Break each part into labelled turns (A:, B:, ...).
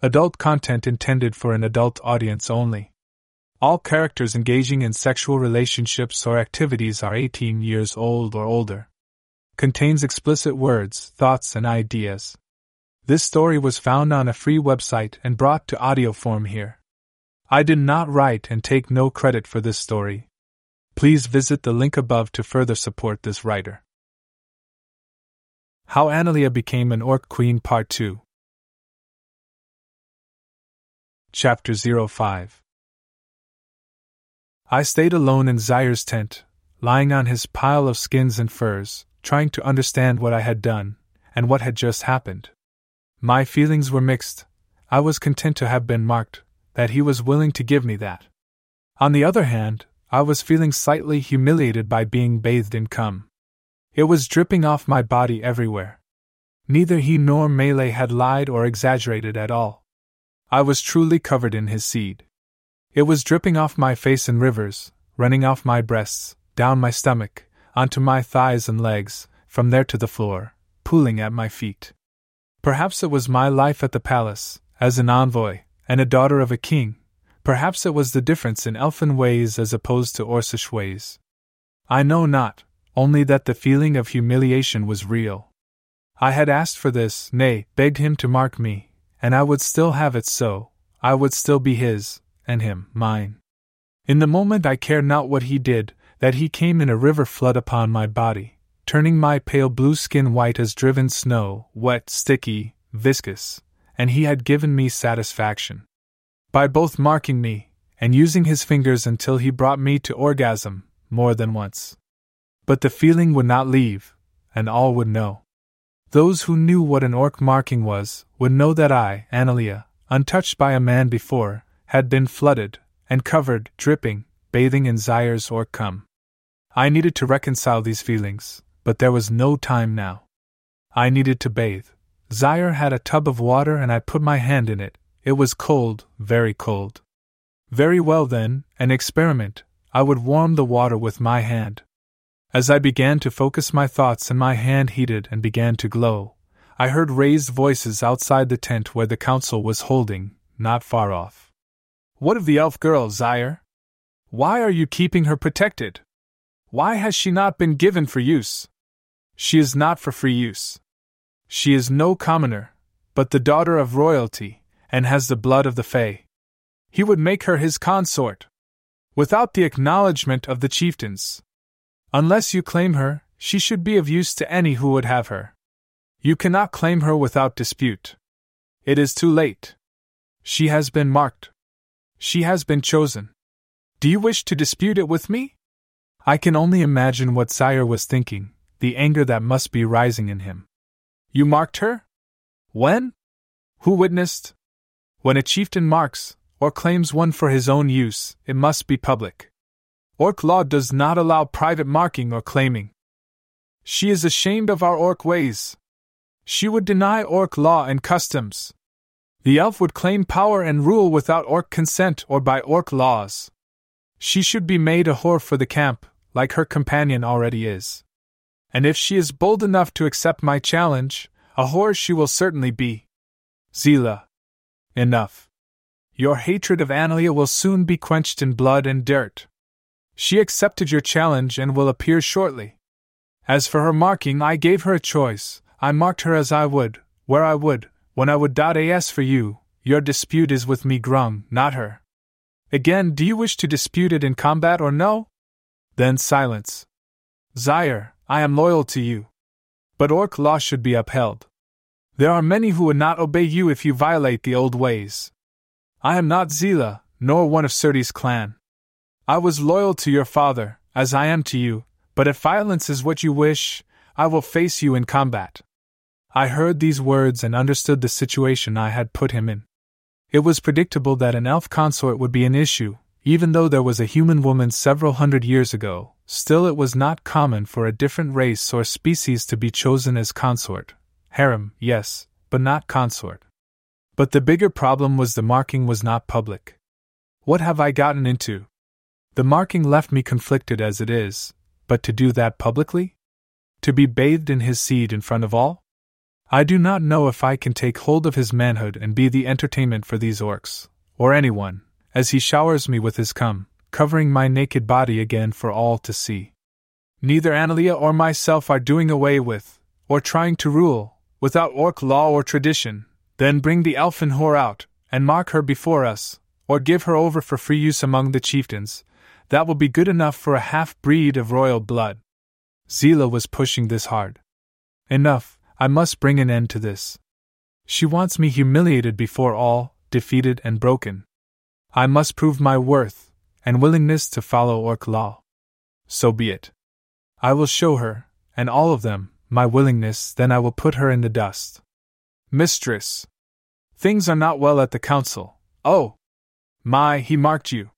A: Adult content intended for an adult audience only. All characters engaging in sexual relationships or activities are 18 years old or older. Contains explicit words, thoughts, and ideas. This story was found on a free website and brought to audio form here. I did not write and take no credit for this story. Please visit the link above to further support this writer. How Analea Became an Orc Queen Part 2 Chapter 05 I stayed alone in Zaire's tent, lying on his pile of skins and furs, trying to understand what I had done, and what had just happened. My feelings were mixed. I was content to have been marked, that he was willing to give me that. On the other hand, I was feeling slightly humiliated by being bathed in cum. It was dripping off my body everywhere. Neither he nor Melee had lied or exaggerated at all. I was truly covered in his seed. It was dripping off my face in rivers, running off my breasts, down my stomach, onto my thighs and legs, from there to the floor, pooling at my feet. Perhaps it was my life at the palace, as an envoy, and a daughter of a king. Perhaps it was the difference in elfin ways as opposed to Orcish ways. I know not, only that the feeling of humiliation was real. I had asked for this, nay, begged him to mark me, and I would still have it so, I would still be his, and him mine. In the moment I cared not what he did, that he came in a river flood upon my body, turning my pale blue skin white as driven snow, wet, sticky, viscous, and he had given me satisfaction. By both marking me, and using his fingers until he brought me to orgasm, more than once. But the feeling would not leave, and all would know. Those who knew what an orc marking was would know that I, Analea, untouched by a man before, had been flooded, and covered, dripping, bathing in Zaire's orc cum. I needed to reconcile these feelings, but there was no time now. I needed to bathe. Zaire had a tub of water and I put my hand in it. It was cold, very cold. Very well then, an experiment. I would warm the water with my hand. As I began to focus my thoughts and my hand heated and began to glow, I heard raised voices outside the tent where the council was holding, not far off. What of the elf girl, Zaire? Why are you keeping her protected? Why has she not been given for use? She is not for free use. She is no commoner, but the daughter of royalty, and has the blood of the Fae. He would make her his consort. Without the acknowledgement of the chieftains. Unless you claim her, she should be of use to any who would have her. You cannot claim her without dispute. It is too late. She has been marked. She has been chosen. Do you wish to dispute it with me? I can only imagine what Zaire was thinking, the anger that must be rising in him. You marked her? When? Who witnessed? When a chieftain marks, or claims one for his own use, it must be public. Orc law does not allow private marking or claiming. She is ashamed of our orc ways. She would deny orc law and customs. The elf would claim power and rule without orc consent or by orc laws. She should be made a whore for the camp, like her companion already is. And if she is bold enough to accept my challenge, a whore she will certainly be. Zila. Enough. Your hatred of Analea will soon be quenched in blood and dirt. She accepted your challenge and will appear shortly. As for her marking, I gave her a choice. I marked her as I would, where I would, when I would. Dot as for you, your dispute is with me, Grung, not her. Again, do you wish to dispute it in combat or no? Then silence. Zaire, I am loyal to you. But Orc law should be upheld. There are many who would not obey you if you violate the old ways. I am not Zila, nor one of Surti's clan. I was loyal to your father, as I am to you, but if violence is what you wish, I will face you in combat. I heard these words and understood the situation I had put him in. It was predictable that an elf consort would be an issue, even though there was a human woman several hundred years ago, still it was not common for a different race or species to be chosen as consort. Harem, yes, but not consort. But the bigger problem was the marking was not public. What have I gotten into? The marking left me conflicted as it is, but to do that publicly? To be bathed in his seed in front of all? I do not know if I can take hold of his manhood and be the entertainment for these orcs, or anyone, as he showers me with his cum, covering my naked body again for all to see. Neither Analea or myself are doing away with, or trying to rule, without orc law or tradition, then bring the elfin whore out, and mark her before us, or give her over for free use among the chieftains, that will be good enough for a half breed of royal blood. Zila was pushing this hard. Enough, I must bring an end to this. She wants me humiliated before all, defeated and broken. I must prove my worth, and willingness to follow Orc law. So be it. I will show her, and all of them, my willingness, then I will put her in the dust. Mistress! Things are not well at the council. Oh! My, he marked you.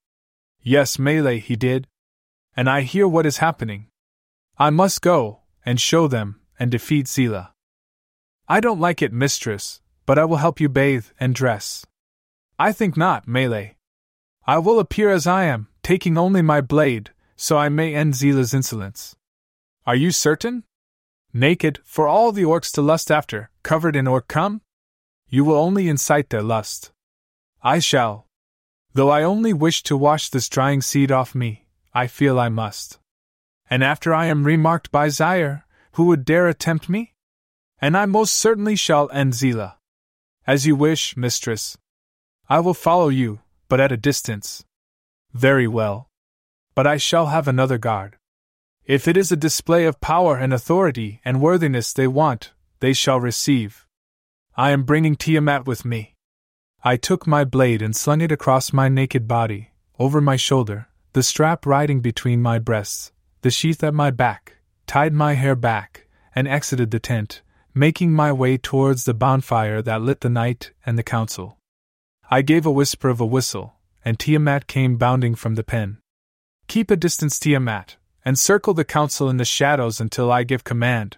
A: Yes, Melee, he did. And I hear what is happening. I must go, and show them, and defeat Zila. I don't like it, mistress, but I will help you bathe and dress. I think not, Melee. I will appear as I am, taking only my blade, so I may end Zila's insolence. Are you certain? Naked, for all the orcs to lust after, covered in orc cum? You will only incite their lust. I shall. Though I only wish to wash this drying seed off me, I feel I must. And after I am remarked by Zaire, who would dare attempt me? And I most certainly shall end Zila. As you wish, mistress. I will follow you, but at a distance. Very well. But I shall have another guard. If it is a display of power and authority and worthiness they want, they shall receive. I am bringing Tiamat with me. I took my blade and slung it across my naked body, over my shoulder, the strap riding between my breasts, the sheath at my back, tied my hair back, and exited the tent, making my way towards the bonfire that lit the night and the council. I gave a whisper of a whistle, and Tiamat came bounding from the pen. Keep a distance, Tiamat, and circle the council in the shadows until I give command.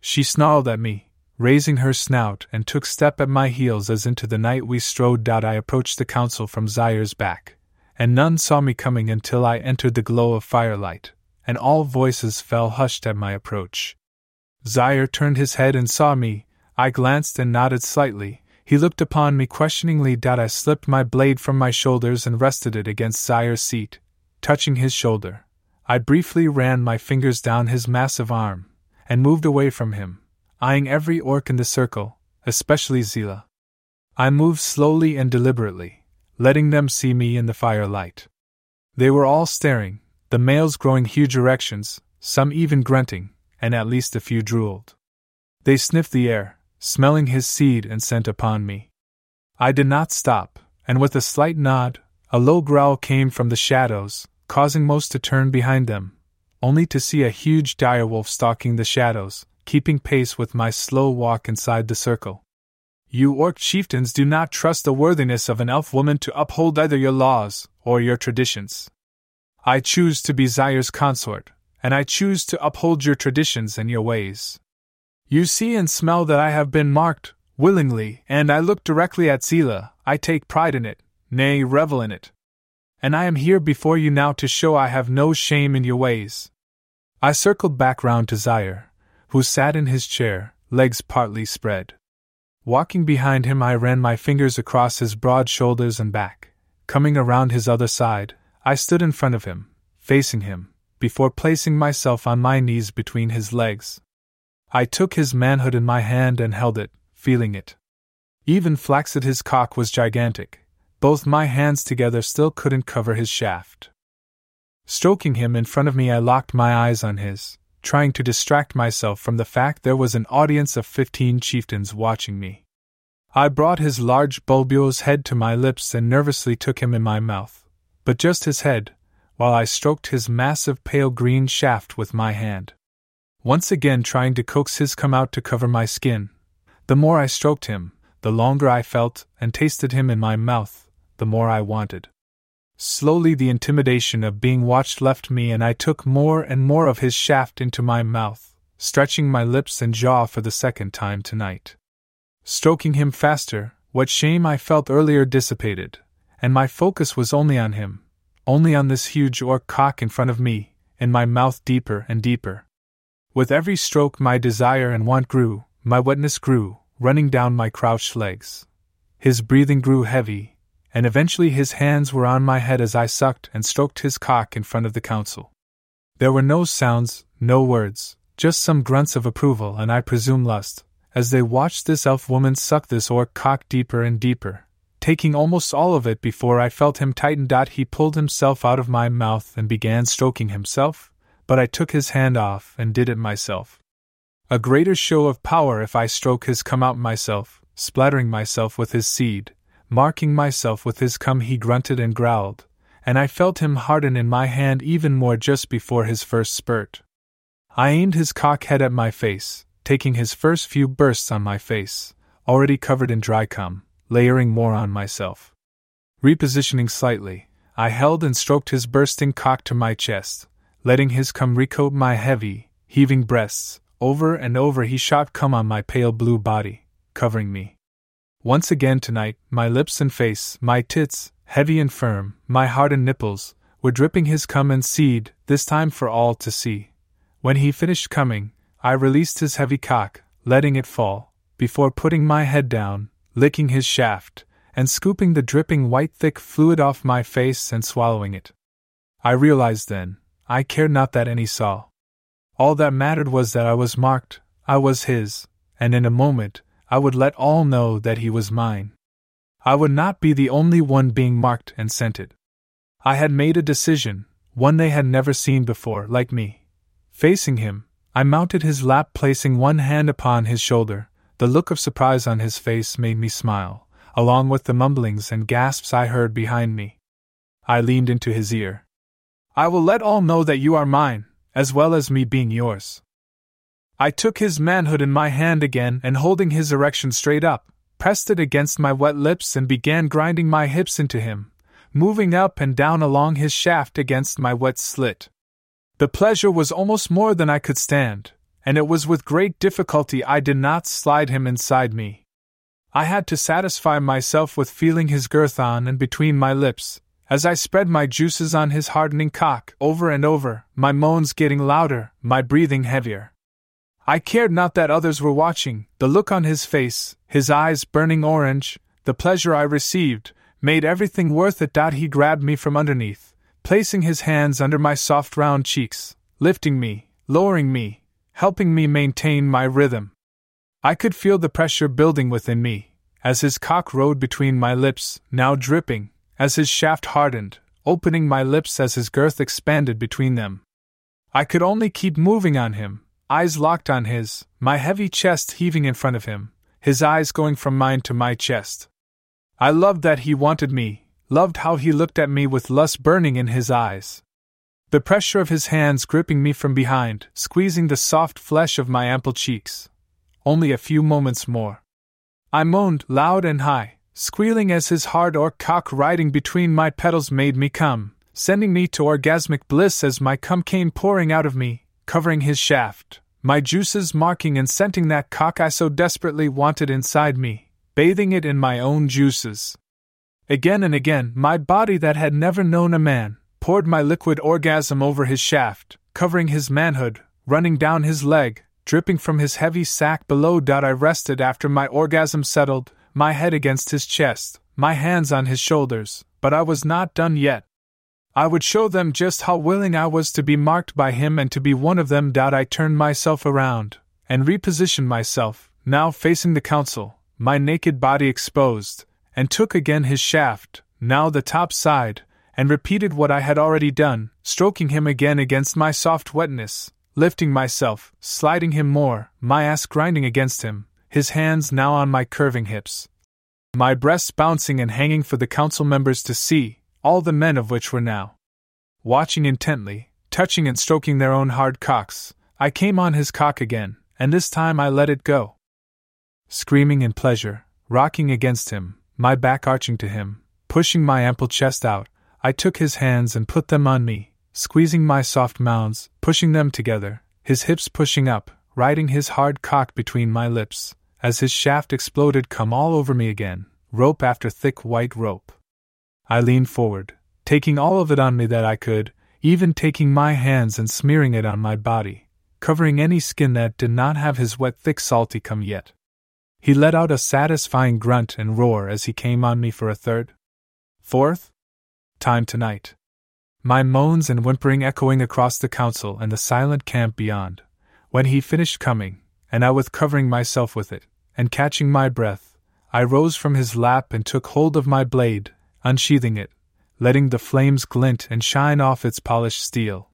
A: She snarled at me, raising her snout, and took step at my heels as into the night we strode out. I approached the council from Zaire's back, and none saw me coming until I entered the glow of firelight, and all voices fell hushed at my approach. Zaire turned his head and saw me. I glanced and nodded slightly, he looked upon me questioningly. I slipped my blade from my shoulders and rested it against Zaire's seat, touching his shoulder. I briefly ran my fingers down his massive arm, and moved away from him, eyeing every orc in the circle, especially Zila. I moved slowly and deliberately, letting them see me in the firelight. They were all staring, the males growing huge erections, some even grunting, and at least a few drooled. They sniffed the air, smelling his seed and scent upon me. I did not stop, and with a slight nod, a low growl came from the shadows, causing most to turn behind them, only to see a huge direwolf stalking the shadows, keeping pace with my slow walk inside the circle. You orc chieftains do not trust the worthiness of an elf woman to uphold either your laws or your traditions. I choose to be Zaire's consort, and I choose to uphold your traditions and your ways. You see and smell that I have been marked, willingly, and I look directly at Zila, I take pride in it, nay, revel in it. And I am here before you now to show I have no shame in your ways. I circled back round to Zaire, who sat in his chair, legs partly spread. Walking behind him, I ran my fingers across his broad shoulders and back. Coming around his other side, I stood in front of him, facing him, before placing myself on my knees between his legs. I took his manhood in my hand and held it, feeling it. Even Flaxit his cock was gigantic. Both my hands together still couldn't cover his shaft. Stroking him in front of me, I locked my eyes on his, trying to distract myself from the fact there was an audience of fifteen chieftains watching me. I brought his large bulbous head to my lips and nervously took him in my mouth, but just his head, while I stroked his massive pale green shaft with my hand once again trying to coax his come out to cover my skin. The more I stroked him, the longer I felt and tasted him in my mouth, the more I wanted. Slowly, the intimidation of being watched left me, and I took more and more of his shaft into my mouth, stretching my lips and jaw for the second time tonight. Stroking him faster, what shame I felt earlier dissipated, and my focus was only on him, only on this huge orc cock in front of me, in my mouth deeper and deeper. With every stroke, my desire and want grew, my wetness grew, running down my crouched legs. His breathing grew heavy, and eventually his hands were on my head as I sucked and stroked his cock in front of the council. There were no sounds, no words, just some grunts of approval and I presume lust, as they watched this elf woman suck this orc cock deeper and deeper, taking almost all of it before I felt him tighten. He pulled himself out of my mouth and began stroking himself, but I took his hand off and did it myself. A greater show of power if I stroke his come out myself, splattering myself with his seed, marking myself with his cum. He grunted and growled, and I felt him harden in my hand even more just before his first spurt. I aimed his cock head at my face, taking his first few bursts on my face, already covered in dry cum, layering more on myself. Repositioning slightly, I held and stroked his bursting cock to my chest, letting his cum recoat my heavy, heaving breasts, over and over he shot cum on my pale blue body, covering me. Once again tonight, my lips and face, my tits, heavy and firm, my hardened nipples, were dripping his cum and seed, this time for all to see. When he finished coming, I released his heavy cock, letting it fall, before putting my head down, licking his shaft, and scooping the dripping white thick fluid off my face and swallowing it. I realized then, I cared not that any saw. All that mattered was that I was marked, I was his, and in a moment, I would let all know that he was mine. I would not be the only one being marked and scented. I had made a decision, one they had never seen before, like me. Facing him, I mounted his lap, placing one hand upon his shoulder. The look of surprise on his face made me smile, along with the mumblings and gasps I heard behind me. I leaned into his ear. I will let all know that you are mine, as well as me being yours. I took his manhood in my hand again and holding his erection straight up, pressed it against my wet lips and began grinding my hips into him, moving up and down along his shaft against my wet slit. The pleasure was almost more than I could stand, and it was with great difficulty I did not slide him inside me. I had to satisfy myself with feeling his girth on and between my lips, as I spread my juices on his hardening cock over and over, my moans getting louder, my breathing heavier. I cared not that others were watching, the look on his face, his eyes burning orange, the pleasure I received, made everything worth it. He grabbed me from underneath, placing his hands under my soft round cheeks, lifting me, lowering me, helping me maintain my rhythm. I could feel the pressure building within me, as his cock rode between my lips, now dripping, as his shaft hardened, opening my lips as his girth expanded between them. I could only keep moving on him, eyes locked on his, my heavy chest heaving in front of him, his eyes going from mine to my chest. I loved that he wanted me, loved how he looked at me with lust burning in his eyes. The pressure of his hands gripping me from behind, squeezing the soft flesh of my ample cheeks. Only a few moments more. I moaned loud and high, squealing as his hard orc cock riding between my petals made me come, sending me to orgasmic bliss as my cum came pouring out of me, covering his shaft, my juices marking and scenting that cock I so desperately wanted inside me, bathing it in my own juices. Again and again, my body that had never known a man poured my liquid orgasm over his shaft, covering his manhood, running down his leg, dripping from his heavy sack below. I rested after my orgasm settled, my head against his chest, my hands on his shoulders, but I was not done yet. I would show them just how willing I was to be marked by him and to be one of them. Doubt I turned myself around and repositioned myself, now facing the council, my naked body exposed, and took again his shaft, now the top side, and repeated what I had already done, stroking him again against my soft wetness, lifting myself, sliding him more, my ass grinding against him, his hands now on my curving hips. My breasts bouncing and hanging for the council members to see, all the men of which were now watching intently, touching and stroking their own hard cocks. I came on his cock again, and this time I let it go. Screaming in pleasure, rocking against him, my back arching to him, pushing my ample chest out, I took his hands and put them on me, squeezing my soft mounds, pushing them together, his hips pushing up, riding his hard cock between my lips, as his shaft exploded come all over me again, rope after thick white rope. I leaned forward, taking all of it on me that I could, even taking my hands and smearing it on my body, covering any skin that did not have his wet, thick, salty cum yet. He let out a satisfying grunt and roar as he came on me for a third. Fourth? Time tonight. My moans and whimpering echoing across the council and the silent camp beyond. When he finished coming, and I was covering myself with it, and catching my breath, I rose from his lap and took hold of my blade, unsheathing it, letting the flames glint and shine off its polished steel.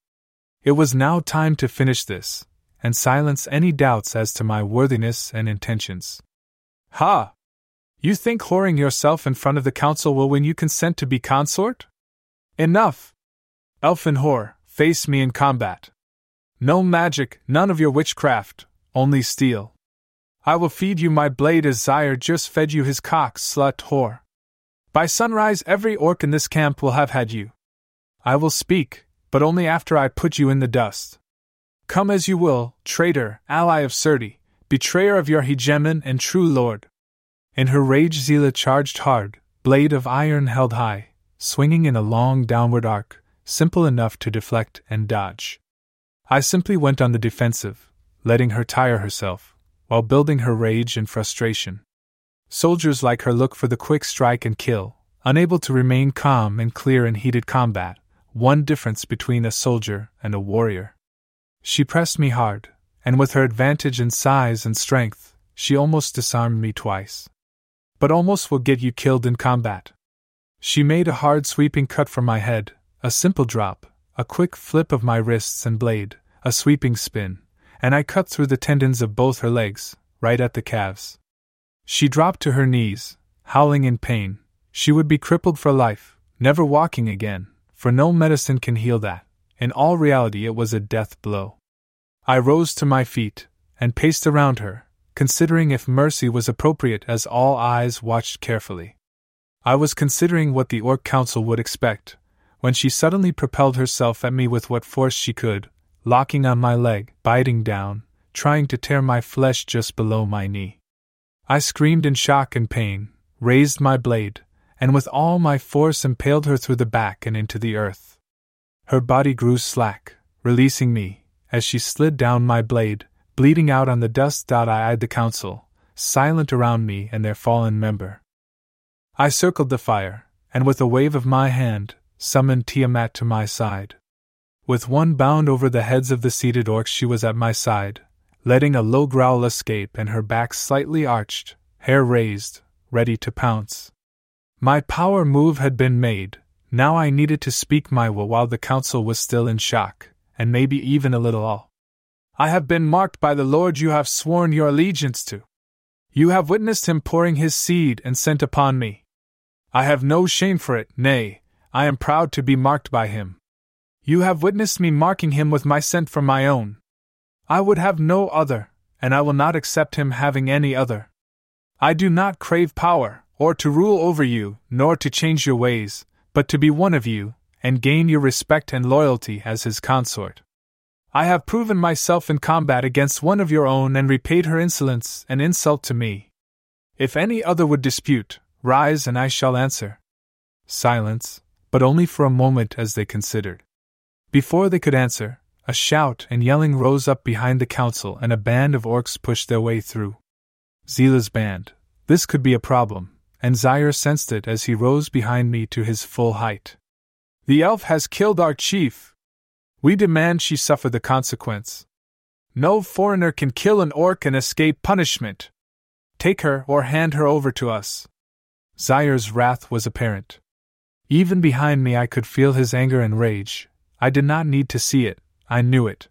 A: It was now time to finish this, and silence any doubts as to my worthiness and intentions. Ha! You think whoring yourself in front of the council will win you consent to be consort? Enough! Elfin whore, face me in combat. No magic, none of your witchcraft, only steel. I will feed you my blade as Zaire just fed you his cock, slut whore. By sunrise, every orc in this camp will have had you. I will speak, but only after I put you in the dust. Come as you will, traitor, ally of Surti, betrayer of your hegemon and true lord. In her rage, Zila charged hard, blade of iron held high, swinging in a long downward arc, simple enough to deflect and dodge. I simply went on the defensive, letting her tire herself, while building her rage and frustration. Soldiers like her look for the quick strike and kill, unable to remain calm and clear in heated combat, one difference between a soldier and a warrior. She pressed me hard, and with her advantage in size and strength, she almost disarmed me twice. But almost will get you killed in combat. She made a hard sweeping cut for my head, a simple drop, a quick flip of my wrists and blade, a sweeping spin, and I cut through the tendons of both her legs, right at the calves. She dropped to her knees, howling in pain. She would be crippled for life, never walking again, for no medicine can heal that. In all reality, it was a death blow. I rose to my feet and paced around her, considering if mercy was appropriate as all eyes watched carefully. I was considering what the Orc Council would expect, when she suddenly propelled herself at me with what force she could, locking on my leg, biting down, trying to tear my flesh just below my knee. I screamed in shock and pain, raised my blade, and with all my force impaled her through the back and into the earth. Her body grew slack, releasing me, as she slid down my blade, bleeding out on the dust. I eyed the council, silent around me and their fallen member. I circled the fire, and with a wave of my hand, summoned Tiamat to my side. With one bound over the heads of the seated orcs, she was at my side, letting a low growl escape and her back slightly arched, hair raised, ready to pounce. My power move had been made, now I needed to speak my will while the council was still in shock, and maybe even a little awe. I have been marked by the Lord you have sworn your allegiance to. You have witnessed him pouring his seed and sent upon me. I have no shame for it, nay, I am proud to be marked by him. You have witnessed me marking him with my scent for my own. I would have no other, and I will not accept him having any other. I do not crave power, or to rule over you, nor to change your ways, but to be one of you, and gain your respect and loyalty as his consort. I have proven myself in combat against one of your own and repaid her insolence and insult to me. If any other would dispute, rise and I shall answer. Silence, but only for a moment as they considered. Before they could answer, a shout and yelling rose up behind the council and a band of orcs pushed their way through. Zila's band. This could be a problem, and Zaire sensed it as he rose behind me to his full height. The elf has killed our chief. We demand she suffer the consequence. No foreigner can kill an orc and escape punishment. Take her or hand her over to us. Zaire's wrath was apparent. Even behind me, I could feel his anger and rage. I did not need to see it, I knew it.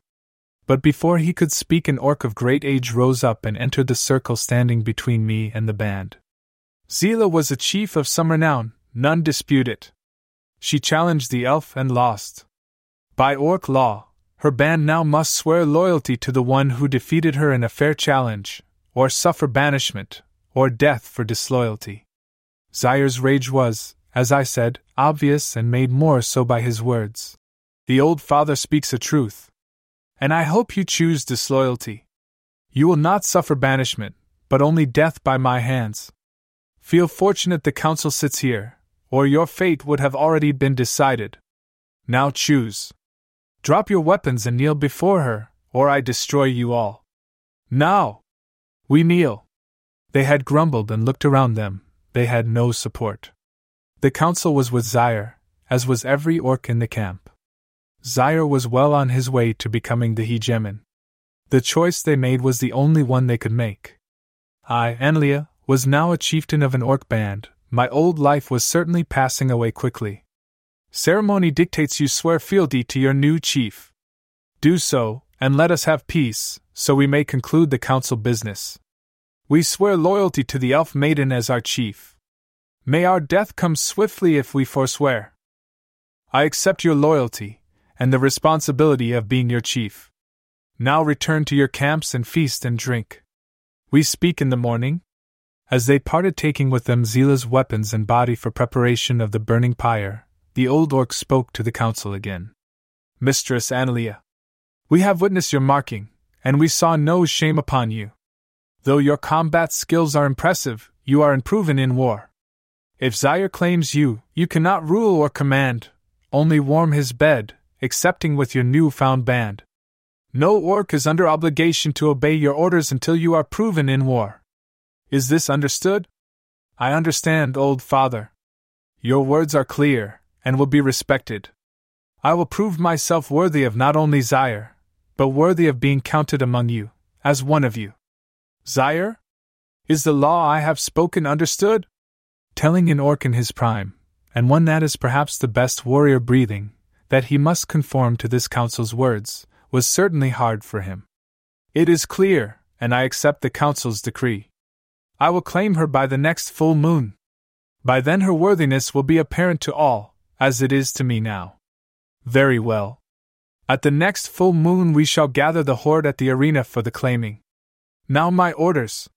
A: But before he could speak, an orc of great age rose up and entered the circle standing between me and the band. Zila was a chief of some renown, none dispute it. She challenged the elf and lost. By orc law, her band now must swear loyalty to the one who defeated her in a fair challenge, or suffer banishment, or death for disloyalty. Zaire's rage was, as I said, obvious and made more so by his words. The old father speaks a truth. And I hope you choose disloyalty. You will not suffer banishment, but only death by my hands. Feel fortunate the council sits here, or your fate would have already been decided. Now choose. Drop your weapons and kneel before her, or I destroy you all. Now! We kneel. They had grumbled and looked around them, they had no support. The council was with Zaire, as was every orc in the camp. Zaire was well on his way to becoming the hegemon. The choice they made was the only one they could make. I, Analea, was now a chieftain of an orc band, my old life was certainly passing away quickly. Ceremony dictates you swear fealty to your new chief. Do so, and let us have peace, so we may conclude the council business. We swear loyalty to the elf maiden as our chief. May our death come swiftly if we forswear. I accept your loyalty, and the responsibility of being your chief. Now return to your camps and feast and drink. We speak in the morning, as they parted, taking with them Zila's weapons and body for preparation of the burning pyre, the old orc spoke to the council again. Mistress Analea, we have witnessed your marking, and we saw no shame upon you. Though your combat skills are impressive, you are unproven in war. If Zaire claims you, you cannot rule or command, only warm his bed, excepting with your new found band. No orc is under obligation to obey your orders until you are proven in war. Is this understood? I understand, old father. Your words are clear, and will be respected. I will prove myself worthy of not only Zaire, but worthy of being counted among you, as one of you. Zaire? Is the law I have spoken understood? Telling an orc in his prime, and one that is perhaps the best warrior breathing, that he must conform to this council's words, was certainly hard for him. It is clear, and I accept the council's decree. I will claim her by the next full moon. By then her worthiness will be apparent to all, as it is to me now. Very well. At the next full moon we shall gather the horde at the arena for the claiming. Now my orders.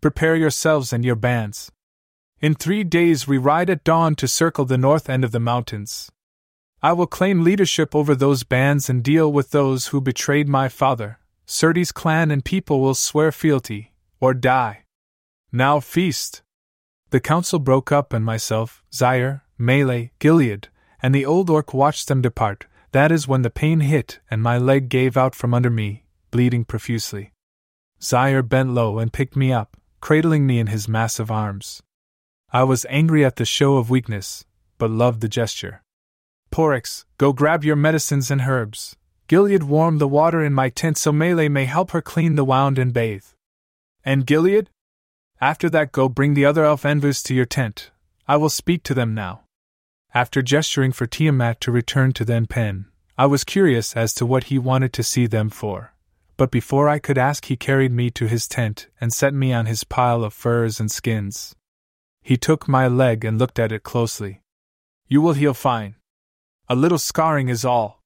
A: Prepare yourselves and your bands. In three days we ride at dawn to circle the north end of the mountains. I will claim leadership over those bands and deal with those who betrayed my father. Surti's clan and people will swear fealty, or die. Now feast! The council broke up, and myself, Zaire, Melee, Gilead, and the old orc watched them depart. That is when the pain hit, and my leg gave out from under me, bleeding profusely. Zaire bent low and picked me up, cradling me in his massive arms. I was angry at the show of weakness, but loved the gesture. Porix, go grab your medicines and herbs. Gilead warm the water in my tent so Melee may help her clean the wound and bathe. And Gilead, after that, go bring the other elf envoys to your tent. I will speak to them now. After gesturing for Tiamat to return to Then Pen, I was curious as to what he wanted to see them for. But before I could ask, he carried me to his tent and set me on his pile of furs and skins. He took my leg and looked at it closely. You will heal fine. A little scarring is all.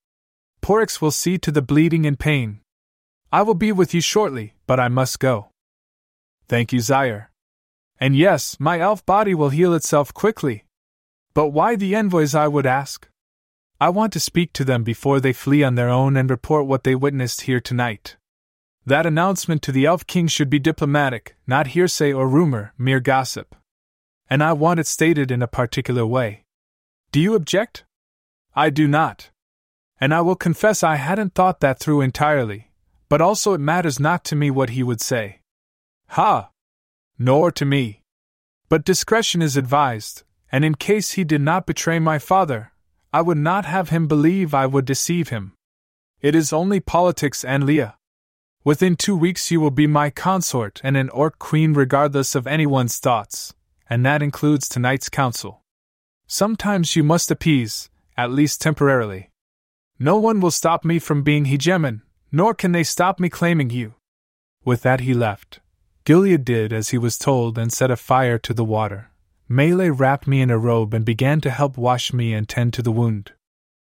A: Porix will see to the bleeding and pain. I will be with you shortly, but I must go. Thank you, Zaire. And yes, my elf body will heal itself quickly. But why the envoys, I would ask? I want to speak to them before they flee on their own and report what they witnessed here tonight. That announcement to the Elf King should be diplomatic, not hearsay or rumor, mere gossip. And I want it stated in a particular way. Do you object? I do not. And I will confess I hadn't thought that through entirely, but also it matters not to me what he would say. Ha! Nor to me. But discretion is advised, and in case he did not betray my father, I would not have him believe I would deceive him. It is only politics Analea. Within two weeks you will be my consort and an orc queen regardless of anyone's thoughts, and that includes tonight's council. Sometimes you must appease, at least temporarily. No one will stop me from being hegemon, nor can they stop me claiming you. With that he left. Gilead did as he was told and set a fire to the water. Melee wrapped me in a robe and began to help wash me and tend to the wound.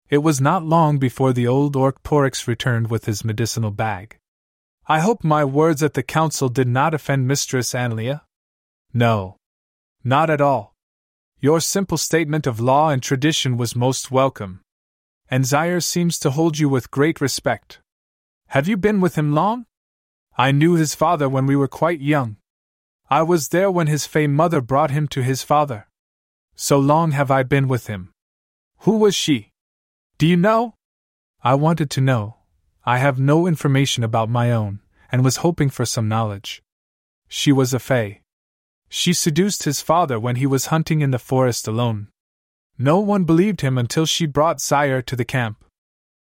A: It was not long before the old orc Porix returned with his medicinal bag. I hope my words at the council did not offend Mistress Analea? No. Not at all. Your simple statement of law and tradition was most welcome. And Zaire seems to hold you with great respect. Have you been with him long? I knew his father when we were quite young. I was there when his fey mother brought him to his father. So long have I been with him. Who was she? Do you know? I wanted to know. I have no information about my own, and was hoping for some knowledge. She was a Fae. She seduced his father when he was hunting in the forest alone. No one believed him until she brought Zaire to the camp.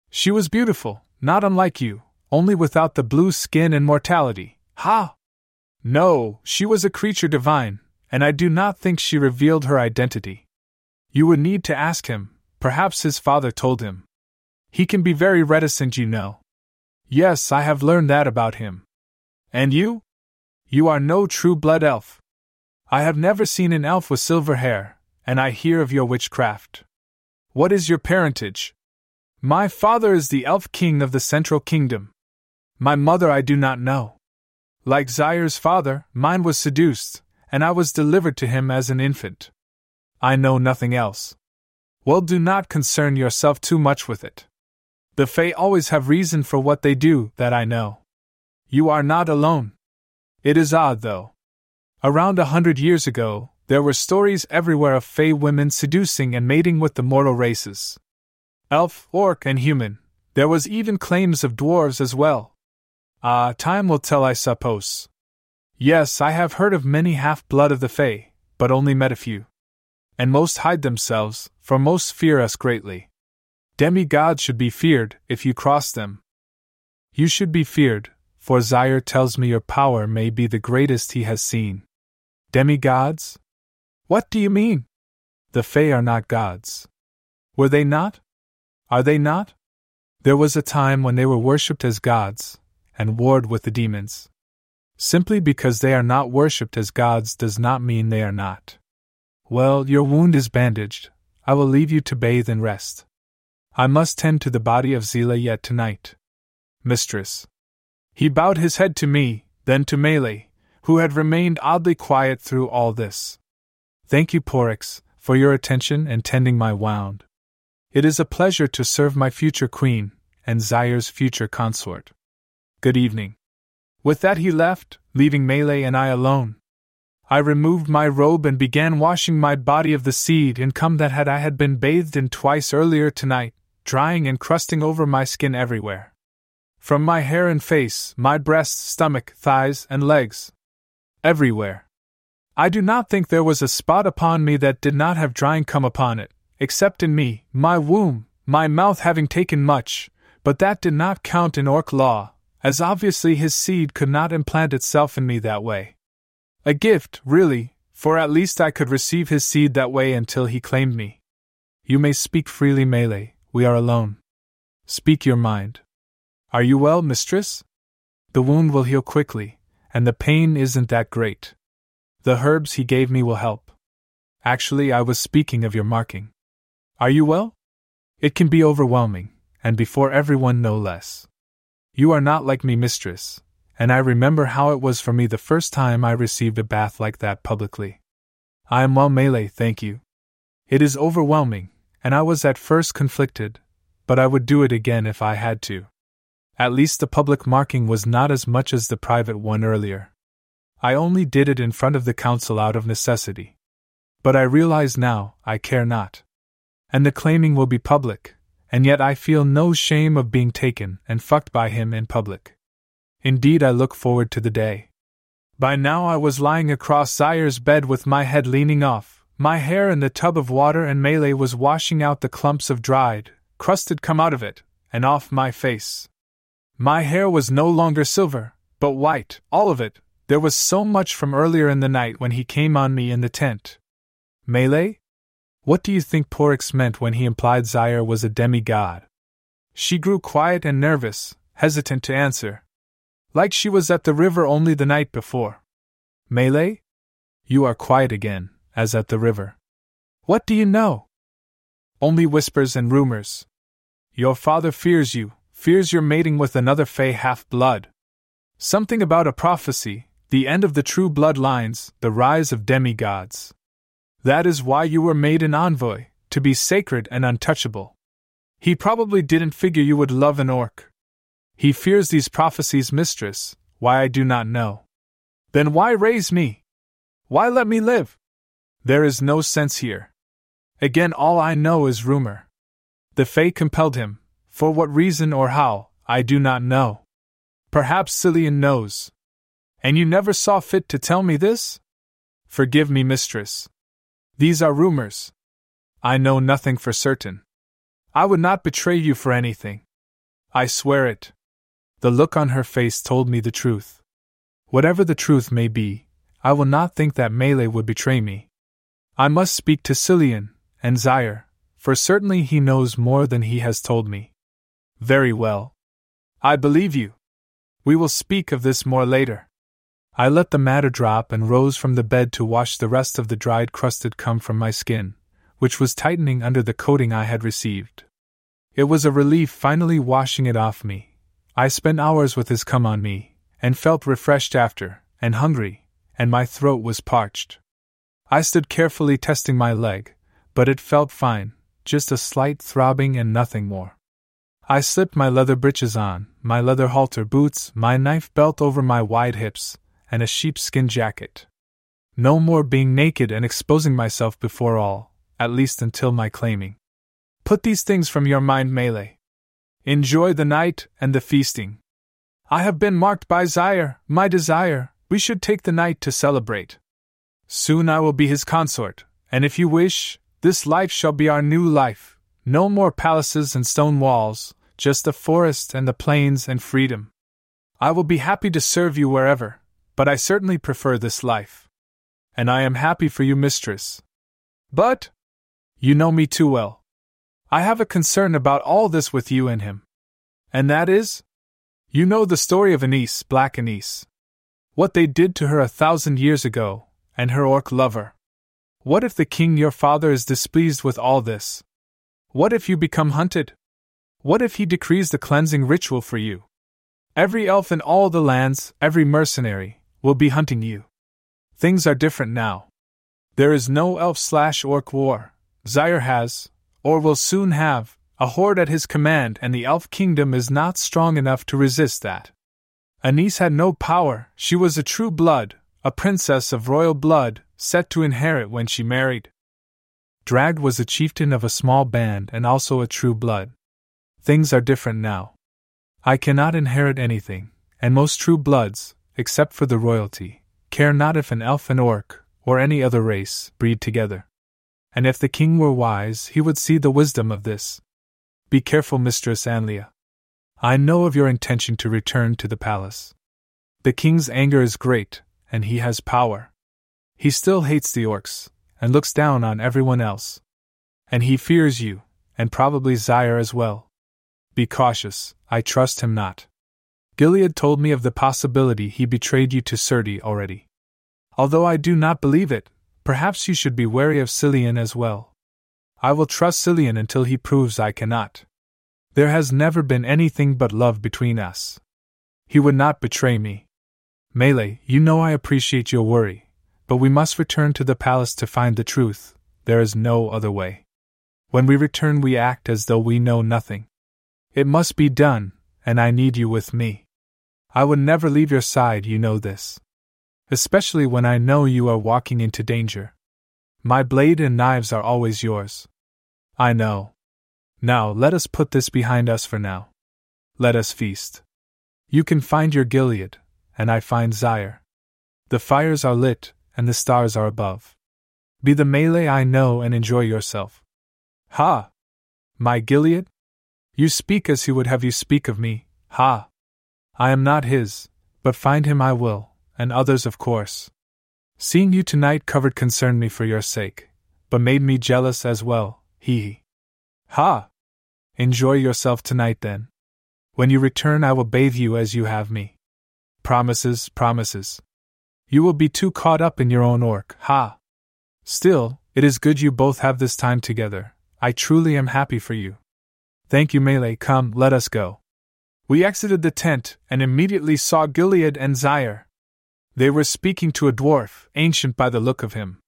A: She was beautiful, not unlike you, only without the blue skin and mortality. Ha! No, she was a creature divine, and I do not think she revealed her identity. You would need to ask him, perhaps his father told him. He can be very reticent, you know. Yes, I have learned that about him. And you? You are no true blood elf. I have never seen an elf with silver hair, and I hear of your witchcraft. What is your parentage? My father is the elf king of the Central Kingdom. My mother I do not know. Like Zaire's father, mine was seduced, and I was delivered to him as an infant. I know nothing else. Well, do not concern yourself too much with it. The Fae always have reason for what they do, that I know. You are not alone. It is odd, though. Around a hundred years ago, there were stories everywhere of Fae women seducing and mating with the mortal races elf, orc, and human. There was even claims of dwarves as well. Ah, uh, time will tell, I suppose. Yes, I have heard of many half blood of the Fae, but only met a few. And most hide themselves, for most fear us greatly. Demigods should be feared if you cross them. You should be feared, for Zaire tells me your power may be the greatest he has seen. Demigods? What do you mean? The Fae are not gods. Were they not? Are they not? There was a time when they were worshipped as gods, and warred with the demons. Simply because they are not worshipped as gods does not mean they are not. Well, your wound is bandaged. I will leave you to bathe and rest. I must tend to the body of Zila yet tonight. Mistress. He bowed his head to me, then to Melee, who had remained oddly quiet through all this. Thank you, Porix, for your attention and tending my wound. It is a pleasure to serve my future queen, and Zaire's future consort. Good evening. With that, he left, leaving Melee and I alone. I removed my robe and began washing my body of the seed and cum that had I had been bathed in twice earlier tonight, drying and crusting over my skin everywhere. From my hair and face, my breasts, stomach, thighs, and legs. Everywhere. I do not think there was a spot upon me that did not have drying come upon it, except in me, my womb, my mouth having taken much, but that did not count in Orc law, as obviously his seed could not implant itself in me that way. A gift, really, for at least I could receive his seed that way until he claimed me. You may speak freely, Melee, we are alone. Speak your mind. Are you well, mistress? The wound will heal quickly, and the pain isn't that great. The herbs he gave me will help. Actually, I was speaking of your marking. Are you well? It can be overwhelming, and before everyone no less. You are not like me, mistress, and I remember how it was for me the first time I received a bath like that publicly. I am well, Melee, thank you. It is overwhelming, and I was at first conflicted, but I would do it again if I had to. At least the public marking was not as much as the private one earlier. I only did it in front of the council out of necessity. But I realize now I care not. And the claiming will be public, and yet I feel no shame of being taken and fucked by him in public. Indeed, I look forward to the day. By now, I was lying across Zaire's bed with my head leaning off, my hair in the tub of water, and Melee was washing out the clumps of dried, crusted come out of it, and off my face. My hair was no longer silver, but white, all of it. There was so much from earlier in the night when he came on me in the tent. Melee? What do you think Porix meant when he implied Zaire was a demigod? She grew quiet and nervous, hesitant to answer. Like she was at the river only the night before. Melee? You are quiet again, as at the river. What do you know? Only whispers and rumors. Your father fears you, fears you're mating with another Fey half blood. Something about a prophecy, the end of the true bloodlines, the rise of demigods. That is why you were made an envoy, to be sacred and untouchable. He probably didn't figure you would love an orc. He fears these prophecies, mistress, why I do not know. Then why raise me? Why let me live? There is no sense here. Again, all I know is rumor. The Fae compelled him, for what reason or how, I do not know. Perhaps Cillian knows. And you never saw fit to tell me this? Forgive me, mistress. These are rumors. I know nothing for certain. I would not betray you for anything. I swear it. The look on her face told me the truth. Whatever the truth may be, I will not think that Melee would betray me. I must speak to Cillian and Zaire, for certainly he knows more than he has told me. Very well. I believe you. We will speak of this more later. I let the matter drop and rose from the bed to wash the rest of the dried crusted cum from my skin, which was tightening under the coating I had received. It was a relief finally washing it off me. I spent hours with his cum on me, and felt refreshed after, and hungry, and my throat was parched. I stood carefully testing my leg, but it felt fine, just a slight throbbing and nothing more. I slipped my leather breeches on, my leather halter boots, my knife belt over my wide hips, and a sheepskin jacket. No more being naked and exposing myself before all, at least until my claiming. Put these things from your mind, Melee. Enjoy the night and the feasting. I have been marked by Zaire, my desire, we should take the night to celebrate. Soon I will be his consort, and if you wish, this life shall be our new life. No more palaces and stone walls, just the forest and the plains and freedom. I will be happy to serve you wherever, but I certainly prefer this life. And I am happy for you, mistress. But, you know me too well. I have a concern about all this with you and him. And that is? You know the story of Anise, Black Anise. What they did to her a thousand years ago, and her orc lover. What if the king your father is displeased with all this? What if you become hunted? What if he decrees the cleansing ritual for you? Every elf in all the lands, every mercenary, will be hunting you. Things are different now. There is no elf slash orc war. Zaire has, or will soon have, a horde at his command, and the elf kingdom is not strong enough to resist that. Anise had no power, she was a true blood, a princess of royal blood, set to inherit when she married. Drag was a chieftain of a small band and also a true blood. Things are different now. I cannot inherit anything, and most true bloods, except for the royalty, care not if an elf and orc, or any other race, breed together. And if the king were wise, he would see the wisdom of this. Be careful, Mistress Analea. I know of your intention to return to the palace. The king's anger is great, and he has power. He still hates the orcs, and looks down on everyone else. And he fears you, and probably Zaire as well. Be cautious, I trust him not. Gilead told me of the possibility he betrayed you to Surti already. Although I do not believe it, perhaps you should be wary of Cillian as well. I will trust Cillian until he proves I cannot. There has never been anything but love between us. He would not betray me. Melee, you know I appreciate your worry, but we must return to the palace to find the truth, there is no other way. When we return, we act as though we know nothing. It must be done, and I need you with me. I would never leave your side, you know this. Especially when I know you are walking into danger. My blade and knives are always yours. I know. Now let us put this behind us for now. Let us feast. You can find your Gilead, and I find Zaire. The fires are lit, and the stars are above. Be the melee I know and enjoy yourself. Ha! My Gilead? You speak as he would have you speak of me, ha! I am not his, but find him I will, and others of course. Seeing you tonight covered concerned me for your sake, but made me jealous as well, hee hee. Ha! Enjoy yourself tonight then. When you return, I will bathe you as you have me. Promises, promises. You will be too caught up in your own orc, ha! Still, it is good you both have this time together. I truly am happy for you. Thank you, Melee. Come, let us go. We exited the tent and immediately saw Gilead and Zaire. They were speaking to a dwarf, ancient by the look of him.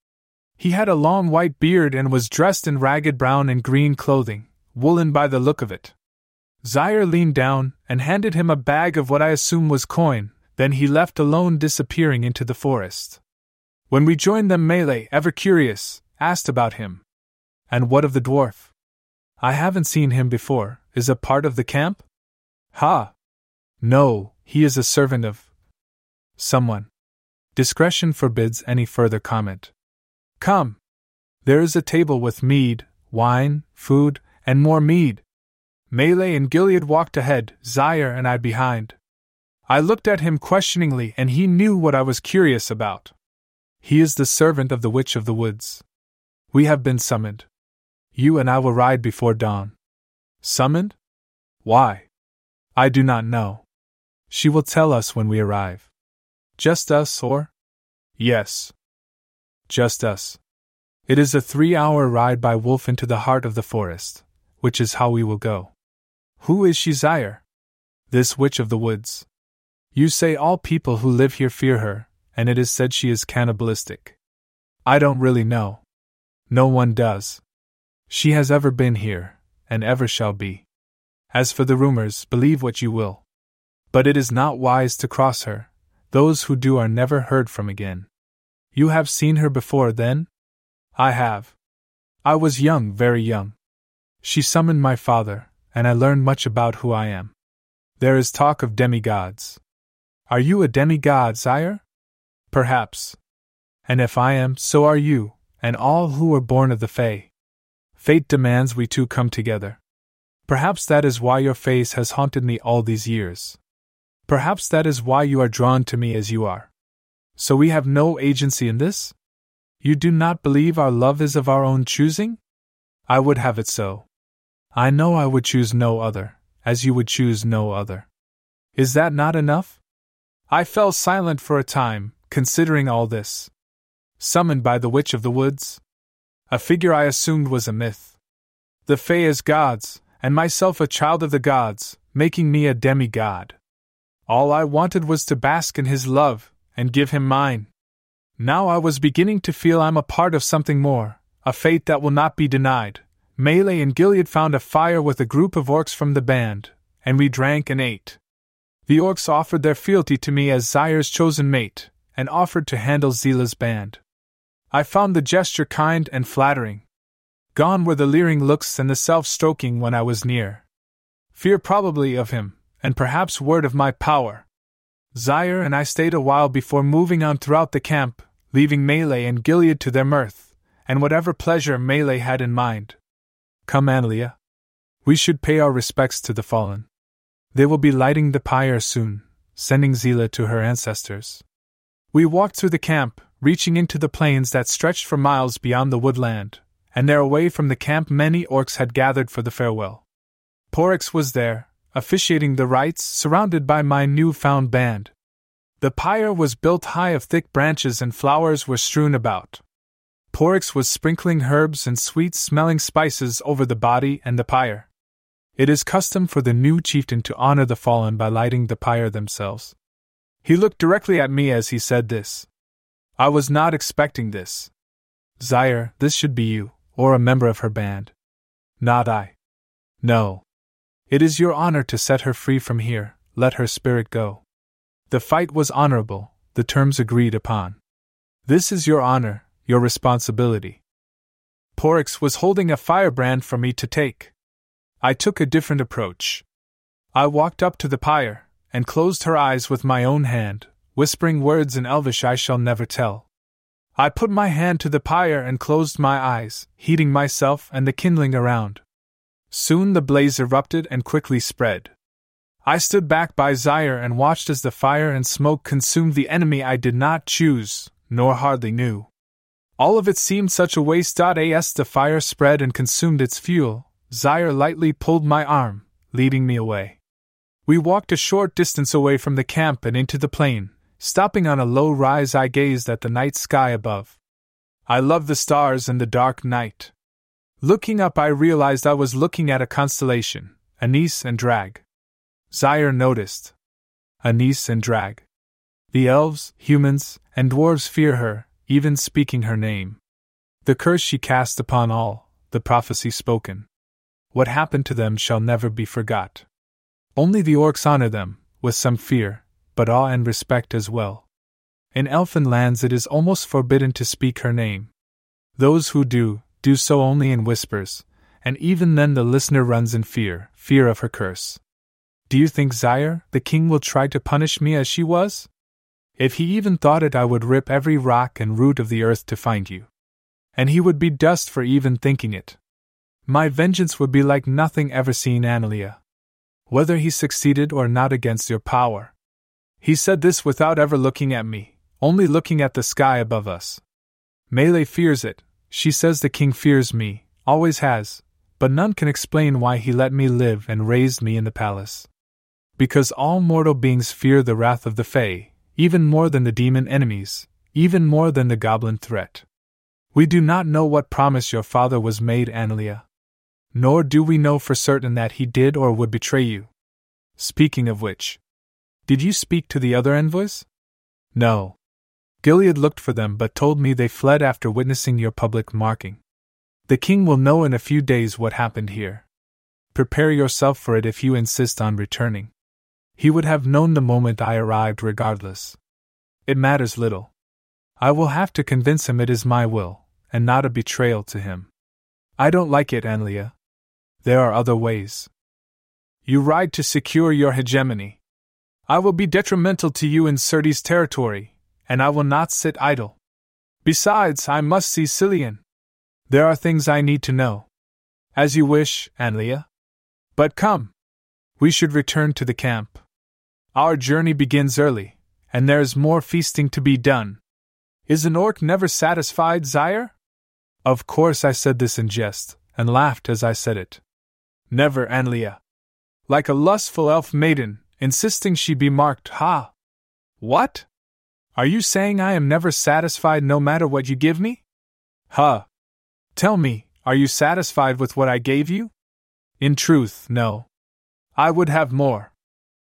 A: He had a long white beard and was dressed in ragged brown and green clothing, woolen by the look of it. Zaire leaned down and handed him a bag of what I assume was coin, then he left alone, disappearing into the forest. When we joined them, Melee, ever curious, asked about him. And what of the dwarf? I haven't seen him before, is a part of the camp? Ha! No, he is a servant of someone. Discretion forbids any further comment. Come! There is a table with mead, wine, food, and more mead. Melee and Gilead walked ahead, Zaire and I behind. I looked at him questioningly, and he knew what I was curious about. He is the servant of the Witch of the Woods. We have been summoned. You and I will ride before dawn. Summoned? Why? I do not know. She will tell us when we arrive. Just us, or? Yes. Just us. It is a three hour ride by wolf into the heart of the forest, which is how we will go. Who is she, Zaire? This witch of the woods. You say all people who live here fear her, and it is said she is cannibalistic. I don't really know. No one does. She has ever been here, and ever shall be. As for the rumors, believe what you will. But it is not wise to cross her. Those who do are never heard from again. You have seen her before, then? I have. I was young, very young. She summoned my father, and I learned much about who I am. There is talk of demigods. Are you a demigod, sire? Perhaps. And if I am, so are you, and all who are born of the Fae. Fate demands we two come together. Perhaps that is why your face has haunted me all these years. Perhaps that is why you are drawn to me as you are. So we have no agency in this? You do not believe our love is of our own choosing? I would have it so. I know I would choose no other, as you would choose no other. Is that not enough? I fell silent for a time, considering all this. Summoned by the Witch of the Woods? A figure I assumed was a myth. The Fae as gods, and myself a child of the gods, making me a demigod. All I wanted was to bask in his love, and give him mine. Now I was beginning to feel I'm a part of something more, a fate that will not be denied. Melee and Gilead found a fire with a group of orcs from the band, and we drank and ate. The orcs offered their fealty to me as Zaire's chosen mate, and offered to handle Zila's band. I found the gesture kind and flattering. Gone were the leering looks and the self stroking when I was near. Fear probably of him, and perhaps word of my power. Zaire and I stayed a while before moving on throughout the camp, leaving Melee and Gilead to their mirth, and whatever pleasure Melee had in mind. Come, Analea. We should pay our respects to the fallen. They will be lighting the pyre soon, sending Zila to her ancestors. We walked through the camp, reaching into the plains that stretched for miles beyond the woodland, and there away from the camp many orcs had gathered for the farewell. Porix was there, officiating the rites, surrounded by my new-found band. The pyre was built high of thick branches and flowers were strewn about. Porix was sprinkling herbs and sweet-smelling spices over the body and the pyre. It is custom for the new chieftain to honor the fallen by lighting the pyre themselves. He looked directly at me as he said this. I was not expecting this. Zaire, this should be you, or a member of her band. Not I. No. It is your honor to set her free from here, let her spirit go. The fight was honorable, the terms agreed upon. This is your honor, your responsibility. Porix was holding a firebrand for me to take. I took a different approach. I walked up to the pyre, and closed her eyes with my own hand, whispering words in Elvish I shall never tell. I put my hand to the pyre and closed my eyes, heating myself and the kindling around. Soon the blaze erupted and quickly spread. I stood back by Zaire and watched as the fire and smoke consumed the enemy I did not choose, nor hardly knew. All of it seemed such a waste. As the fire spread and consumed its fuel, Zaire lightly pulled my arm, leading me away. We walked a short distance away from the camp and into the plain. Stopping on a low rise, I gazed at the night sky above. I love the stars and the dark night. Looking up, I realized I was looking at a constellation, Anis and Drag. Zaire noticed. Anis and Drag. The elves, humans, and dwarves fear her, even speaking her name. The curse she cast upon all, the prophecy spoken. What happened to them shall never be forgot. Only the orcs honor them, with some fear, but awe and respect as well. In elfin lands it is almost forbidden to speak her name. Those who do, do so only in whispers, and even then the listener runs in fear, fear of her curse. Do you think Zaire, the king, will try to punish me as she was? If he even thought it, I would rip every rock and root of the earth to find you. And he would be dust for even thinking it. My vengeance would be like nothing ever seen, Analea. Whether he succeeded or not against your power. He said this without ever looking at me, only looking at the sky above us. Melee fears it, she says the king fears me, always has, but none can explain why he let me live and raised me in the palace. Because all mortal beings fear the wrath of the Fae, even more than the demon enemies, even more than the goblin threat. We do not know what promise your father was made, Analea. Nor do we know for certain that he did or would betray you. Speaking of which, did you speak to the other envoys? No. Gilead looked for them but told me they fled after witnessing your public marking. The king will know in a few days what happened here. Prepare yourself for it if you insist on returning. He would have known the moment I arrived regardless. It matters little. I will have to convince him it is my will, and not a betrayal to him. I don't like it, Analea. There are other ways. You ride to secure your hegemony. I will be detrimental to you in Surti's territory, and I will not sit idle. Besides, I must see Cillian. There are things I need to know. As you wish, Analea. But come. We should return to the camp. Our journey begins early, and there is more feasting to be done. Is an orc never satisfied, Zaire? Of course I said this in jest, and laughed as I said it. Never, Analea. Like a lustful elf maiden, insisting she be marked, ha! What? Are you saying I am never satisfied no matter what you give me? Ha! Tell me, are you satisfied with what I gave you? In truth, no. I would have more.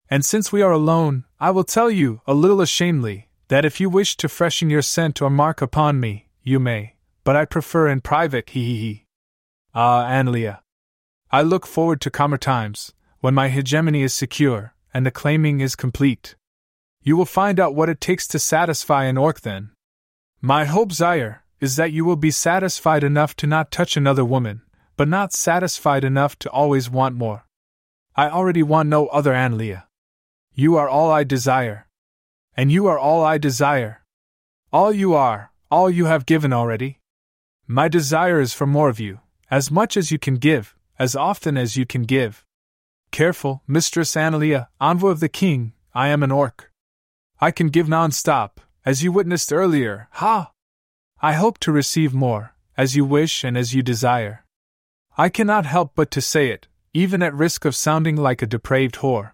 A: And since we are alone, I will tell you, a little ashamedly, that if you wish to freshen your scent or mark upon me, you may, but I prefer in private, hee hee hee. Ah, Analea. I look forward to calmer times, when my hegemony is secure, and the claiming is complete. You will find out what it takes to satisfy an orc then. My hope, Zaire, is that you will be satisfied enough to not touch another woman, but not satisfied enough to always want more. I already want no other Analea. You are all I desire. And you are all I desire. All you are, all you have given already. My desire is for more of you, as much as you can give, as often as you can give. Careful, Mistress Analea, envoy of the king, I am an orc. I can give non stop, as you witnessed earlier, ha! I hope to receive more, as you wish and as you desire. I cannot help but to say it, even at risk of sounding like a depraved whore.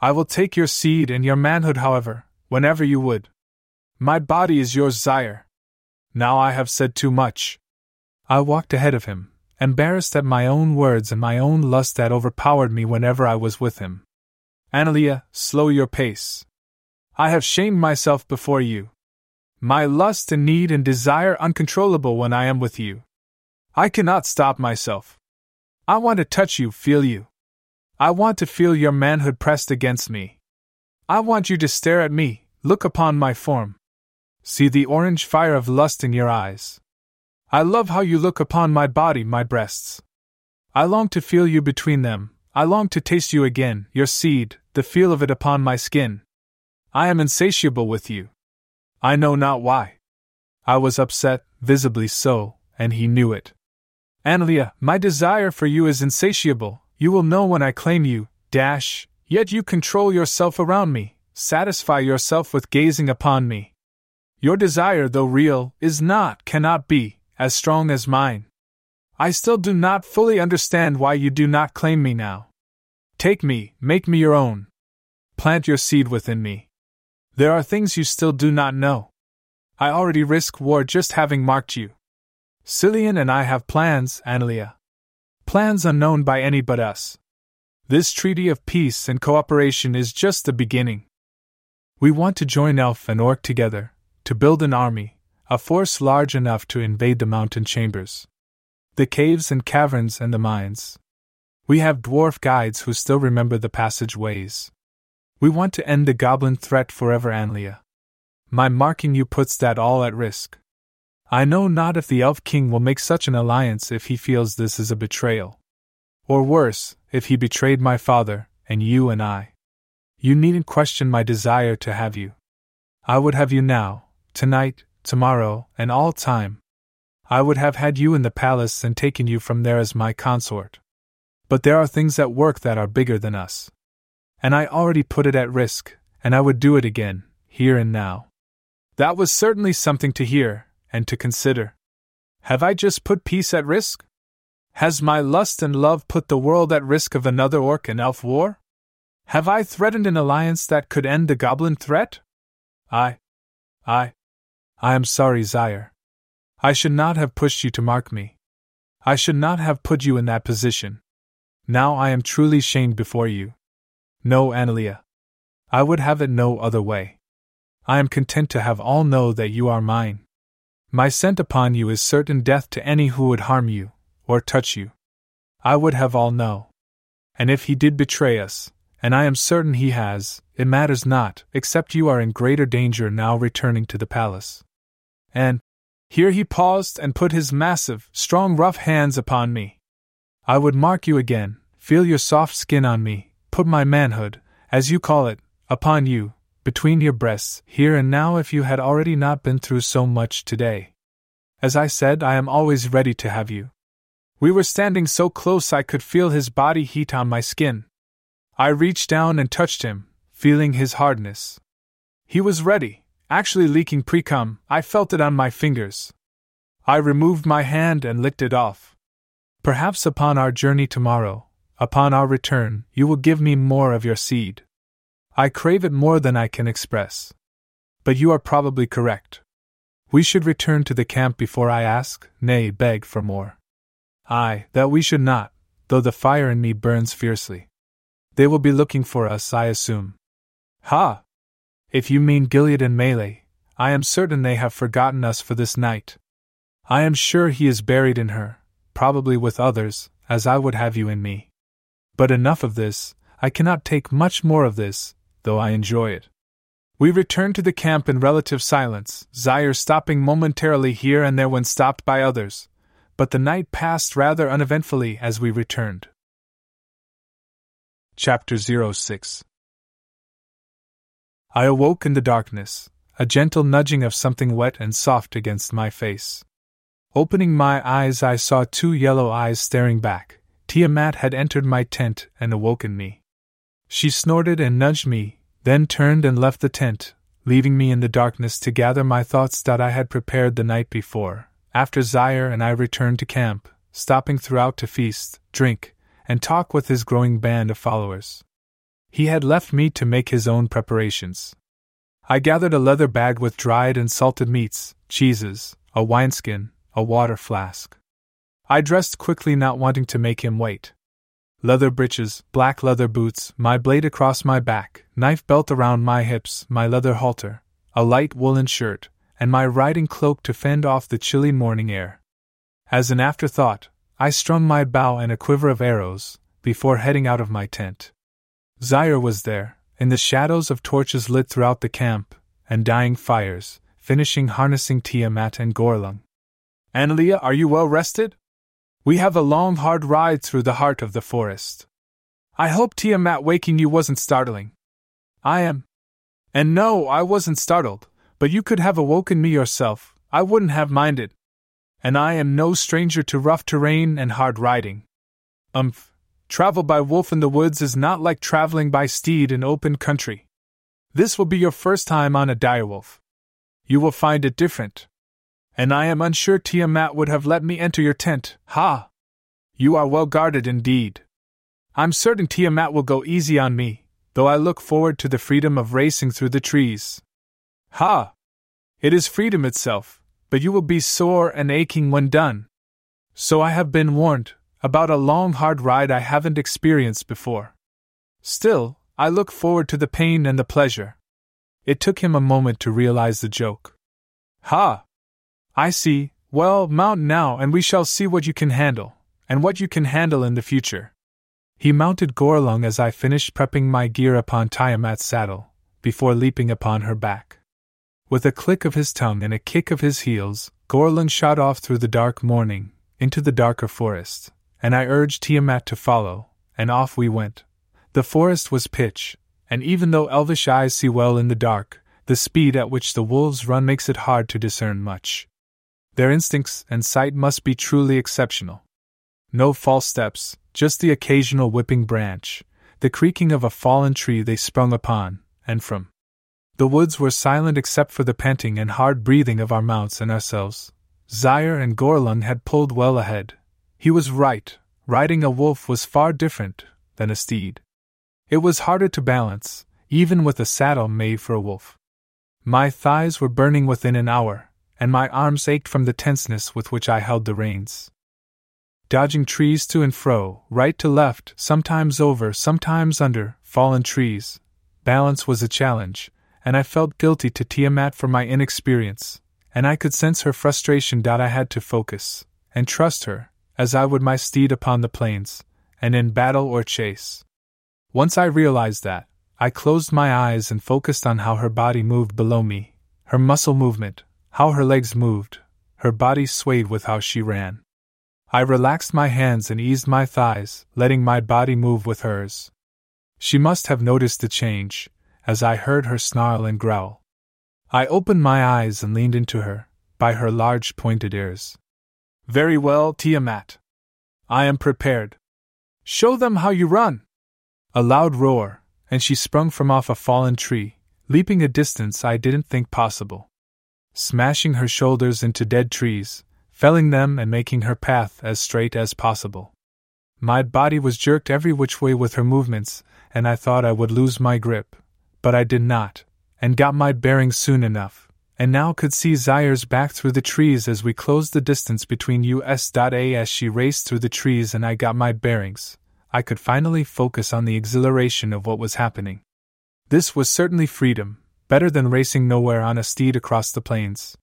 A: I will take your seed and your manhood, however, whenever you would. My body is yours, Zaire. Now I have said too much. I walked ahead of him, embarrassed at my own words and my own lust that overpowered me whenever I was with him. Analea, slow your pace. I have shamed myself before you. My lust and need and desire uncontrollable when I am with you. I cannot stop myself. I want to touch you, feel you. I want to feel your manhood pressed against me. I want you to stare at me, look upon my form. See the orange fire of lust in your eyes. I love how you look upon my body, my breasts. I long to feel you between them, I long to taste you again, your seed, the feel of it upon my skin. I am insatiable with you. I know not why. I was upset, visibly so, and he knew it. Analea, my desire for you is insatiable, you will know when I claim you, dash, yet you control yourself around me, satisfy yourself with gazing upon me. Your desire, though real, is not, cannot be, as strong as mine. I still do not fully understand why you do not claim me now. Take me, make me your own. Plant your seed within me. There are things you still do not know. I already risk war just having marked you. Cillian and I have plans, Analea plans unknown by any but us. This treaty of peace and cooperation is just the beginning. We want to join Elf and Orc together, to build an army, a force large enough to invade the mountain chambers, the caves and caverns and the mines. We have dwarf guides who still remember the passageways. We want to end the goblin threat forever, Analea. My marking you puts that all at risk. I know not if the Elf King will make such an alliance if he feels this is a betrayal. Or worse, if he betrayed my father, and you and I. You needn't question my desire to have you. I would have you now, tonight, tomorrow, and all time. I would have had you in the palace and taken you from there as my consort. But there are things at work that are bigger than us. And I already put it at risk, and I would do it again, here and now. That was certainly something to hear, and to consider. Have I just put peace at risk? Has my lust and love put the world at risk of another orc and elf war? Have I threatened an alliance that could end the goblin threat? I. I. I am sorry, Zaire. I should not have pushed you to mark me. I should not have put you in that position. Now I am truly shamed before you. No, Analea. I would have it no other way. I am content to have all know that you are mine. My scent upon you is certain death to any who would harm you, or touch you. I would have all know. And if he did betray us, and I am certain he has, it matters not, except you are in greater danger now returning to the palace. And, here he paused and put his massive, strong, rough hands upon me. I would mark you again, feel your soft skin on me, put my manhood, as you call it, upon you, between your breasts, here and now if you had already not been through so much today. As I said, I am always ready to have you. We were standing so close I could feel his body heat on my skin, I reached down and touched him, feeling his hardness. He was ready, actually leaking precum, I felt it on my fingers. I removed my hand and licked it off. Perhaps upon our journey tomorrow, upon our return, you will give me more of your seed. I crave it more than I can express. But you are probably correct. We should return to the camp before I ask, nay, beg for more. Ay, that we should not, though the fire in me burns fiercely. They will be looking for us, I assume. Ha! If you mean Gilead and Melee, I am certain they have forgotten us for this night. I am sure he is buried in her, probably with others, as I would have you in me. But enough of this, I cannot take much more of this, though I enjoy it. We returned to the camp in relative silence, Zaire stopping momentarily here and there when stopped by others, but the night passed rather uneventfully as we returned. Chapter 06 I awoke in the darkness, a gentle nudging of something wet and soft against my face. Opening my eyes, I saw two yellow eyes staring back. Tiamat had entered my tent and awoken me. She snorted and nudged me, then turned and left the tent, leaving me in the darkness to gather my thoughts that I had prepared the night before. After Zaire and I returned to camp, stopping throughout to feast, drink, and talk with his growing band of followers. He had left me to make his own preparations. I gathered a leather bag with dried and salted meats, cheeses, a wineskin, a water flask. I dressed quickly, not wanting to make him wait. Leather breeches, black leather boots, my blade across my back, knife belt around my hips, my leather halter, a light woolen shirt, and my riding cloak to fend off the chilly morning air. As an afterthought, I strung my bow and a quiver of arrows before heading out of my tent. Zaire was there, in the shadows of torches lit throughout the camp, and dying fires, finishing harnessing Tiamat and Gorlung. Analea, are you well rested? We have a long, hard ride through the heart of the forest. I hope Tiamat waking you wasn't startling. I am. And no, I wasn't startled, but you could have awoken me yourself, I wouldn't have minded and I am no stranger to rough terrain and hard riding. Umph, travel by wolf in the woods is not like traveling by steed in open country. This will be your first time on a direwolf. You will find it different. And I am unsure Tiamat would have let me enter your tent, ha! You are well guarded indeed. I'm certain Tiamat will go easy on me, though I look forward to the freedom of racing through the trees. Ha! It is freedom itself, but you will be sore and aching when done. So I have been warned about a long, hard ride I haven't experienced before. Still, I look forward to the pain and the pleasure. It took him a moment to realize the joke. Ha! I see. Well, mount now, and we shall see what you can handle, and what you can handle in the future. He mounted Gorlung as I finished prepping my gear upon Tiamat's saddle, before leaping upon her back. With a click of his tongue and a kick of his heels, Gorlung shot off through the dark morning, into the darker forest, and I urged Tiamat to follow, and off we went. The forest was pitch, and even though elvish eyes see well in the dark, the speed at which the wolves run makes it hard to discern much. Their instincts and sight must be truly exceptional. No false steps, just the occasional whipping branch, the creaking of a fallen tree they sprung upon, and from. The woods were silent except for the panting and hard breathing of our mounts and ourselves. Zaire and Gorlung had pulled well ahead. He was right, riding a wolf was far different than a steed. It was harder to balance, even with a saddle made for a wolf. My thighs were burning within an hour, and my arms ached from the tenseness with which I held the reins. Dodging trees to and fro, right to left, sometimes over, sometimes under, fallen trees. Balance was a challenge, and I felt guilty to Tiamat for my inexperience, and I could sense her frustration I had to focus, and trust her, as I would my steed upon the plains, and in battle or chase. Once I realized that, I closed my eyes and focused on how her body moved below me, her muscle movement, how her legs moved, her body swayed with how she ran. I relaxed my hands and eased my thighs, letting my body move with hers. She must have noticed the change, as I heard her snarl and growl. I opened my eyes and leaned into her, by her large pointed ears. Very well, Tiamat. I am prepared. Show them how you run! A loud roar, and she sprung from off a fallen tree, leaping a distance I didn't think possible. Smashing her shoulders into dead trees, felling them and making her path as straight as possible. My body was jerked every which way with her movements, and I thought I would lose my grip, but I did not, and got my bearings soon enough, and now could see Zaire's back through the trees as we closed the distance between us.a as she raced through the trees and I got my bearings. I could finally focus on the exhilaration of what was happening. This was certainly freedom, better than racing nowhere on a steed across the plains.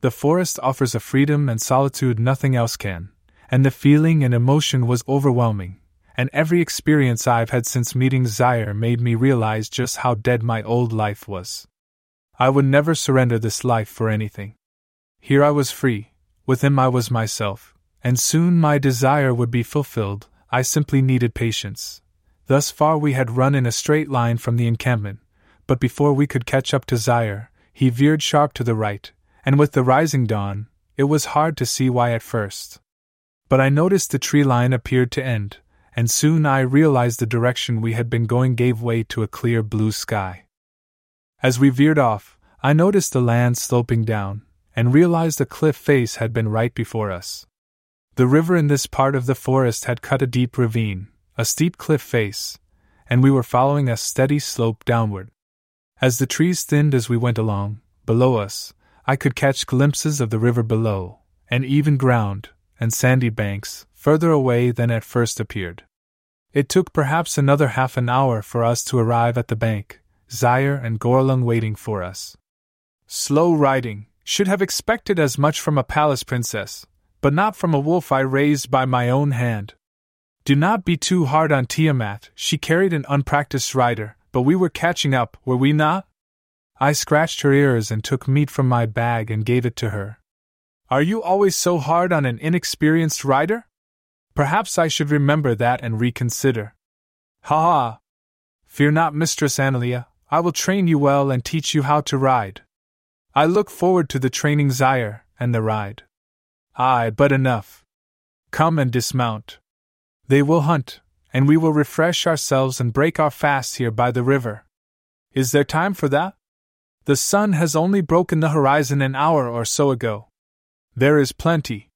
A: The forest offers a freedom and solitude nothing else can, and the feeling and emotion was overwhelming and every experience I've had since meeting Zaire made me realize just how dead my old life was. I would never surrender this life for anything. Here I was free, with him I was myself, and soon my desire would be fulfilled. I simply needed patience. Thus far we had run in a straight line from the encampment, but before we could catch up to Zaire, he veered sharp to the right, and with the rising dawn, it was hard to see why at first. But I noticed the tree line appeared to end, and soon I realized the direction we had been going gave way to a clear blue sky. As we veered off, I noticed the land sloping down, and realized a cliff face had been right before us. The river in this part of the forest had cut a deep ravine, a steep cliff face, and we were following a steady slope downward. As the trees thinned as we went along, below us, I could catch glimpses of the river below, and even ground, and sandy banks, further away than at first appeared. It took perhaps another half an hour for us to arrive at the bank, Zaire and Gorlung waiting for us. Slow riding, should have expected as much from a palace princess, but not from a wolf I raised by my own hand. Do not be too hard on Tiamat, she carried an unpracticed rider, but we were catching up, were we not? I scratched her ears and took meat from my bag and gave it to her. Are you always so hard on an inexperienced rider? Perhaps I should remember that and reconsider. Ha ha! Fear not, Mistress Analea, I will train you well and teach you how to ride. I look forward to the training Zaire and the ride. Ay, but enough. Come and dismount. They will hunt, and we will refresh ourselves and break our fast here by the river. Is there time for that? The sun has only broken the horizon an hour or so ago. There is plenty.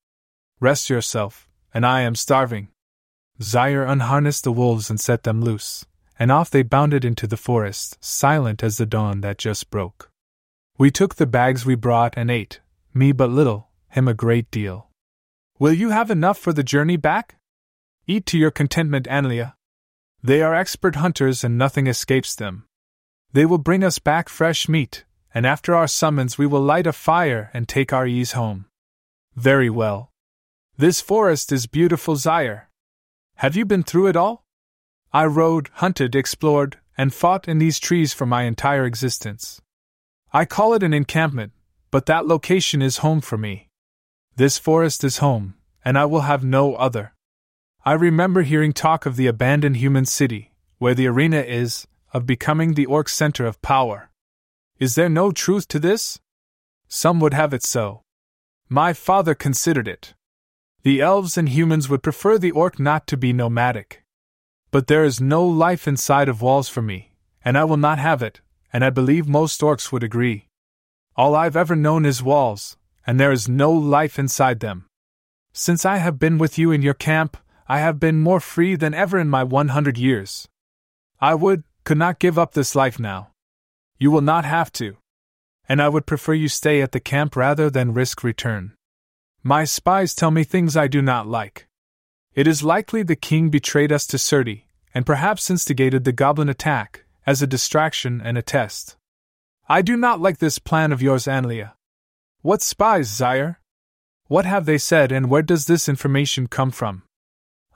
A: Rest yourself, and I am starving. Zaire unharnessed the wolves and set them loose, and off they bounded into the forest, silent as the dawn that just broke. We took the bags we brought and ate, me but little, him a great deal. Will you have enough for the journey back? Eat to your contentment, Analea. They are expert hunters and nothing escapes them. They will bring us back fresh meat, and after our summons we will light a fire and take our ease home. Very well. This forest is beautiful, Zaire. Have you been through it all? I rode, hunted, explored, and fought in these trees for my entire existence. I call it an encampment, but that location is home for me. This forest is home, and I will have no other. I remember hearing talk of the abandoned human city, where the arena is, of becoming the orc center of power. Is there no truth to this? Some would have it so. My father considered it. The elves and humans would prefer the orc not to be nomadic. But there is no life inside of walls for me, and I will not have it, and I believe most orcs would agree. All I've ever known is walls, and there is no life inside them. Since I have been with you in your camp, I have been more free than ever in my 100 years. I would, could not give up this life now. You will not have to. And I would prefer you stay at the camp rather than risk return. My spies tell me things I do not like. It is likely the king betrayed us to Surti, and perhaps instigated the goblin attack, as a distraction and a test. I do not like this plan of yours, Analea. What spies, Zaire? What have they said, and where does this information come from?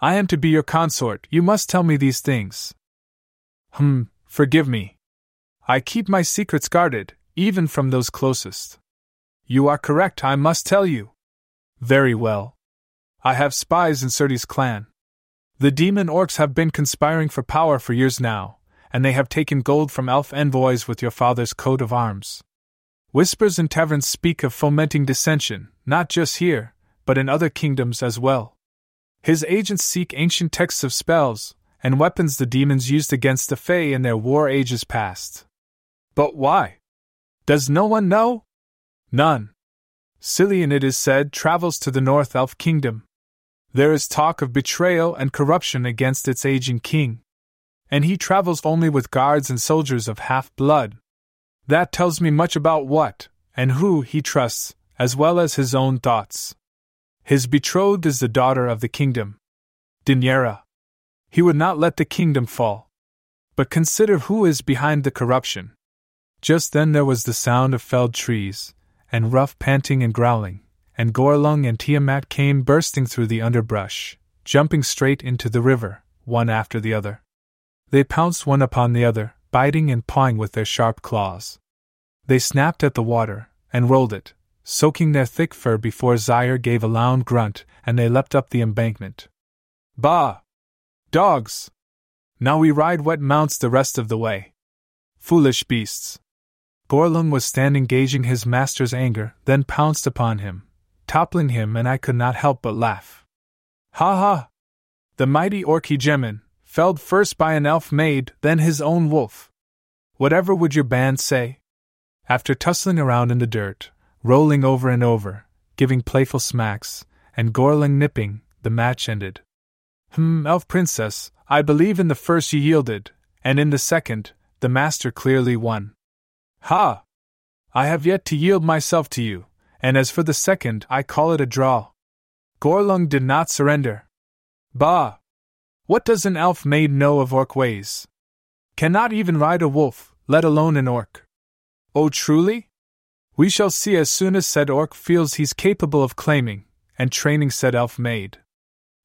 A: I am to be your consort, you must tell me these things. Hmm, forgive me. I keep my secrets guarded, even from those closest. You are correct, I must tell you. Very well. I have spies in Surti's clan. The demon orcs have been conspiring for power for years now, and they have taken gold from elf envoys with your father's coat of arms. Whispers in taverns speak of fomenting dissension, not just here, but in other kingdoms as well. His agents seek ancient texts of spells and weapons the demons used against the Fae in their war ages past. But why? Does no one know? None. Cillian, it is said, travels to the North Elf Kingdom. There is talk of betrayal and corruption against its aging king. And he travels only with guards and soldiers of half blood. That tells me much about what, and who, he trusts, as well as his own thoughts. His betrothed is the daughter of the kingdom. Dinera. He would not let the kingdom fall. But consider who is behind the corruption. Just then there was the sound of felled trees, and rough panting and growling, and Gorlung and Tiamat came bursting through the underbrush, jumping straight into the river, one after the other. They pounced one upon the other, biting and pawing with their sharp claws. They snapped at the water, and rolled it, soaking their thick fur before Zaire gave a loud grunt, and they leapt up the embankment. Bah! Dogs! Now we ride wet mounts the rest of the way. Foolish beasts! Gorlung was standing gauging his master's anger, then pounced upon him, toppling him, and I could not help but laugh. Ha ha! The mighty Orky felled first by an elf maid, then his own wolf. Whatever would your band say? After tussling around in the dirt, rolling over and over, giving playful smacks, and Gorlung nipping, the match ended. Hmm, elf princess, I believe in the first you yielded, and in the second, the master clearly won. Ha! I have yet to yield myself to you, and as for the second, I call it a draw. Gorlung did not surrender. Bah! What does an elf maid know of orc ways? Cannot even ride a wolf, let alone an orc. Oh, truly? We shall see as soon as said orc feels he's capable of claiming and training said elf maid.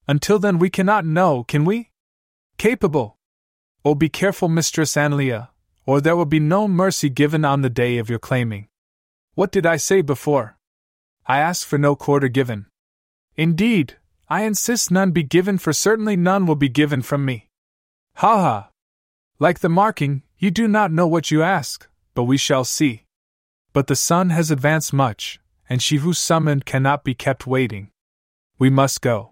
A: Until then, we cannot know, can we? Capable. Oh, be careful, Mistress Analea, or there will be no mercy given on the day of your claiming. What did I say before? I ask for no quarter given. Indeed, I insist none be given, for certainly none will be given from me. Ha ha! Like the marking, you do not know what you ask, but we shall see. But the sun has advanced much, and she who summoned cannot be kept waiting. We must go.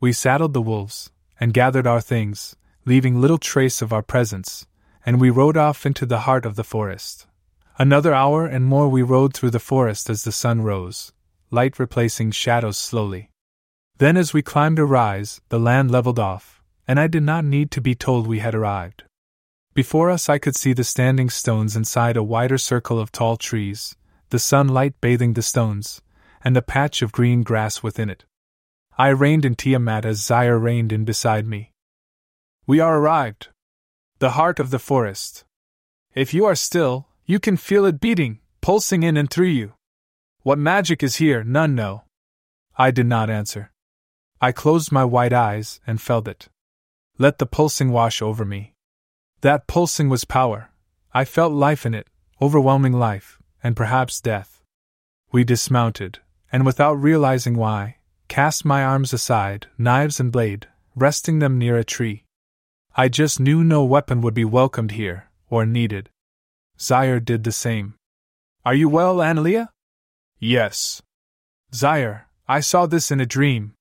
A: We saddled the wolves, and gathered our things, leaving little trace of our presence, and we rode off into the heart of the forest. Another hour and more we rode through the forest as the sun rose, light replacing shadows slowly. Then, as we climbed a rise, the land leveled off, and I did not need to be told we had arrived. Before us, I could see the standing stones inside a wider circle of tall trees, the sunlight bathing the stones, and a patch of green grass within it. I reined in Tiamat as Zaire reined in beside me. We are arrived. The heart of the forest. If you are still, you can feel it beating, pulsing in and through you. What magic is here, none know. I did not answer. I closed my white eyes and felt it. Let the pulsing wash over me. That pulsing was power. I felt life in it, overwhelming life, and perhaps death. We dismounted, and without realizing why, cast my arms aside, knives and blade, resting them near a tree. I just knew no weapon would be welcomed here, or needed. Zaire did the same. Are you well, Analea? Yes. Zaire, I saw this in a dream.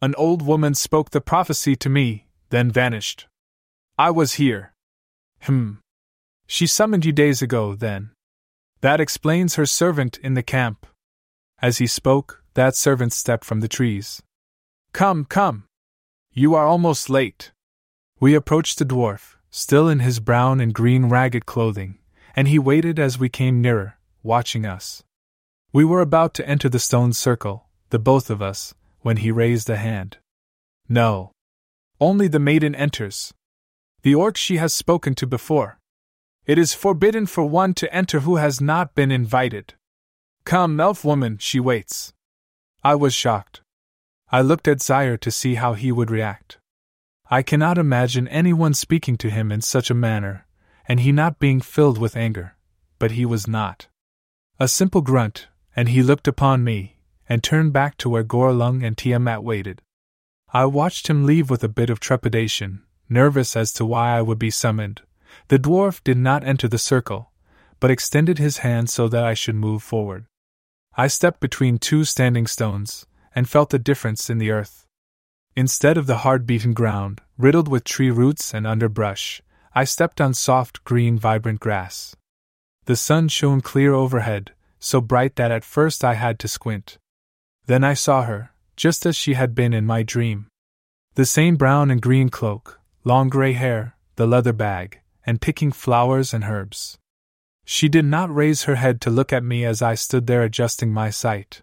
A: An old woman spoke the prophecy to me, then vanished. I was here. Hmm. She summoned you days ago, then. That explains her servant in the camp. As he spoke, that servant stepped from the trees. Come, come. You are almost late. We approached the dwarf, still in his brown and green ragged clothing, and he waited as we came nearer, watching us. We were about to enter the stone circle, the both of us, when he raised a hand. No. Only the maiden enters. The orc she has spoken to before. It is forbidden for one to enter who has not been invited. Come, elf woman, she waits. I was shocked. I looked at Zaire to see how he would react. I cannot imagine anyone speaking to him in such a manner, and he not being filled with anger. But he was not. A simple grunt, and he looked upon me, and turned back to where Gorlung and Tiamat waited. I watched him leave with a bit of trepidation, nervous as to why I would be summoned. The dwarf did not enter the circle, but extended his hand so that I should move forward. I stepped between two standing stones, and felt a difference in the earth. Instead of the hard beaten ground, riddled with tree roots and underbrush, I stepped on soft, green, vibrant grass. The sun shone clear overhead, so bright that at first I had to squint. Then I saw her, just as she had been in my dream. The same brown and green cloak, long gray hair, the leather bag, and picking flowers and herbs. She did not raise her head to look at me as I stood there adjusting my sight.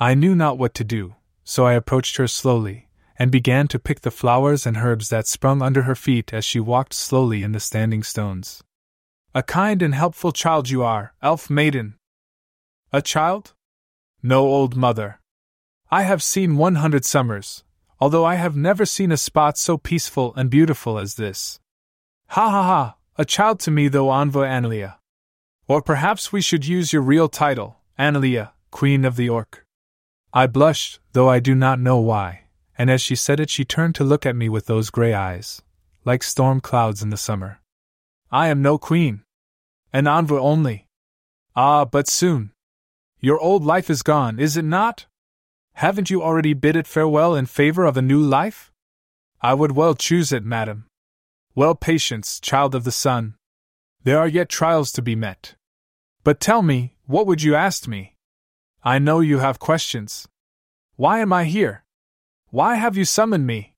A: I knew not what to do, so I approached her slowly, and began to pick the flowers and herbs that sprung under her feet as she walked slowly in the standing stones. A kind and helpful child you are, elf maiden. A child? No, old mother. I have seen one hundred summers, although I have never seen a spot so peaceful and beautiful as this. Ha ha ha, a child to me though Anva Analea. Or perhaps we should use your real title, Analea, Queen of the Orc. I blushed, though I do not know why, and as she said it, she turned to look at me with those gray eyes, like storm clouds in the summer. I am no queen. An envoy only. Ah, but soon. Your old life is gone, is it not? Haven't you already bid it farewell in favor of a new life? I would well choose it, madam. Well, patience, child of the sun. There are yet trials to be met. But tell me, what would you ask me? I know you have questions. Why am I here? Why have you summoned me?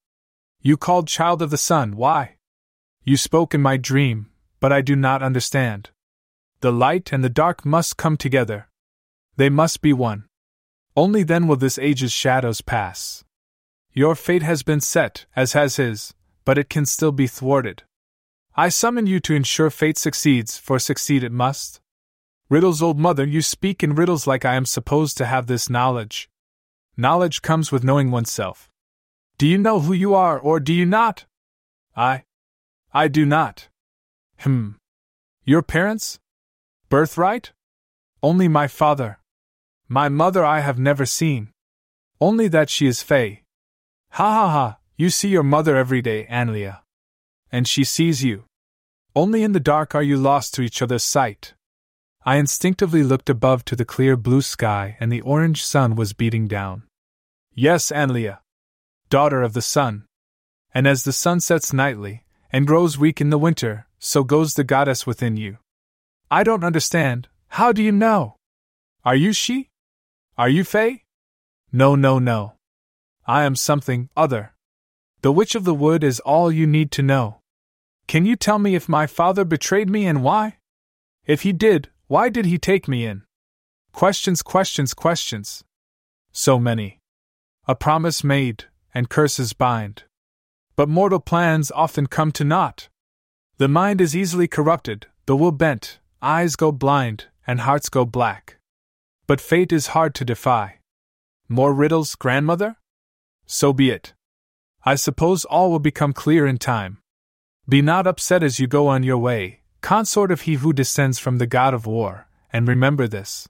A: You called Child of the Sun, why? You spoke in my dream, but I do not understand. The light and the dark must come together. They must be one. Only then will this age's shadows pass. Your fate has been set, as has his, but it can still be thwarted. I summon you to ensure fate succeeds, for succeed it must. Riddle's old mother, you speak in riddles like I am supposed to have this knowledge. Knowledge comes with knowing oneself. Do you know who you are, or do you not? I. I do not. Hmm. Your parents? Birthright? Only my father. My mother I have never seen. Only that she is Fey. Ha ha ha, you see your mother every day, Analea. And she sees you. Only in the dark are you lost to each other's sight. I instinctively looked above to the clear blue sky, and the orange sun was beating down. Yes, Analea. Daughter of the sun. And as the sun sets nightly, and grows weak in the winter, so goes the goddess within you. I don't understand. How do you know? Are you she? Are you Fey? No, no, no. I am something other. The Witch of the Wood is all you need to know. Can you tell me if my father betrayed me and why? If he did, why did he take me in? Questions, questions, questions. So many. A promise made, and curses bind. But mortal plans often come to naught. The mind is easily corrupted, the will bent, eyes go blind, and hearts go black. But fate is hard to defy. More riddles, grandmother? So be it. I suppose all will become clear in time. Be not upset as you go on your way, consort of he who descends from the god of war, and remember this.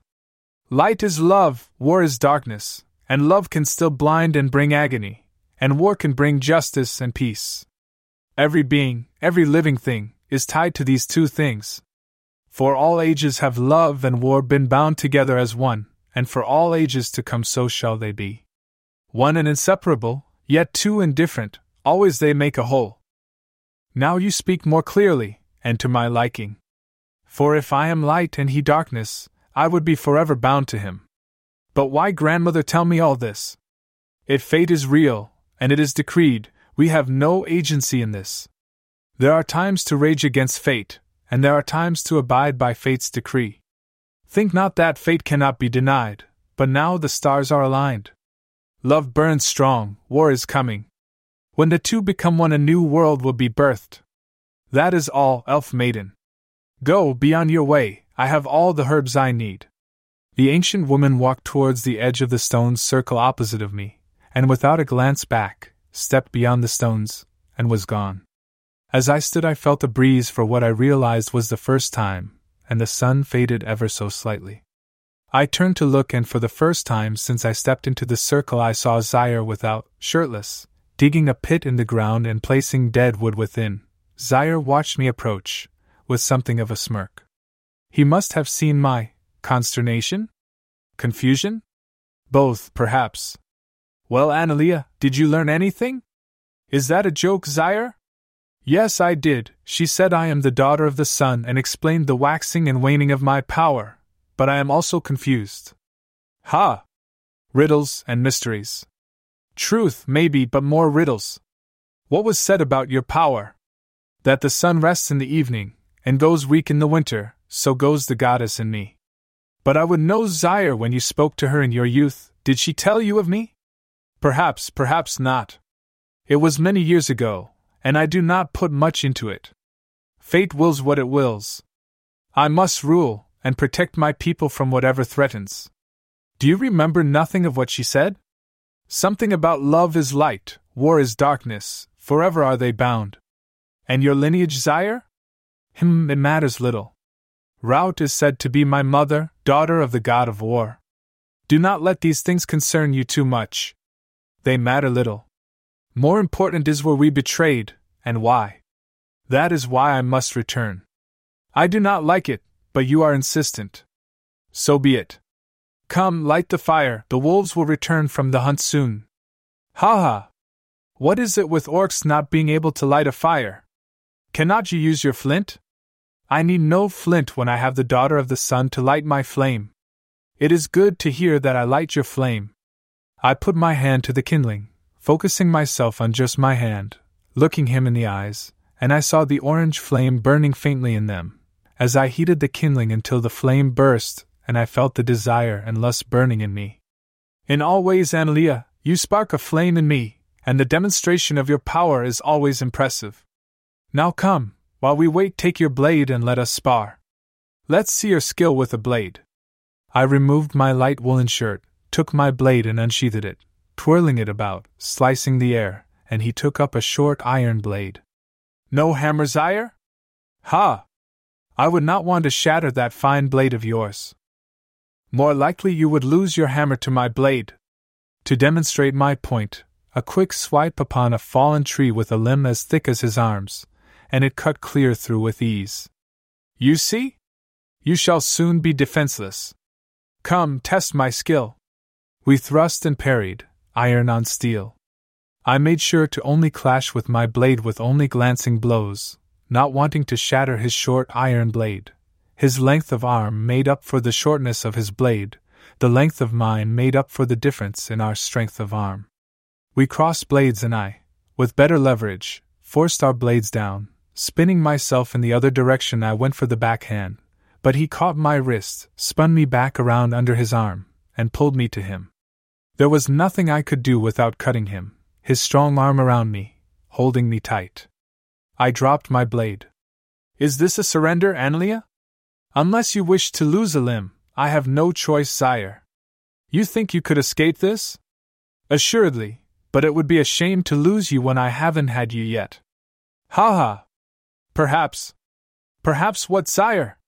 A: Light is love, war is darkness, and love can still blind and bring agony, and war can bring justice and peace. Every being, every living thing, is tied to these two things. For all ages have love and war been bound together as one, and for all ages to come so shall they be. One and inseparable, yet two and different, always they make a whole. Now you speak more clearly, and to my liking. For if I am light and he darkness, I would be forever bound to him. But why, grandmother, tell me all this? If fate is real, and it is decreed, we have no agency in this. There are times to rage against fate, and there are times to abide by fate's decree. Think not that fate cannot be denied, but now the stars are aligned. Love burns strong, war is coming. When the two become one, a new world will be birthed. That is all, elf maiden. Go, be on your way, I have all the herbs I need. The ancient woman walked towards the edge of the stone's circle opposite of me, and without a glance back, stepped beyond the stones, and was gone. As I stood, I felt a breeze for what I realized was the first time, and the sun faded ever so slightly. I turned to look, and for the first time since I stepped into the circle, I saw Zaire without, shirtless, digging a pit in the ground and placing dead wood within. Zaire watched me approach, with something of a smirk. He must have seen my consternation? Confusion? Both, perhaps. Well, Analea, did you learn anything? Is that a joke, Zaire? Yes, I did. She said I am the daughter of the sun and explained the waxing and waning of my power, but I am also confused. Ha! Riddles and mysteries. Truth, maybe, but more riddles. What was said about your power? That the sun rests in the evening, and goes weak in the winter, so goes the goddess in me. But I would know Zaire when you spoke to her in your youth, did she tell you of me? Perhaps, perhaps not. It was many years ago, and I do not put much into it. Fate wills what it wills. I must rule, and protect my people from whatever threatens. Do you remember nothing of what she said? Something about love is light, war is darkness, forever are they bound. And your lineage? Him, it matters little. Rout is said to be my mother, daughter of the god of war. Do not let these things concern you too much. They matter little. More important is were we betrayed, and why. That is why I must return. I do not like it, but you are insistent. So be it. Come, light the fire, the wolves will return from the hunt soon. Ha ha! What is it with orcs not being able to light a fire? Cannot you use your flint? I need no flint when I have the daughter of the sun to light my flame. It is good to hear that I light your flame. I put my hand to the kindling focusing myself on just my hand, looking him in the eyes, and I saw the orange flame burning faintly in them, as I heated the kindling until the flame burst, and I felt the desire and lust burning in me. In all ways, Analea, you spark a flame in me, and the demonstration of your power is always impressive. Now come, while we wait, take your blade and let us spar. Let's see your skill with a blade. I removed my light woolen shirt, took my blade and unsheathed it, twirling it about, slicing the air, and he took up a short iron blade. No hammer, Zaire? Ha! I would not want to shatter that fine blade of yours. More likely you would lose your hammer to my blade. To demonstrate my point, a quick swipe upon a fallen tree with a limb as thick as his arms, and it cut clear through with ease. You see? You shall soon be defenseless. Come, test my skill. We thrust and parried, iron on steel. I made sure to only clash with my blade with only glancing blows, not wanting to shatter his short iron blade. His length of arm made up for the shortness of his blade, the length of mine made up for the difference in our strength of arm. We crossed blades, and I, with better leverage, forced our blades down. Spinning myself in the other direction, I went for the backhand, but he caught my wrist, spun me back around under his arm, and pulled me to him. There was nothing I could do without cutting him, his strong arm around me, holding me tight. I dropped my blade. Is this a surrender, Analea? Unless you wish to lose a limb, I have no choice, sire. You think you could escape this? Assuredly, but it would be a shame to lose you when I haven't had you yet. Ha ha! Perhaps. Perhaps what, sire?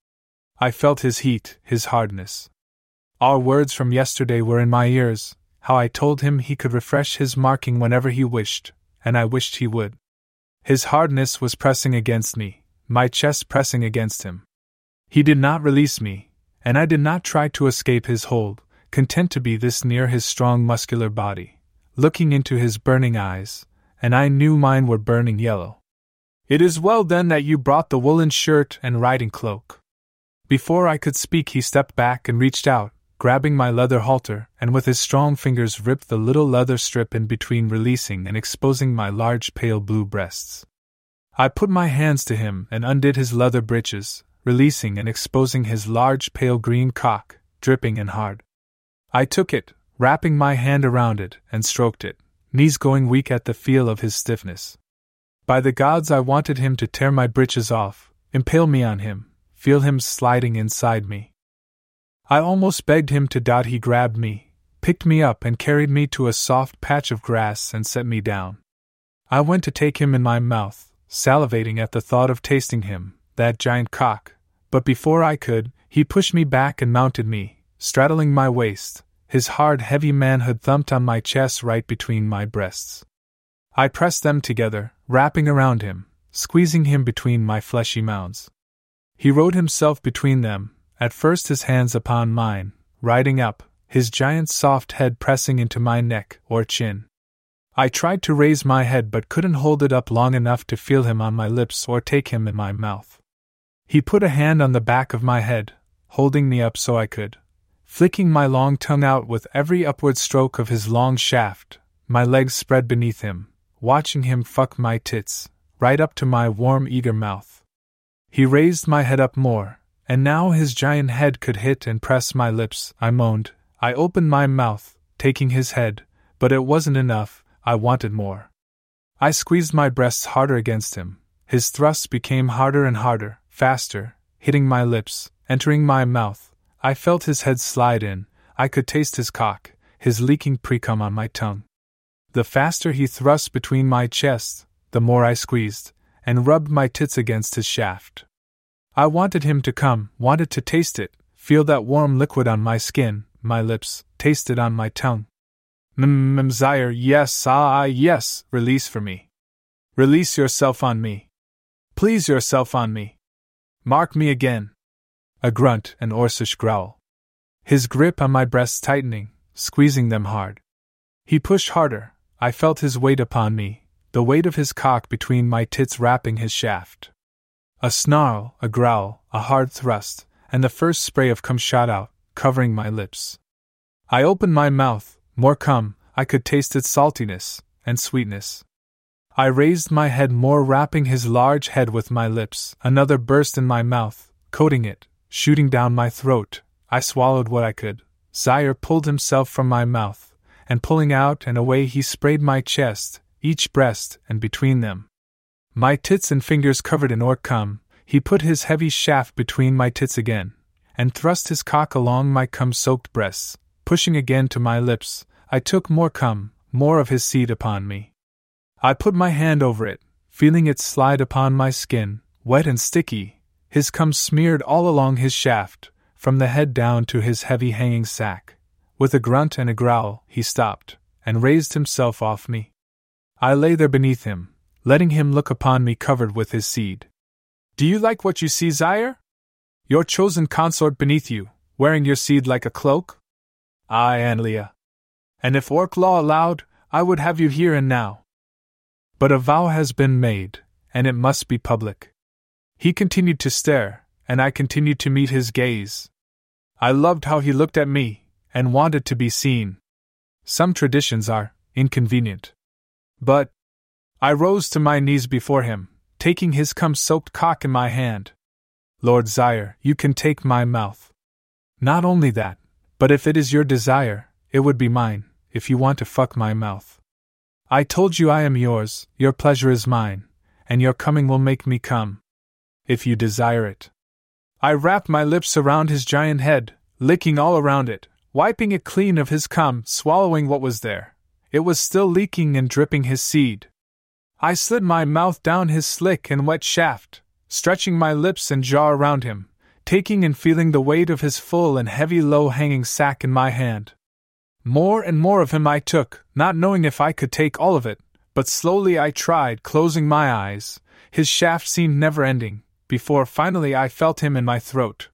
A: I felt his heat, his hardness. Our words from yesterday were in my ears, how I told him he could refresh his marking whenever he wished, and I wished he would. His hardness was pressing against me, my chest pressing against him. He did not release me, and I did not try to escape his hold, content to be this near his strong muscular body, looking into his burning eyes, and I knew mine were burning yellow. It is well then that you brought the woolen shirt and riding cloak. Before I could speak, he stepped back and reached out, grabbing my leather halter, and with his strong fingers ripped the little leather strip in between, releasing and exposing my large pale blue breasts. I put my hands to him and undid his leather breeches, releasing and exposing his large pale green cock, dripping and hard. I took it, wrapping my hand around it, and stroked it, knees going weak at the feel of his stiffness. By the gods, I wanted him to tear my breeches off, impale me on him, feel him sliding inside me. I almost begged him to dot. He grabbed me, picked me up, and carried me to a soft patch of grass and set me down. I went to take him in my mouth, salivating at the thought of tasting him, that giant cock, but before I could, he pushed me back and mounted me, straddling my waist. His hard, heavy manhood thumped on my chest right between my breasts. I pressed them together, wrapping around him, squeezing him between my fleshy mounds. He rode himself between them, at first his hands upon mine, riding up, his giant soft head pressing into my neck or chin. I tried to raise my head but couldn't hold it up long enough to feel him on my lips or take him in my mouth. He put a hand on the back of my head, holding me up so I could, flicking my long tongue out with every upward stroke of his long shaft, my legs spread beneath him, watching him fuck my tits, right up to my warm, eager mouth. He raised my head up more, and now his giant head could hit and press my lips, I moaned. I opened my mouth, taking his head, but it wasn't enough, I wanted more. I squeezed my breasts harder against him. His thrusts became harder and harder, faster, hitting my lips, entering my mouth. I felt his head slide in, I could taste his cock, his leaking precum on my tongue. The faster he thrust between my chest, the more I squeezed, and rubbed my tits against his shaft. I wanted him to come, wanted to taste it, feel that warm liquid on my skin, my lips, taste it on my tongue. Mzire, yes, ah, yes, release for me. Release yourself on me. Please yourself on me. Mark me again. A grunt, an Orcish growl. His grip on my breasts tightening, squeezing them hard. He pushed harder. I felt his weight upon me, the weight of his cock between my tits wrapping his shaft. A snarl, a growl, a hard thrust, and the first spray of cum shot out, covering my lips. I opened my mouth, more cum, I could taste its saltiness and sweetness. I raised my head more, wrapping his large head with my lips. Another burst in my mouth, coating it, shooting down my throat. I swallowed what I could. Zaire pulled himself from my mouth, and pulling out and away, he sprayed my chest, each breast, and between them. My tits and fingers covered in orc cum, he put his heavy shaft between my tits again, and thrust his cock along my cum soaked breasts. Pushing again to my lips, I took more cum, more of his seed upon me. I put my hand over it, feeling it slide upon my skin, wet and sticky, his cum smeared all along his shaft, from the head down to his heavy hanging sack. With a grunt and a growl, he stopped, and raised himself off me. I lay there beneath him, letting him look upon me covered with his seed. Do you like what you see, Zaire? Your chosen consort beneath you, wearing your seed like a cloak? Aye, Analea. And if Orc law allowed, I would have you here and now. But a vow has been made, and it must be public. He continued to stare, and I continued to meet his gaze. I loved how he looked at me, and wanted to be seen. Some traditions are inconvenient. But, I rose to my knees before him, taking his cum soaked cock in my hand. Lord Zaire, you can take my mouth. Not only that, but if it is your desire, it would be mine, if you want to fuck my mouth. I told you I am yours, your pleasure is mine, and your coming will make me come. If you desire it. I wrapped my lips around his giant head, licking all around it, wiping it clean of his cum, swallowing what was there. It was still leaking and dripping his seed, I slid my mouth down his slick and wet shaft, stretching my lips and jaw around him, taking and feeling the weight of his full and heavy low hanging sack in my hand. More and more of him I took, not knowing if I could take all of it, but slowly I tried, closing my eyes. His shaft seemed never ending, before finally I felt him in my throat.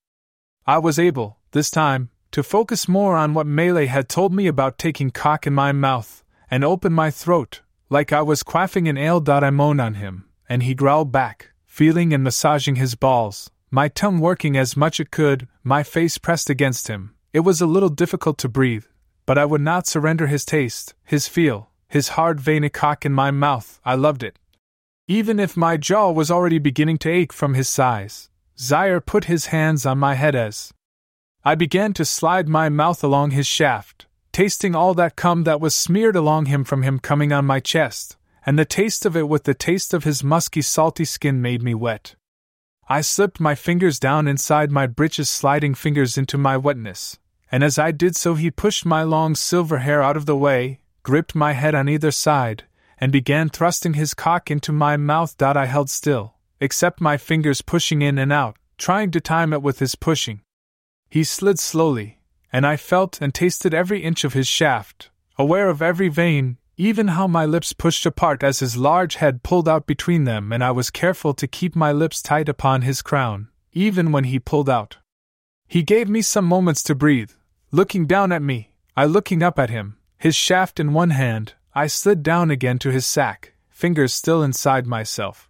A: I was able, this time, to focus more on what Melee had told me about taking cock in my mouth, and open my throat, like I was quaffing an ale. I moaned on him, and he growled back, feeling and massaging his balls, my tongue working as much as it could, my face pressed against him. It was a little difficult to breathe, but I would not surrender his taste, his feel, his hard veiny cock in my mouth. I loved it. Even if my jaw was already beginning to ache from his size, Zaire put his hands on my head as I began to slide my mouth along his shaft, tasting all that cum that was smeared along him from him coming on my chest, and the taste of it with the taste of his musky, salty skin made me wet. I slipped my fingers down inside my breeches, sliding fingers into my wetness, and as I did so, he pushed my long silver hair out of the way, gripped my head on either side, and began thrusting his cock into my mouth. I held still, except my fingers pushing in and out, trying to time it with his pushing. He slid slowly, and I felt and tasted every inch of his shaft, aware of every vein, even how my lips pushed apart as his large head pulled out between them, and I was careful to keep my lips tight upon his crown, even when he pulled out. He gave me some moments to breathe, looking down at me, I looking up at him, his shaft in one hand, I slid down again to his sack, fingers still inside myself.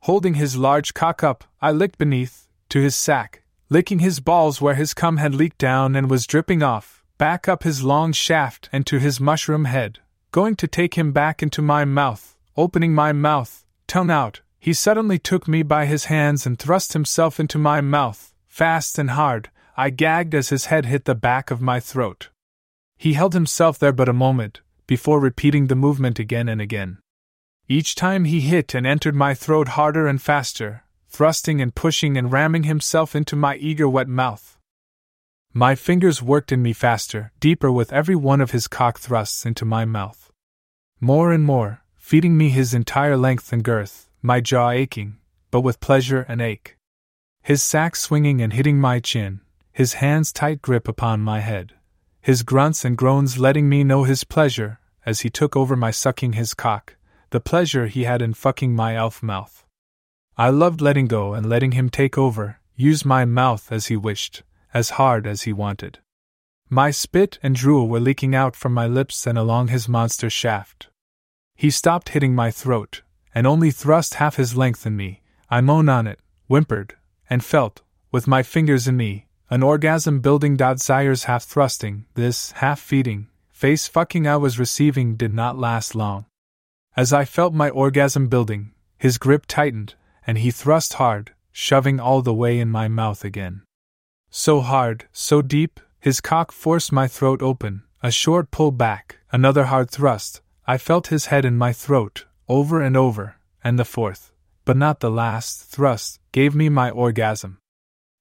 A: Holding his large cock up, I licked beneath, to his sack, licking his balls where his cum had leaked down and was dripping off, back up his long shaft and to his mushroom head, going to take him back into my mouth, opening my mouth, tongue out, he suddenly took me by his hands and thrust himself into my mouth, fast and hard. I gagged as his head hit the back of my throat. He held himself there but a moment, before repeating the movement again and again. Each time he hit and entered my throat harder and faster, thrusting and pushing and ramming himself into my eager wet mouth. My fingers worked in me faster, deeper with every one of his cock thrusts into my mouth. More and more, feeding me his entire length and girth, my jaw aching, but with pleasure and ache. His sack swinging and hitting my chin, his hands tight grip upon my head his grunts and groans letting me know his pleasure, as he took over my sucking his cock, the pleasure he had in fucking my elf mouth. I loved letting go and letting him take over, use my mouth as he wished, as hard as he wanted. My spit and drool were leaking out from my lips and along his monster shaft. He stopped hitting my throat, and only thrust half his length in me. I moaned on it, whimpered, and felt, with my fingers in me, an orgasm building. Zaires half thrusting, this half feeding, face fucking I was receiving did not last long. As I felt my orgasm building, his grip tightened, and he thrust hard, shoving all the way in my mouth again. So hard, so deep, his cock forced my throat open, a short pull back, another hard thrust. I felt his head in my throat, over and over, and the fourth, but not the last, thrust gave me my orgasm.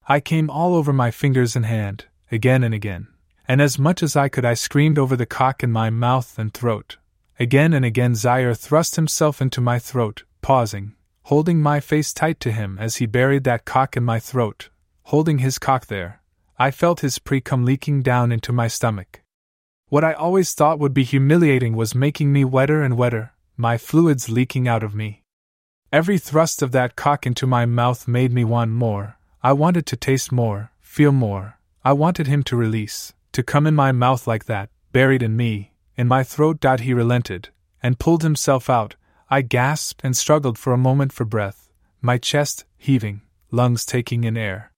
A: I came all over my fingers and hand, again and again, and as much as I could I screamed over the cock in my mouth and throat. Again and again Zaire thrust himself into my throat, pausing, holding my face tight to him as he buried that cock in my throat, holding his cock there. I felt his pre cum leaking down into my stomach. What I always thought would be humiliating was making me wetter and wetter, my fluids leaking out of me. Every thrust of that cock into my mouth made me want more, I wanted to taste more, feel more. I wanted him to release, to come in my mouth like that, buried in me, in my throat. He relented, and pulled himself out. I gasped and struggled for a moment for breath, my chest heaving, lungs taking in air.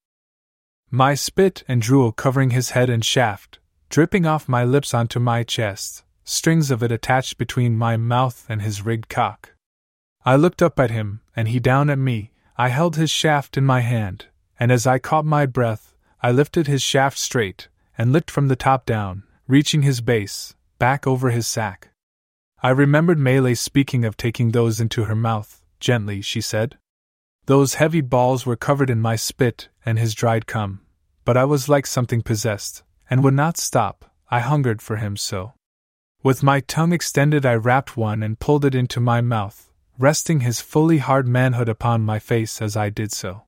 A: My spit and drool covering his head and shaft, dripping off my lips onto my chest, strings of it attached between my mouth and his rigged cock. I looked up at him, and he down at me. I held his shaft in my hand, and as I caught my breath, I lifted his shaft straight, and licked from the top down, reaching his base, back over his sack. I remembered Melee speaking of taking those into her mouth, gently, she said. Those heavy balls were covered in my spit and his dried cum, but I was like something possessed, and would not stop, I hungered for him so. With my tongue extended, I wrapped one and pulled it into my mouth, resting his fully hard manhood upon my face as I did so.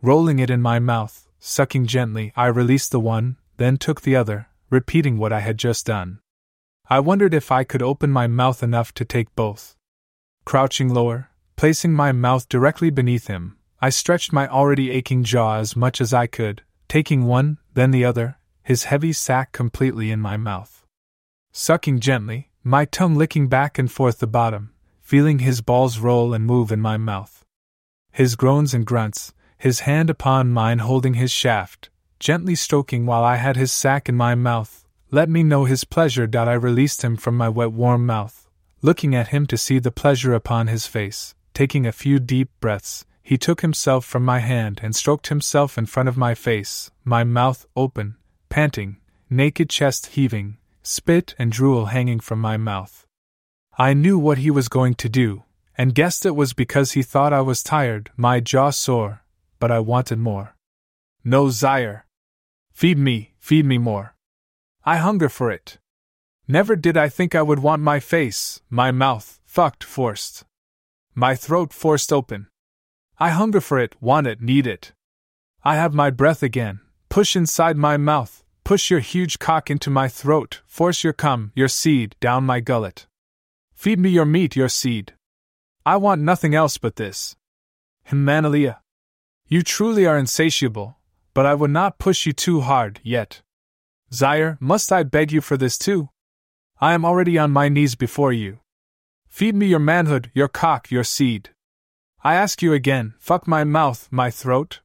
A: Rolling it in my mouth, sucking gently, I released the one, then took the other, repeating what I had just done. I wondered if I could open my mouth enough to take both, Crouching lower, placing my mouth directly beneath him, I stretched my already aching jaw as much as I could, taking one, then the other, his heavy sack completely in my mouth. Sucking gently, my tongue licking back and forth the bottom, feeling his balls roll and move in my mouth. His groans and grunts, his hand upon mine holding his shaft, gently stroking while I had his sack in my mouth, let me know his pleasure I released him from my wet warm mouth, looking at him to see the pleasure upon his face, taking a few deep breaths, he took himself from my hand and stroked himself in front of my face, my mouth open, panting, naked chest heaving, spit and drool hanging from my mouth. I knew what he was going to do, and guessed it was because he thought I was tired, my jaw sore, but I wanted more. No, Zaire. Feed me, feed me more. I hunger for it. Never did I think I would want my face, my mouth, fucked forced. My throat forced open. I hunger for it, want it, need it. I have my breath again. Push inside my mouth, push your huge cock into my throat, force your cum, your seed, down my gullet. Feed me your meat, your seed. I want nothing else but this. Himanelia. You truly are insatiable, but I would not push you too hard yet. Zaire, must I beg you for this too? I am already on my knees before you. Feed me your manhood, your cock, your seed. I ask you again, fuck my mouth, my throat?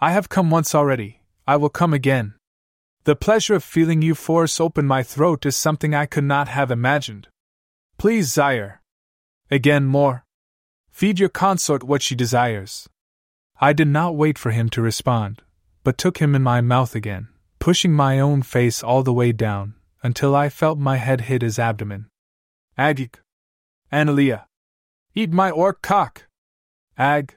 A: I have come once already, I will come again. The pleasure of feeling you force open my throat is something I could not have imagined. Please, Zaire. Again more. Feed your consort what she desires. I did not wait for him to respond, but took him in my mouth again, pushing my own face all the way down, until I felt my head hit his abdomen. Agik. Analea. Eat my orc cock. Ag.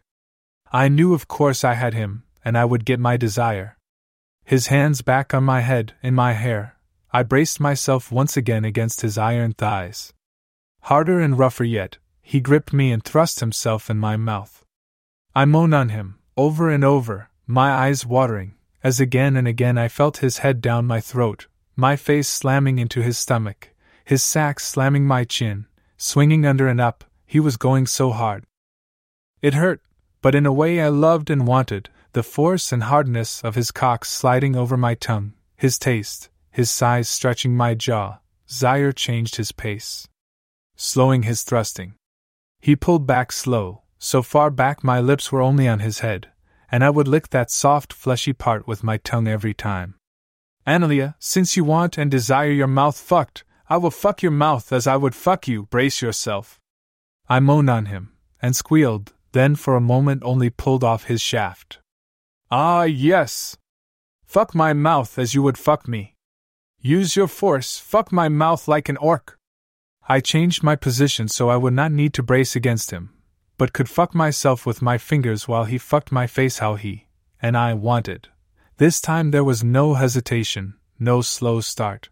A: I knew of course I had him, and I would get my desire. His hands back on my head, in my hair, I braced myself once again against his iron thighs. Harder and rougher yet, he gripped me and thrust himself in my mouth. I moaned on him, over and over, my eyes watering, as again and again I felt his head down my throat, my face slamming into his stomach, his sack slamming my chin, swinging under and up, he was going so hard. It hurt, but in a way I loved and wanted, the force and hardness of his cock sliding over my tongue, his taste, his size stretching my jaw. Zaire changed his pace, slowing his thrusting. He pulled back slow, so far back my lips were only on his head, and I would lick that soft, fleshy part with my tongue every time. Analea, since you want and desire your mouth fucked, I will fuck your mouth as I would fuck you, brace yourself. I moaned on him, and squealed, then for a moment only pulled off his shaft. Ah, yes! Fuck my mouth as you would fuck me. Use your force, fuck my mouth like an orc. I changed my position so I would not need to brace against him, but could fuck myself with my fingers while he fucked my face how he, and I wanted. This time there was no hesitation, no slow start.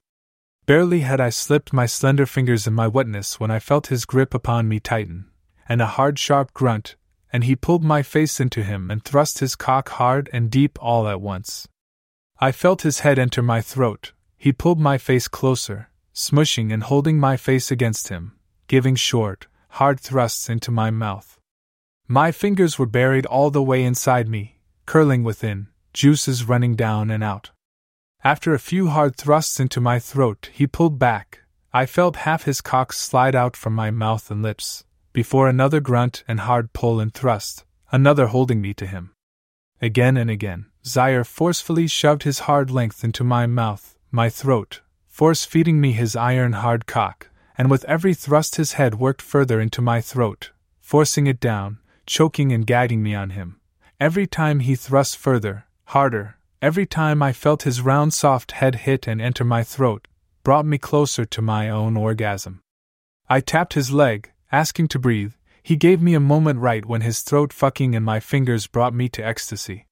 A: Barely had I slipped my slender fingers in my wetness when I felt his grip upon me tighten, and a hard, sharp grunt, and he pulled my face into him and thrust his cock hard and deep all at once. I felt his head enter my throat. He pulled my face closer, smushing and holding my face against him, giving short, hard thrusts into my mouth. My fingers were buried all the way inside me, curling within, juices running down and out. After a few hard thrusts into my throat, he pulled back. I felt half his cock slide out from my mouth and lips, before another grunt and hard pull and thrust, another holding me to him. Again and again, Zaire forcefully shoved his hard length into my mouth, my throat, force feeding me his iron hard cock, and with every thrust his head worked further into my throat, forcing it down, choking and gagging me on him. Every time he thrust further, harder, every time I felt his round soft head hit and enter my throat, brought me closer to my own orgasm. I tapped his leg, asking to breathe, he gave me a moment right when his throat fucking and my fingers brought me to ecstasy.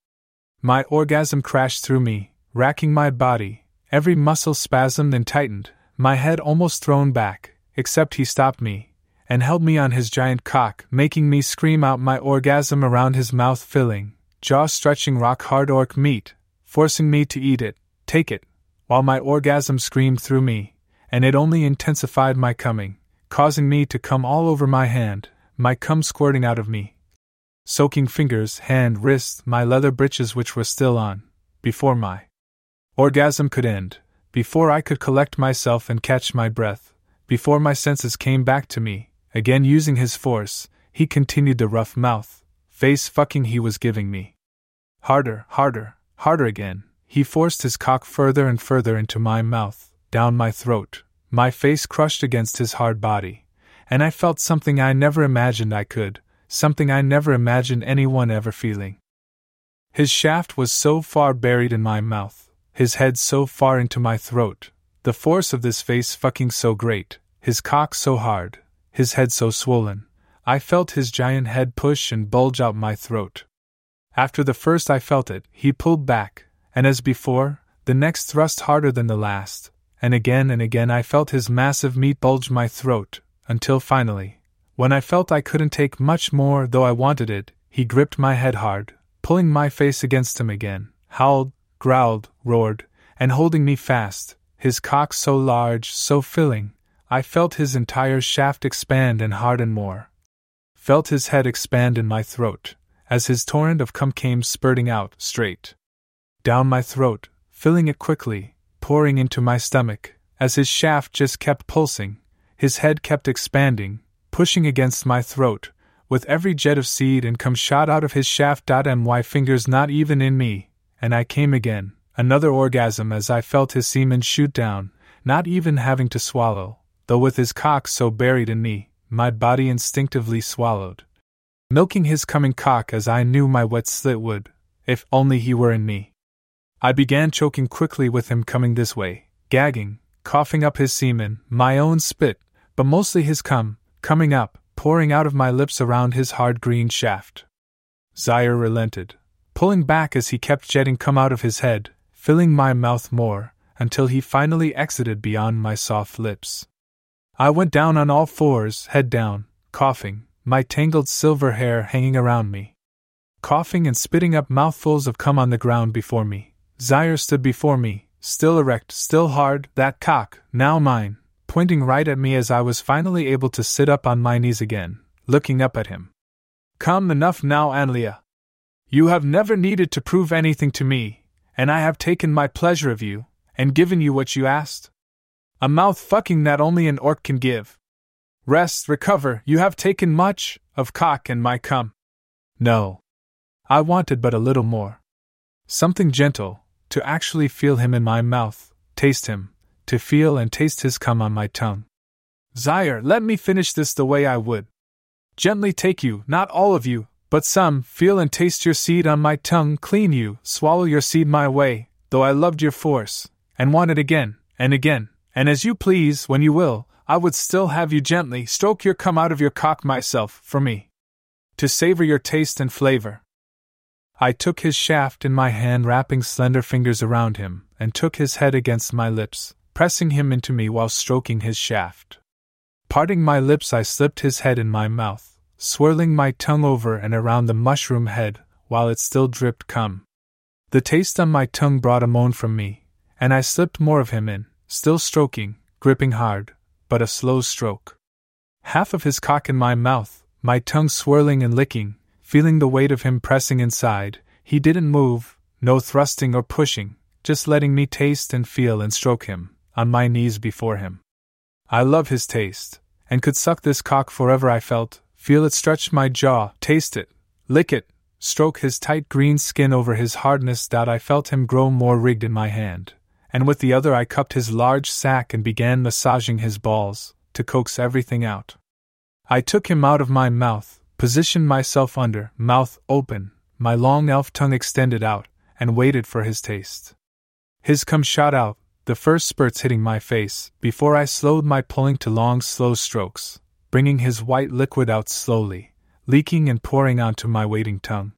A: My orgasm crashed through me, racking my body, every muscle spasmed and tightened, my head almost thrown back, except he stopped me, and held me on his giant cock, making me scream out my orgasm around his mouth filling, jaw stretching rock hard orc meat, forcing me to eat it, take it, while my orgasm screamed through me, and it only intensified my coming causing me to come all over my hand, my cum squirting out of me. Soaking fingers, hand, wrist, my leather breeches, which were still on, before my orgasm could end, before I could collect myself and catch my breath, before my senses came back to me, again using his force, he continued the rough mouth, face fucking he was giving me. Harder, harder, harder again, he forced his cock further and further into my mouth, down my throat, my face crushed against his hard body, and I felt something I never imagined I could, something I never imagined anyone ever feeling. His shaft was so far buried in my mouth, his head so far into my throat, the force of this face fucking so great, his cock so hard, his head so swollen, I felt his giant head push and bulge out my throat. After the first I felt it, he pulled back, and as before, the next thrust harder than the last, and again and again I felt his massive meat bulge my throat, until finally, when I felt I couldn't take much more though I wanted it, he gripped my head hard, pulling my face against him again, howled, growled, roared, and holding me fast, his cock so large, so filling, I felt his entire shaft expand and harden more. Felt his head expand in my throat, as his torrent of cum came spurting out, straight down my throat, filling it quickly, pouring into my stomach, as his shaft just kept pulsing, his head kept expanding, pushing against my throat, with every jet of seed and cum shot out of his shaft. My fingers not even in me, and I came again, another orgasm as I felt his semen shoot down, not even having to swallow, though with his cock so buried in me, my body instinctively swallowed. Milking his coming cock as I knew my wet slit would, if only he were in me. I began choking quickly with him coming this way, gagging, coughing up his semen, my own spit, but mostly his cum, coming up, pouring out of my lips around his hard green shaft. Zaire relented, pulling back as he kept jetting cum out of his head, filling my mouth more, until he finally exited beyond my soft lips. I went down on all fours, head down, coughing, my tangled silver hair hanging around me. Coughing and spitting up mouthfuls of cum on the ground before me, Zaire stood before me, still erect, still hard, that cock, now mine, pointing right at me as I was finally able to sit up on my knees again, looking up at him. Come enough now, Analea. You have never needed to prove anything to me, and I have taken my pleasure of you, and given you what you asked. A mouth fucking that only an orc can give. Rest, recover, you have taken much, of cock and my cum. No. I wanted but a little more. Something gentle, to actually feel him in my mouth, taste him, to feel and taste his cum on my tongue. Zaire, let me finish this the way I would. Gently take you, not all of you, but some, feel and taste your seed on my tongue, clean you, swallow your seed my way, though I loved your force, and want it again, and again, and as you please, when you will, I would still have you gently stroke your cum out of your cock myself, for me. To savor your taste and flavor. I took his shaft in my hand, wrapping slender fingers around him, and took his head against my lips, pressing him into me while stroking his shaft. Parting my lips, I slipped his head in my mouth, swirling my tongue over and around the mushroom head while it still dripped cum. The taste on my tongue brought a moan from me, and I slipped more of him in, still stroking, gripping hard, but a slow stroke. Half of his cock in my mouth, my tongue swirling and licking, feeling the weight of him pressing inside, he didn't move, no thrusting or pushing, just letting me taste and feel and stroke him, on my knees before him. I love his taste, and could suck this cock forever I felt, feel it stretch my jaw, taste it, lick it, stroke his tight green skin over his hardness that I felt him grow more rigged in my hand, and with the other I cupped his large sack and began massaging his balls, to coax everything out. I took him out of my mouth, positioned myself under, mouth open, my long elf tongue extended out, and waited for his taste. His cum shot out, the first spurts hitting my face, before I slowed my pulling to long, slow strokes, bringing his white liquid out slowly, leaking and pouring onto my waiting tongue.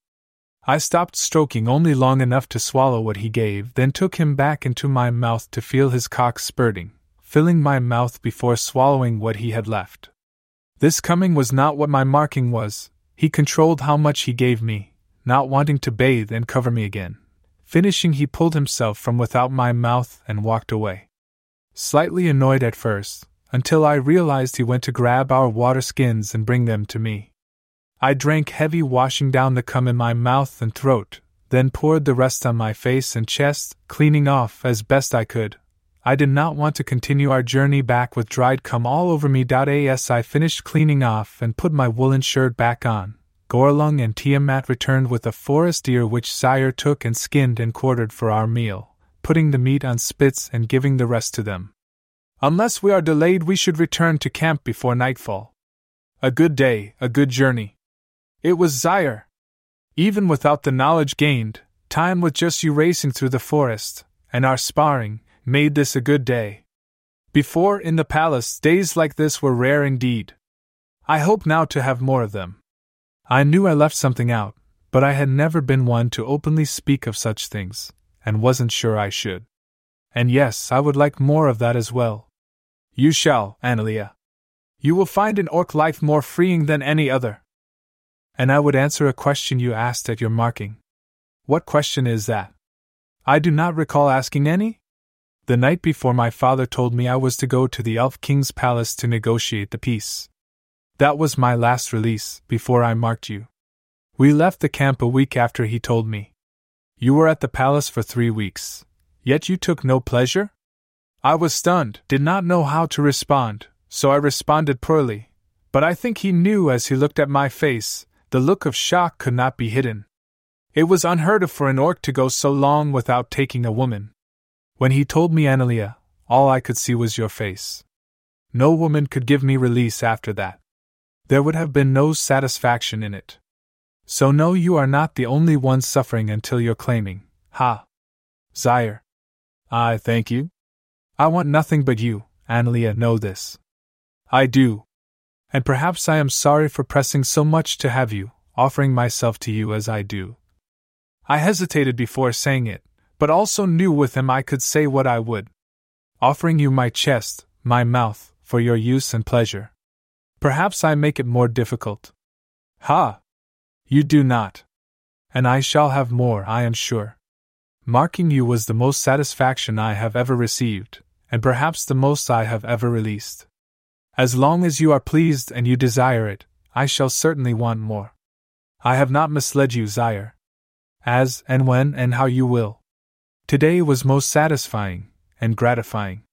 A: I stopped stroking only long enough to swallow what he gave, then took him back into my mouth to feel his cock spurting, filling my mouth before swallowing what he had left. This coming was not what my marking was, he controlled how much he gave me, not wanting to bathe and cover me again. Finishing, he pulled himself from without my mouth and walked away. Slightly annoyed at first, until I realized he went to grab our water skins and bring them to me. I drank heavy, washing down the cum in my mouth and throat, then poured the rest on my face and chest, cleaning off as best I could. I did not want to continue our journey back with dried cum all over me. As I finished cleaning off and put my woolen shirt back on, Gorlung and Tiamat returned with a forest deer which Sire took and skinned and quartered for our meal, putting the meat on spits and giving the rest to them. Unless we are delayed, we should return to camp before nightfall. A good day, a good journey. It was Zaire. Even without the knowledge gained, time with just you racing through the forest, and our sparring, made this a good day. Before, in the palace, days like this were rare indeed. I hope now to have more of them. I knew I left something out, but I had never been one to openly speak of such things, and wasn't sure I should. And yes, I would like more of that as well. You shall, Analea. You will find an orc life more freeing than any other. And I would answer a question you asked at your marking. What question is that? I do not recall asking any? The night before, my father told me I was to go to the Elf King's palace to negotiate the peace. That was my last release, before I marked you. We left the camp a week after he told me. You were at the palace for three weeks, yet you took no pleasure? I was stunned, did not know how to respond, so I responded poorly. But I think he knew as he looked at my face, the look of shock could not be hidden. It was unheard of for an orc to go so long without taking a woman. When he told me Analea, all I could see was your face. No woman could give me release after that there would have been no satisfaction in it. So, no, you are not the only one suffering until you're claiming, Ha! Zaire. I thank you. I want nothing but you, Analea, know this. I do. And perhaps I am sorry for pressing so much to have you, offering myself to you as I do. I hesitated before saying it, but also knew with him I could say what I would. Offering you my chest, my mouth, for your use and pleasure. Perhaps I make it more difficult. Ha! You do not. And I shall have more, I am sure. Marking you was the most satisfaction I have ever received, and perhaps the most I have ever released. As long as you are pleased and you desire it, I shall certainly want more. I have not misled you, Zaire. As, and when, and how you will. Today was most satisfying, and gratifying.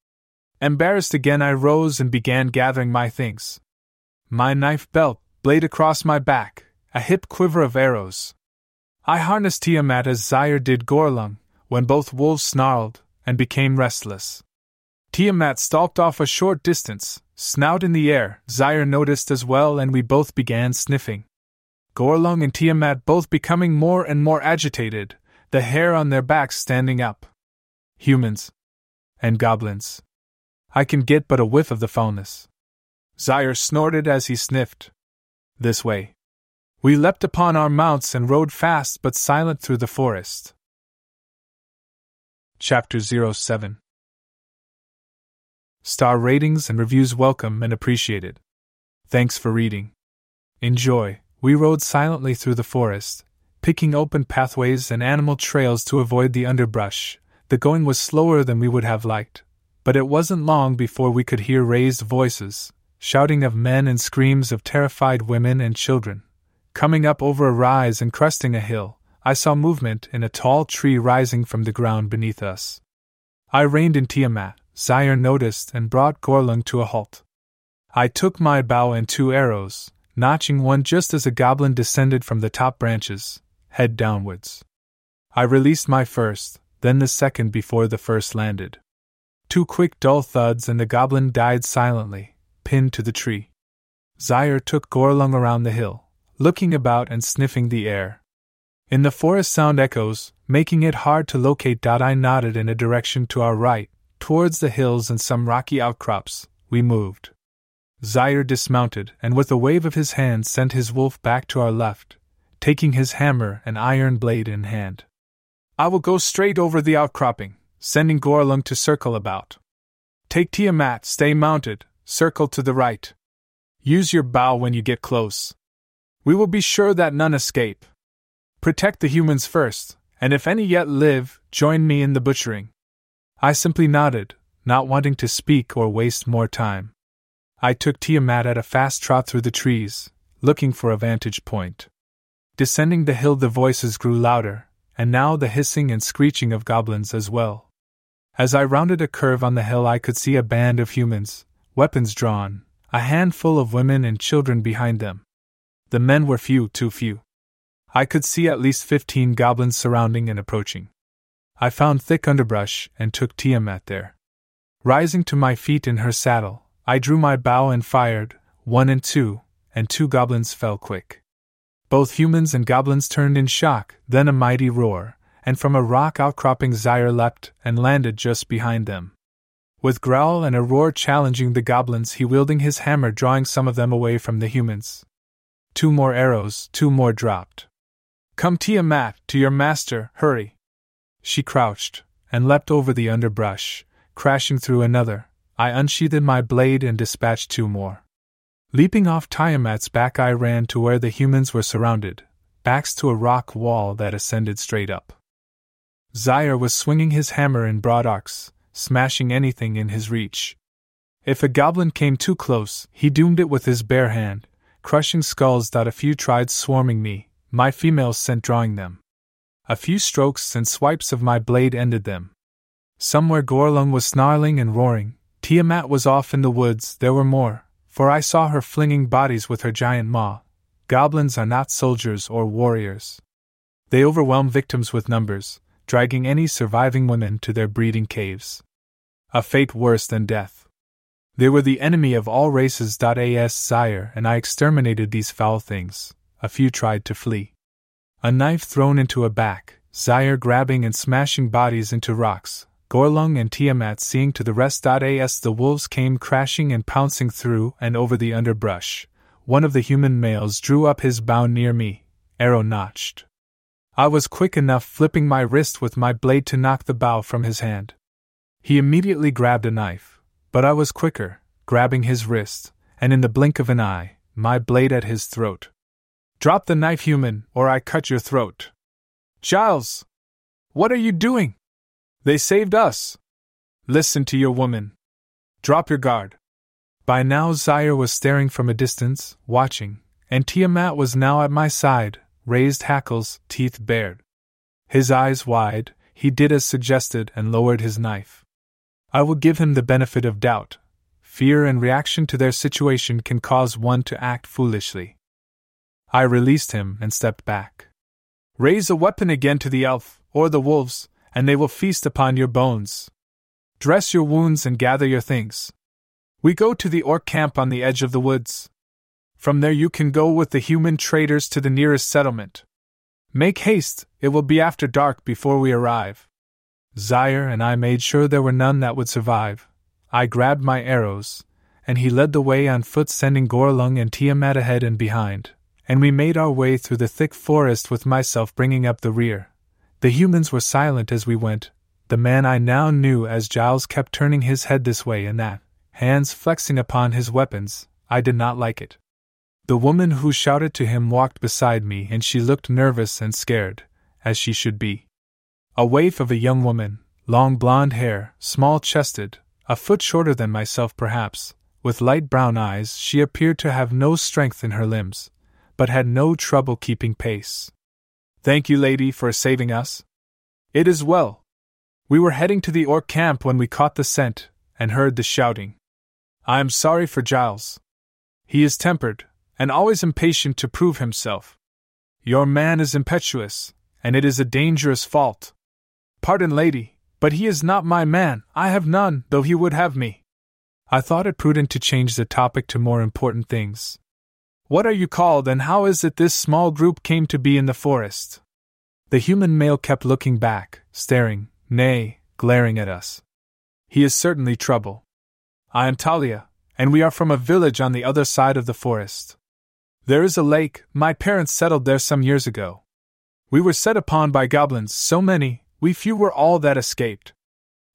A: Embarrassed again, I rose and began gathering my things my knife belt, blade across my back, a hip quiver of arrows. I harnessed Tiamat as Zaire did Gorlung, when both wolves snarled and became restless. Tiamat stalked off a short distance, snout in the air, Zaire noticed as well, and we both began sniffing. Gorlung and Tiamat both becoming more and more agitated, the hair on their backs standing up. Humans. And goblins. I can get but a whiff of the foulness. Zaire snorted as he sniffed. This way. We leapt upon our mounts and rode fast but silent through the forest. Chapter 07 Star ratings and reviews welcome and appreciated. Thanks for reading. Enjoy. We rode silently through the forest, picking open pathways and animal trails to avoid the underbrush. The going was slower than we would have liked, but it wasn't long before we could hear raised voices, shouting of men and screams of terrified women and children. Coming up over a rise and cresting a hill, I saw movement in a tall tree rising from the ground beneath us. I reined in Tiamat, Zaire noticed and brought Gorlung to a halt. I took my bow and two arrows, notching one just as a goblin descended from the top branches, head downwards. I released my first, then the second before the first landed. Two quick dull thuds and the goblin died silently, pinned to the tree. Zaire took Gorlung around the hill, looking about and sniffing the air. In the forest sound echoes, making it hard to locate. I nodded in a direction to our right, towards the hills and some rocky outcrops. We moved. Zaire dismounted and with a wave of his hand sent his wolf back to our left, taking his hammer and iron blade in hand. I will go straight over the outcropping, sending Gorlung to circle about. Take Tiamat, stay mounted, circle to the right. Use your bow when you get close. We will be sure that none escape. Protect the humans first, and if any yet live, join me in the butchering. I simply nodded, not wanting to speak or waste more time. I took Tiamat at a fast trot through the trees, looking for a vantage point. Descending the hill, the voices grew louder, and now the hissing and screeching of goblins as well. As I rounded a curve on the hill, I could see a band of humans, weapons drawn, a handful of women and children behind them. The men were few, too few. I could see at least fifteen goblins surrounding and approaching. I found thick underbrush and took Tiamat there. Rising to my feet in her saddle, I drew my bow and fired, one and two, and two goblins fell quick. Both humans and goblins turned in shock, then a mighty roar, and from a rock outcropping Zaire leapt and landed just behind them. With growl and a roar challenging the goblins, he wielding his hammer, drawing some of them away from the humans. Two more arrows, two more dropped. Come, Tiamat, to your master, hurry! She crouched, and leapt over the underbrush, crashing through another. I unsheathed my blade and dispatched two more. Leaping off Tiamat's back, I ran to where the humans were surrounded, backs to a rock wall that ascended straight up. Zaire was swinging his hammer in broad arcs, smashing anything in his reach. If a goblin came too close, he doomed it with his bare hand, crushing skulls that a few tried swarming me, my females sent drawing them. A few strokes and swipes of my blade ended them. Somewhere Gorlung was snarling and roaring. Tiamat was off in the woods, there were more, for I saw her flinging bodies with her giant maw. Goblins are not soldiers or warriors. They overwhelm victims with numbers, dragging any surviving women to their breeding caves. A fate worse than death. They were the enemy of all races. As Zaire and I exterminated these foul things. A few tried to flee. A knife thrown into a back, Zaire grabbing and smashing bodies into rocks, Gorlung and Tiamat seeing to the rest. As the wolves came crashing and pouncing through and over the underbrush, one of the human males drew up his bow near me, arrow notched. I was quick enough flipping my wrist with my blade to knock the bow from his hand. He immediately grabbed a knife, but I was quicker, grabbing his wrist, and in the blink of an eye, my blade at his throat. Drop the knife, human, or I cut your throat. Giles! What are you doing? They saved us. Listen to your woman. Drop your guard. By now, Zaire was staring from a distance, watching, and Tiamat was now at my side, raised hackles, teeth bared. His eyes wide, he did as suggested and lowered his knife. I will give him the benefit of doubt. Fear and reaction to their situation can cause one to act foolishly. I released him and stepped back. Raise a weapon again to the elf, or the wolves, and they will feast upon your bones. Dress your wounds and gather your things. We go to the orc camp on the edge of the woods. From there, you can go with the human traders to the nearest settlement. Make haste, it will be after dark before we arrive. Zaire and I made sure there were none that would survive. I grabbed my arrows, and he led the way on foot, sending Gorlung and Tiamat ahead and behind and we made our way through the thick forest with myself bringing up the rear. The humans were silent as we went. The man I now knew as Giles kept turning his head this way and that, hands flexing upon his weapons. I did not like it. The woman who shouted to him walked beside me and she looked nervous and scared, as she should be. A waif of a young woman, long blonde hair, small chested, a foot shorter than myself perhaps, with light brown eyes, she appeared to have no strength in her limbs, but had no trouble keeping pace. Thank you, lady, for saving us. It is well. We were heading to the orc camp when we caught the scent and heard the shouting. I am sorry for Giles. He is tempered, and always impatient to prove himself. Your man is impetuous, and it is a dangerous fault. Pardon, lady, but he is not my man, I have none, though he would have me. I thought it prudent to change the topic to more important things, what are you called, and how is it this small group came to be in the forest? The human male kept looking back, staring, nay, glaring at us. He is certainly trouble. I am Talia, and we are from a village on the other side of the forest. There is a lake, my parents settled there some years ago. We were set upon by goblins, so many, we few were all that escaped.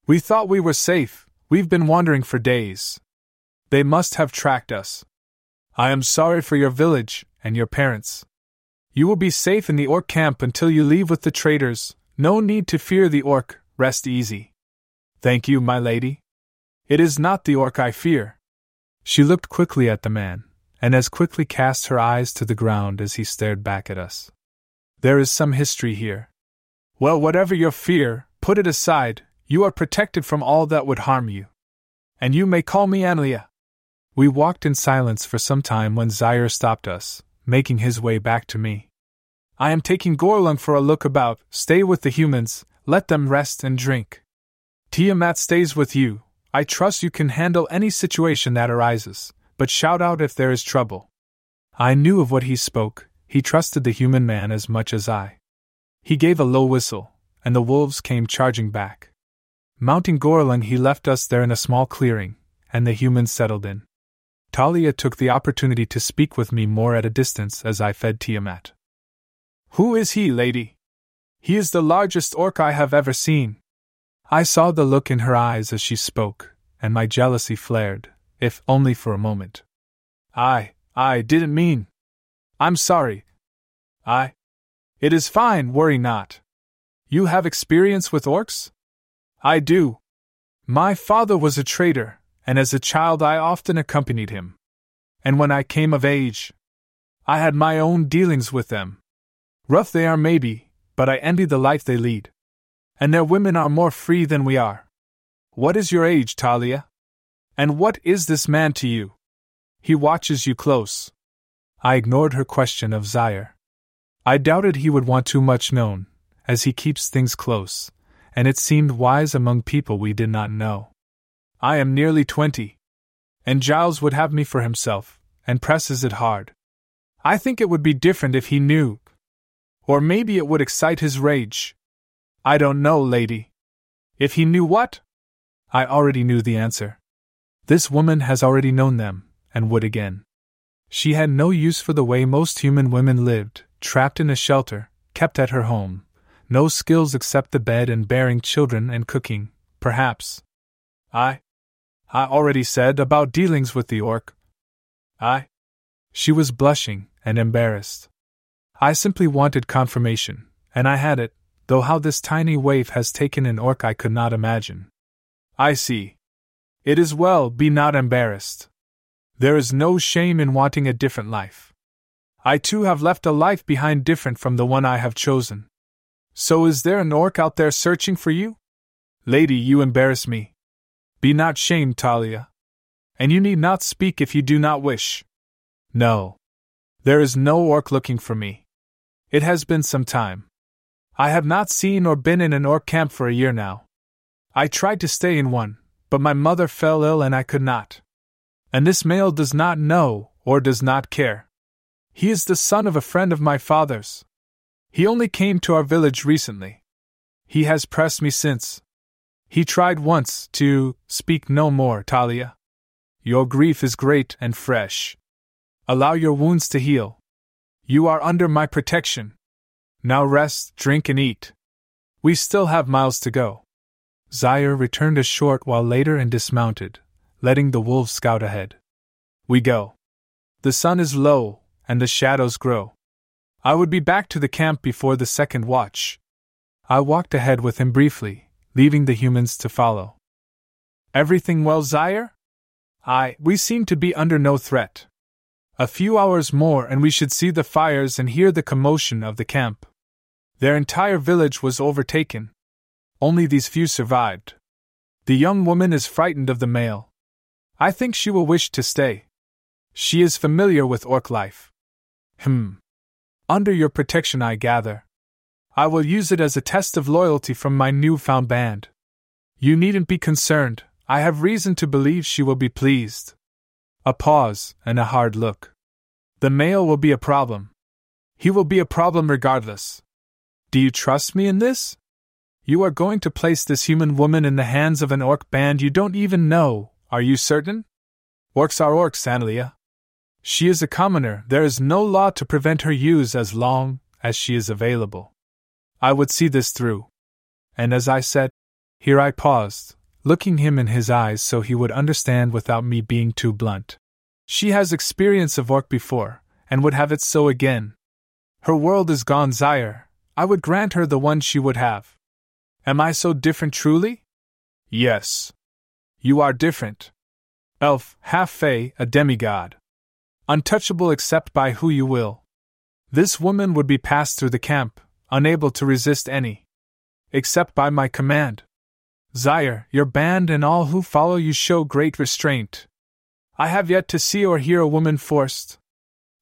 A: We thought we were safe, we've been wandering for days. They must have tracked us. I am sorry for your village and your parents. You will be safe in the orc camp until you leave with the traders. No need to fear the orc, rest easy. Thank you, my lady. It is not the orc I fear. She looked quickly at the man, and as quickly cast her eyes to the ground as he stared back at us. There is some history here. Well, whatever your fear, put it aside, you are protected from all that would harm you. And you may call me Analea. We walked in silence for some time when Zaire stopped us, making his way back to me. I am taking Gorlung for a look about, stay with the humans, let them rest and drink. Tiamat stays with you, I trust you can handle any situation that arises, but shout out if there is trouble. I knew of what he spoke, he trusted the human man as much as I. He gave a low whistle, and the wolves came charging back. Mounting Gorlung, he left us there in a small clearing, and the humans settled in. Talia took the opportunity to speak with me more at a distance as I fed Tiamat. Who is he, lady? He is the largest orc I have ever seen. I saw the look in her eyes as she spoke, and my jealousy flared, if only for a moment. I, I didn't mean. I'm sorry. I. It is fine, worry not. You have experience with orcs? I do. My father was a trader, and as a child I often accompanied him. And when I came of age, I had my own dealings with them. Rough they are, maybe, but I envy the life they lead. And their women are more free than we are. What is your age, Talia? And what is this man to you? He watches you close. I ignored her question of Zaire. I doubted he would want too much known, as he keeps things close, and it seemed wise among people we did not know. I am nearly twenty. And Giles would have me for himself, and presses it hard. I think it would be different if he knew. Or maybe it would excite his rage. I don't know, lady. If he knew what? I already knew the answer. This woman has already known them, and would again. She had no use for the way most human women lived, trapped in a shelter, kept at her home, no skills except the bed and bearing children and cooking, perhaps. I. I already said about dealings with the orc. I. She was blushing and embarrassed. I simply wanted confirmation, and I had it, though how this tiny waif has taken an orc I could not imagine. I see. It is well, be not embarrassed. There is no shame in wanting a different life. I too have left a life behind different from the one I have chosen. So is there an orc out there searching for you? Lady, you embarrass me. Be not shamed, Talia. And you need not speak if you do not wish. No. There is no orc looking for me. It has been some time. I have not seen or been in an orc camp for a year now. I tried to stay in one, but my mother fell ill and I could not. And this male does not know, or does not care. He is the son of a friend of my father's. He only came to our village recently. He has pressed me since. He tried once to speak no more, Talia. Your grief is great and fresh. Allow your wounds to heal. You are under my protection. Now rest, drink, and eat. We still have miles to go. Zaire returned a short while later and dismounted, letting the wolves scout ahead. We go. The sun is low, and the shadows grow. I would be back to the camp before the second watch. I walked ahead with him briefly, leaving the humans to follow. Everything well, Zaire? I. We seem to be under no threat. A few hours more and we should see the fires and hear the commotion of the camp. Their entire village was overtaken, only these few survived. The young woman is frightened of the male. I think she will wish to stay. She is familiar with orc life. Hmm. Under your protection, I gather. I will use it as a test of loyalty from my newfound band. You needn't be concerned, I have reason to believe she will be pleased. A pause, and a hard look. The male will be a problem. He will be a problem regardless. Do you trust me in this? You are going to place this human woman in the hands of an orc band you don't even know, are you certain? Orcs are orcs, Analea. She is a commoner, there is no law to prevent her use as long as she is available. I would see this through. And as I said, here I paused, looking him in his eyes so he would understand without me being too blunt. She has experience of orc before, and would have it so again. Her world is gone, Zaire. I would grant her the one she would have. Am I so different truly? Yes. You are different. Elf, half fey, a demigod. untouchable except by who you will. This woman would be passed through the camp, unable to resist any. Except by my command. Zaire, your band and all who follow you show great restraint. I have yet to see or hear a woman forced.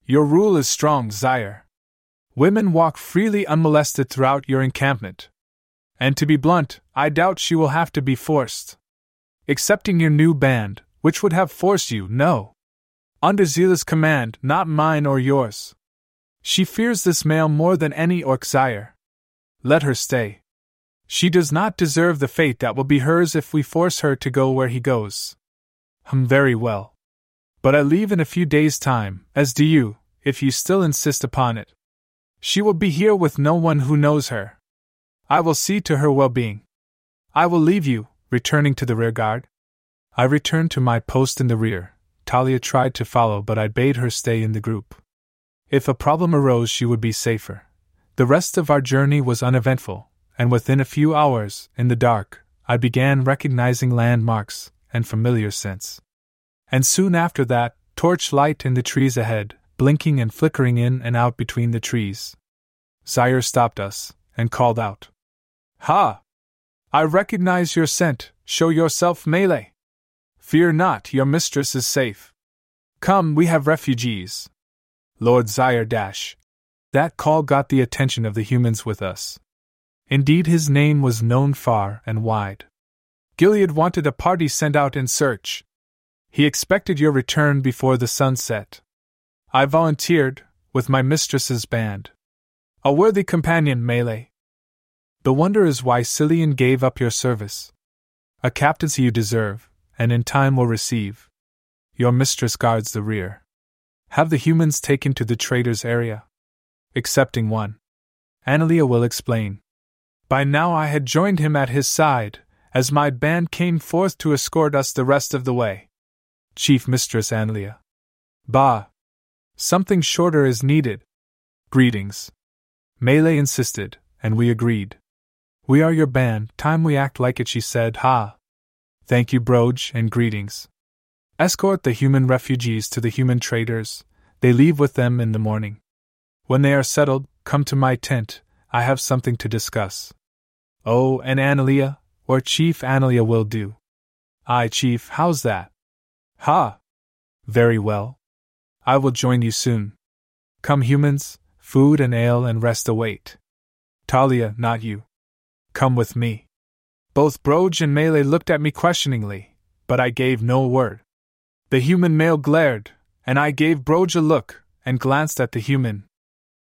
A: Your rule is strong, Zaire. Women walk freely unmolested throughout your encampment. And to be blunt, I doubt she will have to be forced. Excepting your new band, which would have forced you, no. Under Zila's command, not mine or yours. She fears this male more than any orc Zaire. Let her stay. She does not deserve the fate that will be hers if we force her to go where he goes. Hum, very well. But I leave in a few days' time, as do you, if you still insist upon it. She will be here with no one who knows her. I will see to her well being. I will leave you, returning to the rear guard. I returned to my post in the rear. Talia tried to follow, but I bade her stay in the group. If a problem arose, she would be safer. The rest of our journey was uneventful, and within a few hours, in the dark, I began recognizing landmarks and familiar scents. And soon after that, torch light in the trees ahead, blinking and flickering in and out between the trees. Zaire stopped us and called out, Ha! I recognize your scent, show yourself Melee. Fear not, your mistress is safe. Come, we have refugees. Lord Zaire Dash. That call got the attention of the humans with us. Indeed, his name was known far and wide. Gilead wanted a party sent out in search. He expected your return before the sun set. I volunteered, with my mistress's band. A worthy companion, Melee. The wonder is why Cillian gave up your service. A captaincy you deserve, and in time will receive. Your mistress guards the rear. Have the humans taken to the trader's area? Excepting one. Analea will explain. By now I had joined him at his side, as my band came forth to escort us the rest of the way. Chief Mistress Analea. Bah, Something shorter is needed. Greetings. Melee insisted, and we agreed. We are your band, time we act like it, she said, ha. Thank you, Broge, and greetings. Escort the human refugees to the human traders. They leave with them in the morning. When they are settled, come to my tent. I have something to discuss. Oh, and Analea, or Chief Analea will do. Aye, Chief, how's that? Ha! Very well. I will join you soon. Come, humans, food and ale and rest await. Talia, not you. Come with me. Both Broge and Melee looked at me questioningly, but I gave no word. The human male glared, and I gave Broge a look and glanced at the human.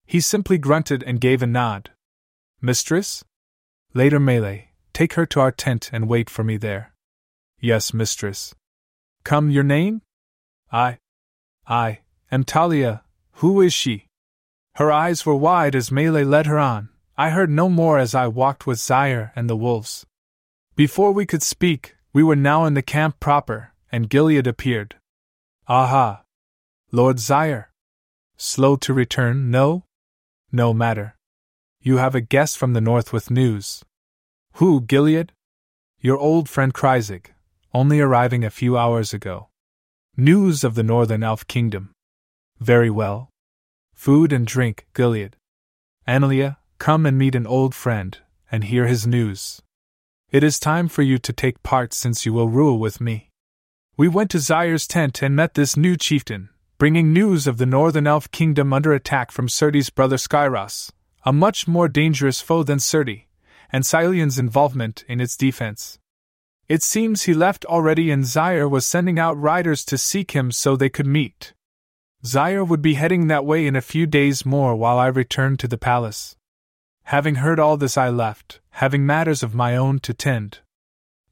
A: He simply grunted and gave a nod. Mistress? Later, Melee, take her to our tent and wait for me there. Yes, mistress. Come, your name? I. I. And Talia, who is she? Her eyes were wide as Melee led her on. I heard no more as I walked with Zaire and the wolves. Before we could speak, we were now in the camp proper, and Gilead appeared. Aha! Lord Zaire. Slow to return, no? No matter. You have a guest from the north with news. Who, Gilead? Your old friend Kreisig, only arriving a few hours ago. News of the northern elf kingdom. Very well. Food and drink, Gilead. Analea, come and meet an old friend, and hear his news. It is time for you to take part since you will rule with me. We went to Zaire's tent and met this new chieftain, bringing news of the northern elf kingdom under attack from Surti's brother Skyros, a much more dangerous foe than Surti, and Cillian's involvement in its defense. It seems he left already and Zaire was sending out riders to seek him so they could meet. Zaire would be heading that way in a few days more while I returned to the palace. Having heard all this, I left, having matters of my own to tend.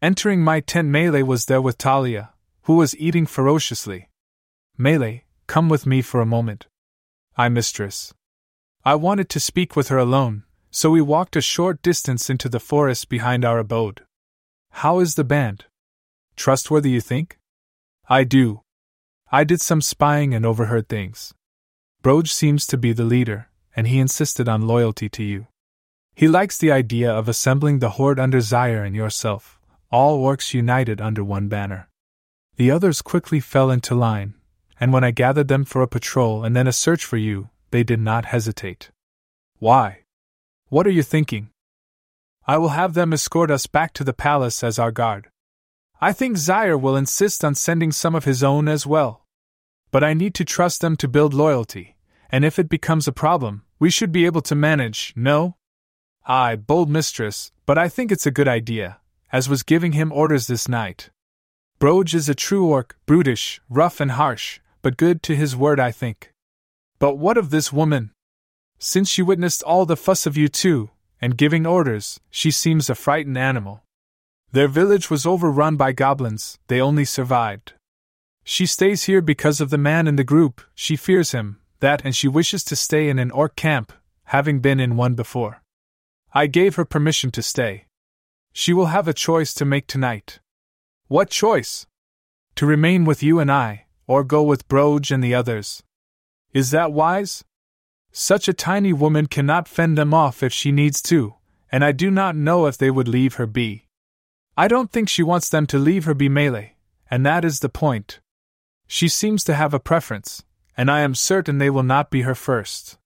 A: Entering my tent, Melee was there with Talia, who was eating ferociously. Melee, come with me for a moment. I, mistress. I wanted to speak with her alone, so we walked a short distance into the forest behind our abode. How is the band? Trustworthy, you think? I do, I did some spying and overheard things. Broge seems to be the leader, and he insisted on loyalty to you. He likes the idea of assembling the horde under Zaire and yourself, all orcs united under one banner. The others quickly fell into line, and when I gathered them for a patrol and then a search for you, they did not hesitate. Why? What are you thinking? I will have them escort us back to the palace as our guard. I think Zaire will insist on sending some of his own as well. But I need to trust them to build loyalty, and if it becomes a problem, we should be able to manage, no? Aye, bold mistress, but I think it's a good idea, as was giving him orders this night. Broge is a true orc, brutish, rough, and harsh, but good to his word, I think. But what of this woman? Since she witnessed all the fuss of you two, and giving orders, she seems a frightened animal. Their village was overrun by goblins, they only survived. She stays here because of the man in the group, she fears him, that, and she wishes to stay in an orc camp, having been in one before. I gave her permission to stay. She will have a choice to make tonight. What choice? To remain with you and I, or go with Broge and the others. Is that wise? Such a tiny woman cannot fend them off if she needs to, and I do not know if they would leave her be. I don't think she wants them to leave her be Melee, and that is the point. She seems to have a preference, and I am certain they will not be her first.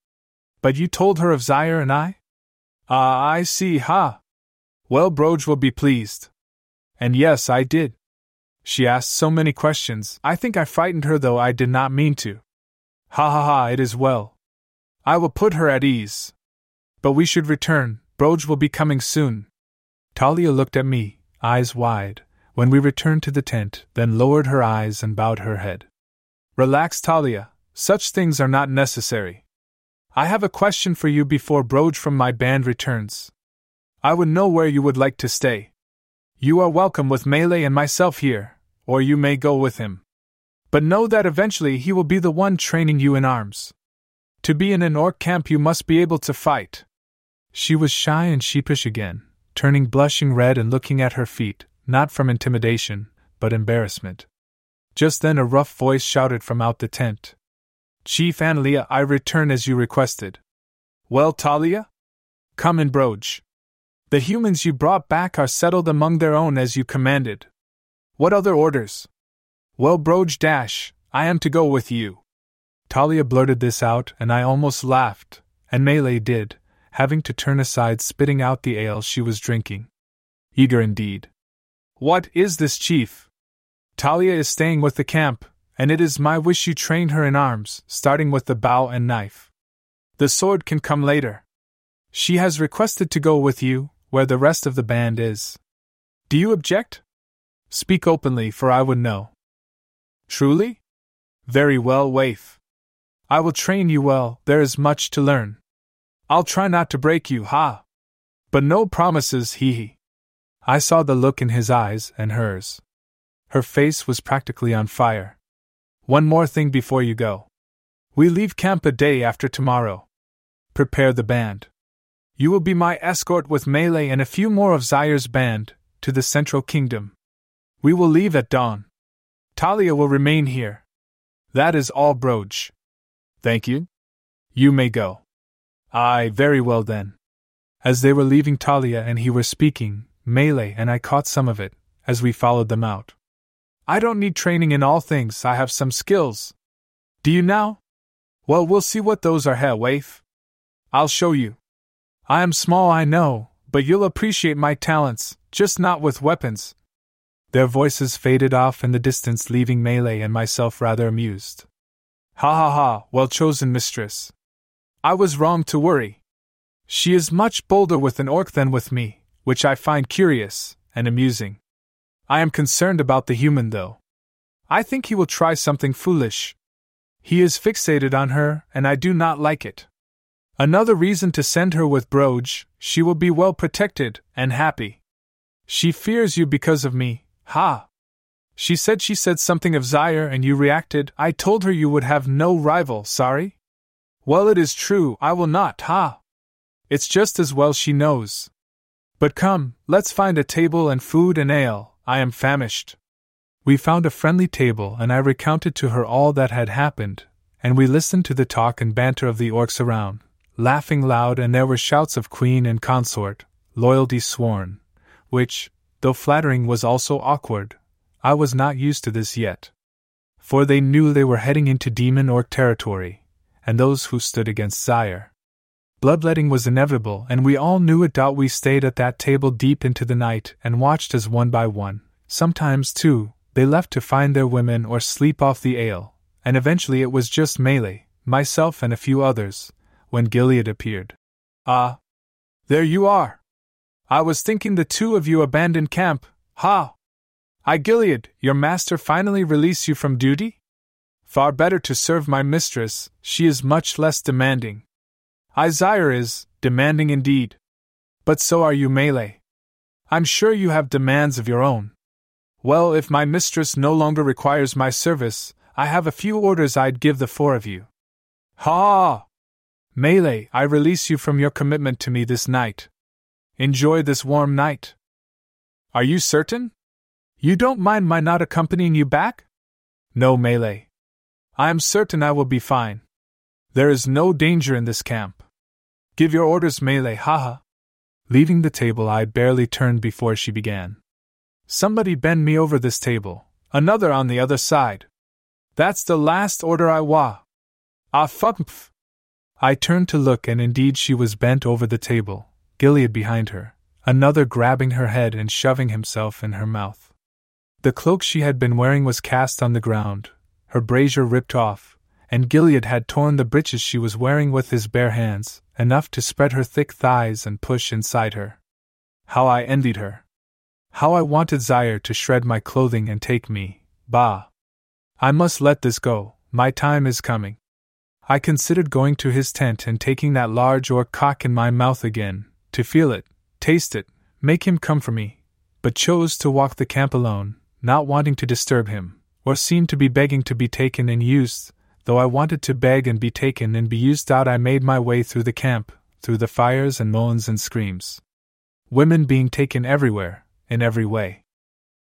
A: But you told her of Zaire and I? Ah, I see, ha! Well, Broge will be pleased. And yes, I did. She asked so many questions, I think I frightened her, though I did not mean to. Ha ha ha, it is well. I will put her at ease. But we should return, Broge will be coming soon. Talia looked at me, eyes wide, when we returned to the tent, then lowered her eyes and bowed her head. Relax, Talia, such things are not necessary. I have a question for you before Broge from my band returns. I would know where you would like to stay. You are welcome with Melee and myself here, or you may go with him. But know that eventually he will be the one training you in arms. To be in an orc camp, you must be able to fight. She was shy and sheepish again, turning blushing red and looking at her feet, not from intimidation, but embarrassment. Just then a rough voice shouted from out the tent. Chief Analea, I return as you requested. Well, Talia? Come and broach. The humans you brought back are settled among their own as you commanded. What other orders? Well, Broge Dash, I am to go with you. Talia blurted this out, and I almost laughed, and Melee did, having to turn aside, spitting out the ale she was drinking. Eager indeed. What is this, Chief? Talia is staying with the camp, and it is my wish you train her in arms, starting with the bow and knife. The sword can come later. She has requested to go with you, where the rest of the band is. Do you object? Speak openly, for I would know. Truly? Very well, Waif. I will train you well, there is much to learn. I'll try not to break you, ha! But no promises, hee hee. I saw the look in his eyes and hers. Her face was practically on fire. One more thing before you go. We leave camp a day after tomorrow. Prepare the band. You will be my escort with Melee and a few more of Zaire's band to the Central Kingdom. We will leave at dawn. Talia will remain here. That is all, Broge. Thank you. You may go. Aye, very well then. As they were leaving Talia and he were speaking, Melee and I caught some of it, as we followed them out. I don't need training in all things, I have some skills. Do you now? Well, we'll see what those are, Herr Waif. I'll show you. I am small, I know, but you'll appreciate my talents, just not with weapons. Their voices faded off in the distance, leaving Melee and myself rather amused. Ha ha ha, well chosen, mistress. I was wrong to worry. She is much bolder with an orc than with me, which I find curious and amusing. I am concerned about the human, though. I think he will try something foolish. He is fixated on her, and I do not like it. Another reason to send her with Broge, she will be well protected and happy. She fears you because of me, ha! She said she said something of Zaire and you reacted. I told her you would have no rival, sorry? Well, it is true, I will not, ha! It's just as well she knows. But come, let's find a table and food and ale, I am famished. We found a friendly table, and I recounted to her all that had happened, and we listened to the talk and banter of the orcs around, laughing loud, and there were shouts of queen and consort, loyalty sworn, which, though flattering, was also awkward. I was not used to this yet. For they knew they were heading into demon orc territory, and those who stood against Zaire. Bloodletting was inevitable, and we all knew it. Doubt we stayed at that table deep into the night and watched as one by one, sometimes two, they left to find their women or sleep off the ale, and eventually it was just Melee, myself, and a few others, when Gilead appeared. Ah! There you are! I was thinking the two of you abandoned camp, ha! I, Gilead, your master, finally release you from duty? Far better to serve my mistress, she is much less demanding. Zaire is, demanding indeed. But so are you, Melee. I'm sure you have demands of your own. Well, if my mistress no longer requires my service, I have a few orders I'd give the four of you. Ha! Melee, I release you from your commitment to me this night. Enjoy this warm night. Are you certain? You don't mind my not accompanying you back? No, Melee. I am certain I will be fine. There is no danger in this camp. Give your orders, Melee, haha. Leaving the table, I barely turned before she began. Somebody bend me over this table, another on the other side. That's the last order I wa. Ah, fuck. I turned to look, and indeed she was bent over the table, Gilead behind her, another grabbing her head and shoving himself in her mouth. The cloak she had been wearing was cast on the ground, her brazier ripped off, and Gilead had torn the breeches she was wearing with his bare hands, enough to spread her thick thighs and push inside her. How I envied her! How I wanted Zaire to shred my clothing and take me, bah! I must let this go, my time is coming. I considered going to his tent and taking that large orc cock in my mouth again, to feel it, taste it, make him come for me, but chose to walk the camp alone, not wanting to disturb him, or seem to be begging to be taken and used, though I wanted to beg and be taken and be used out. I made my way through the camp, through the fires and moans and screams. Women being taken everywhere, in every way.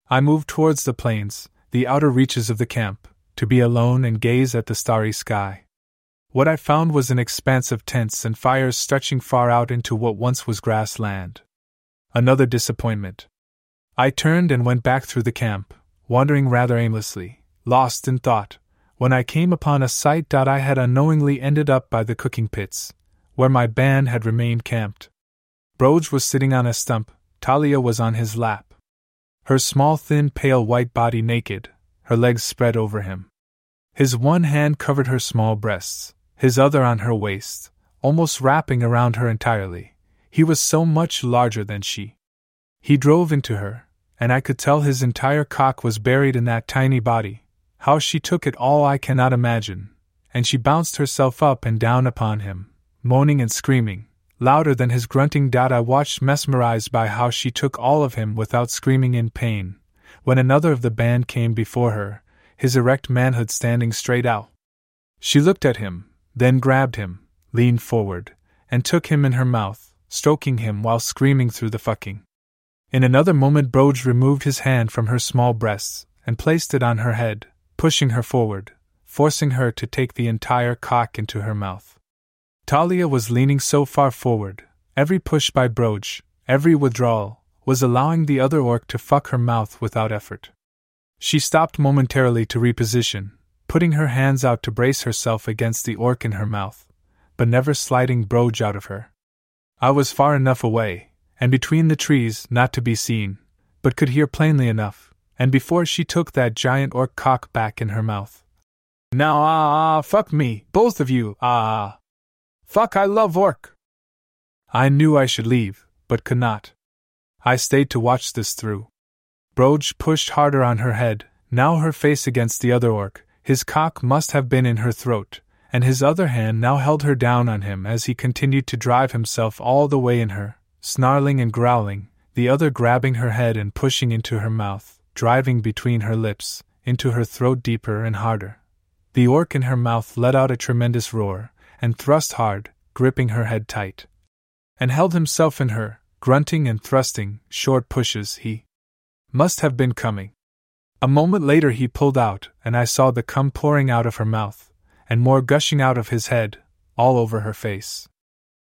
A: I moved towards the plains, the outer reaches of the camp, to be alone and gaze at the starry sky. What I found was an expanse of tents and fires stretching far out into what once was grassland. Another disappointment. I turned and went back through the camp, wandering rather aimlessly, lost in thought, when I came upon a sight that I had unknowingly ended up by the cooking pits, where my band had remained camped. Broge was sitting on a stump, Talia was on his lap. Her small, thin, pale white body naked, her legs spread over him. His one hand covered her small breasts, his other on her waist, almost wrapping around her entirely. He was so much larger than she. He drove into her, and I could tell his entire cock was buried in that tiny body. How she took it all I cannot imagine, and she bounced herself up and down upon him, moaning and screaming, louder than his grunting. Dad, I watched mesmerized by how she took all of him without screaming in pain. When another of the band came before her, his erect manhood standing straight out. She looked at him, then grabbed him, leaned forward, and took him in her mouth, stroking him while screaming through the fucking. In another moment, Broge removed his hand from her small breasts and placed it on her head, pushing her forward, forcing her to take the entire cock into her mouth. Talia was leaning so far forward, every push by Broge, every withdrawal, was allowing the other orc to fuck her mouth without effort. She stopped momentarily to reposition, putting her hands out to brace herself against the orc in her mouth, but never sliding Broge out of her. I was far enough away, and between the trees, not to be seen, but could hear plainly enough, and before she took that giant orc cock back in her mouth. Now, ah, ah, fuck me, both of you, ah, ah. Fuck, I love orc. I knew I should leave, but could not. I stayed to watch this through. Broge pushed harder on her head, now her face against the other orc, his cock must have been in her throat, and his other hand now held her down on him as he continued to drive himself all the way in her, snarling and growling, the other grabbing her head and pushing into her mouth, driving between her lips, into her throat deeper and harder. The orc in her mouth let out a tremendous roar, and thrust hard, gripping her head tight. And held himself in her, grunting and thrusting, short pushes he must have been coming. A moment later he pulled out, and I saw the cum pouring out of her mouth, and more gushing out of his head, all over her face.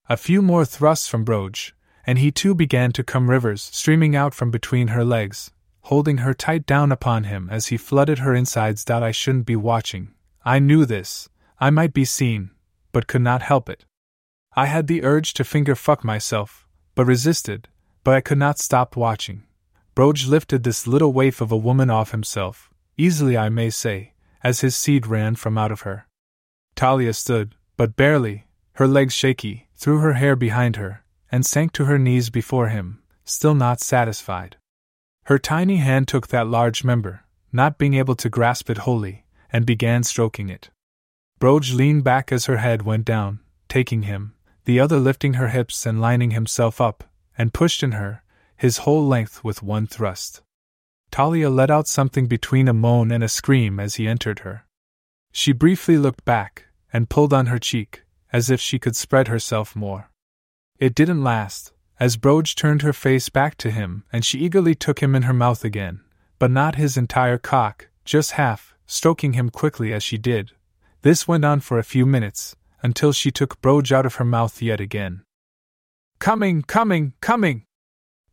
A: A few more thrusts from Broge, and he too began to come rivers streaming out from between her legs, holding her tight down upon him as he flooded her insides. That I shouldn't be watching. I knew this. I might be seen, but could not help it. I had the urge to finger fuck myself, but resisted, but I could not stop watching. Broge lifted this little waif of a woman off himself, easily I may say, as his seed ran from out of her. Talia stood, but barely, her legs shaky, threw her hair behind her, and sank to her knees before him, still not satisfied. Her tiny hand took that large member, not being able to grasp it wholly, and began stroking it. Broge leaned back as her head went down, taking him, the other lifting her hips and lining himself up, and pushed in her, his whole length with one thrust. Talia let out something between a moan and a scream as he entered her. She briefly looked back, and pulled on her cheek, as if she could spread herself more. It didn't last, as Broge turned her face back to him and she eagerly took him in her mouth again, but not his entire cock, just half, stroking him quickly as she did. This went on for a few minutes, until she took Broge out of her mouth yet again. Coming, coming, coming!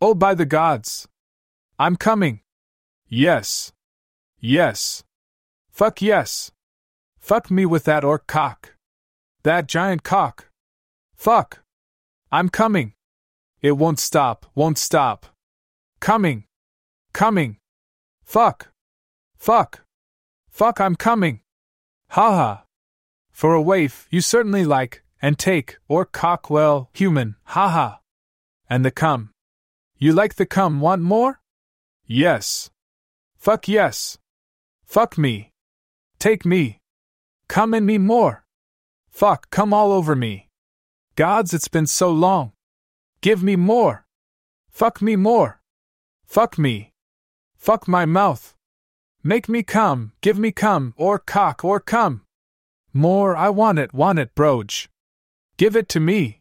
A: Oh, by the gods! I'm coming! Yes! Yes! Fuck yes! Fuck me with that orc cock! That giant cock! Fuck! I'm coming! It won't stop, won't stop! Coming! Coming! Fuck! Fuck! Fuck, I'm coming! Ha ha! For a waif, you certainly like, and take, or cock well, human, ha ha! And the cum. You like the cum, want more? Yes. Fuck yes. Fuck me. Take me. Come in me more. Fuck, come all over me. Gods, it's been so long. Give me more. Fuck me more. Fuck me. Fuck my mouth. Make me come, give me come, or cock, or come. More, I want it, want it, broge. Give it to me.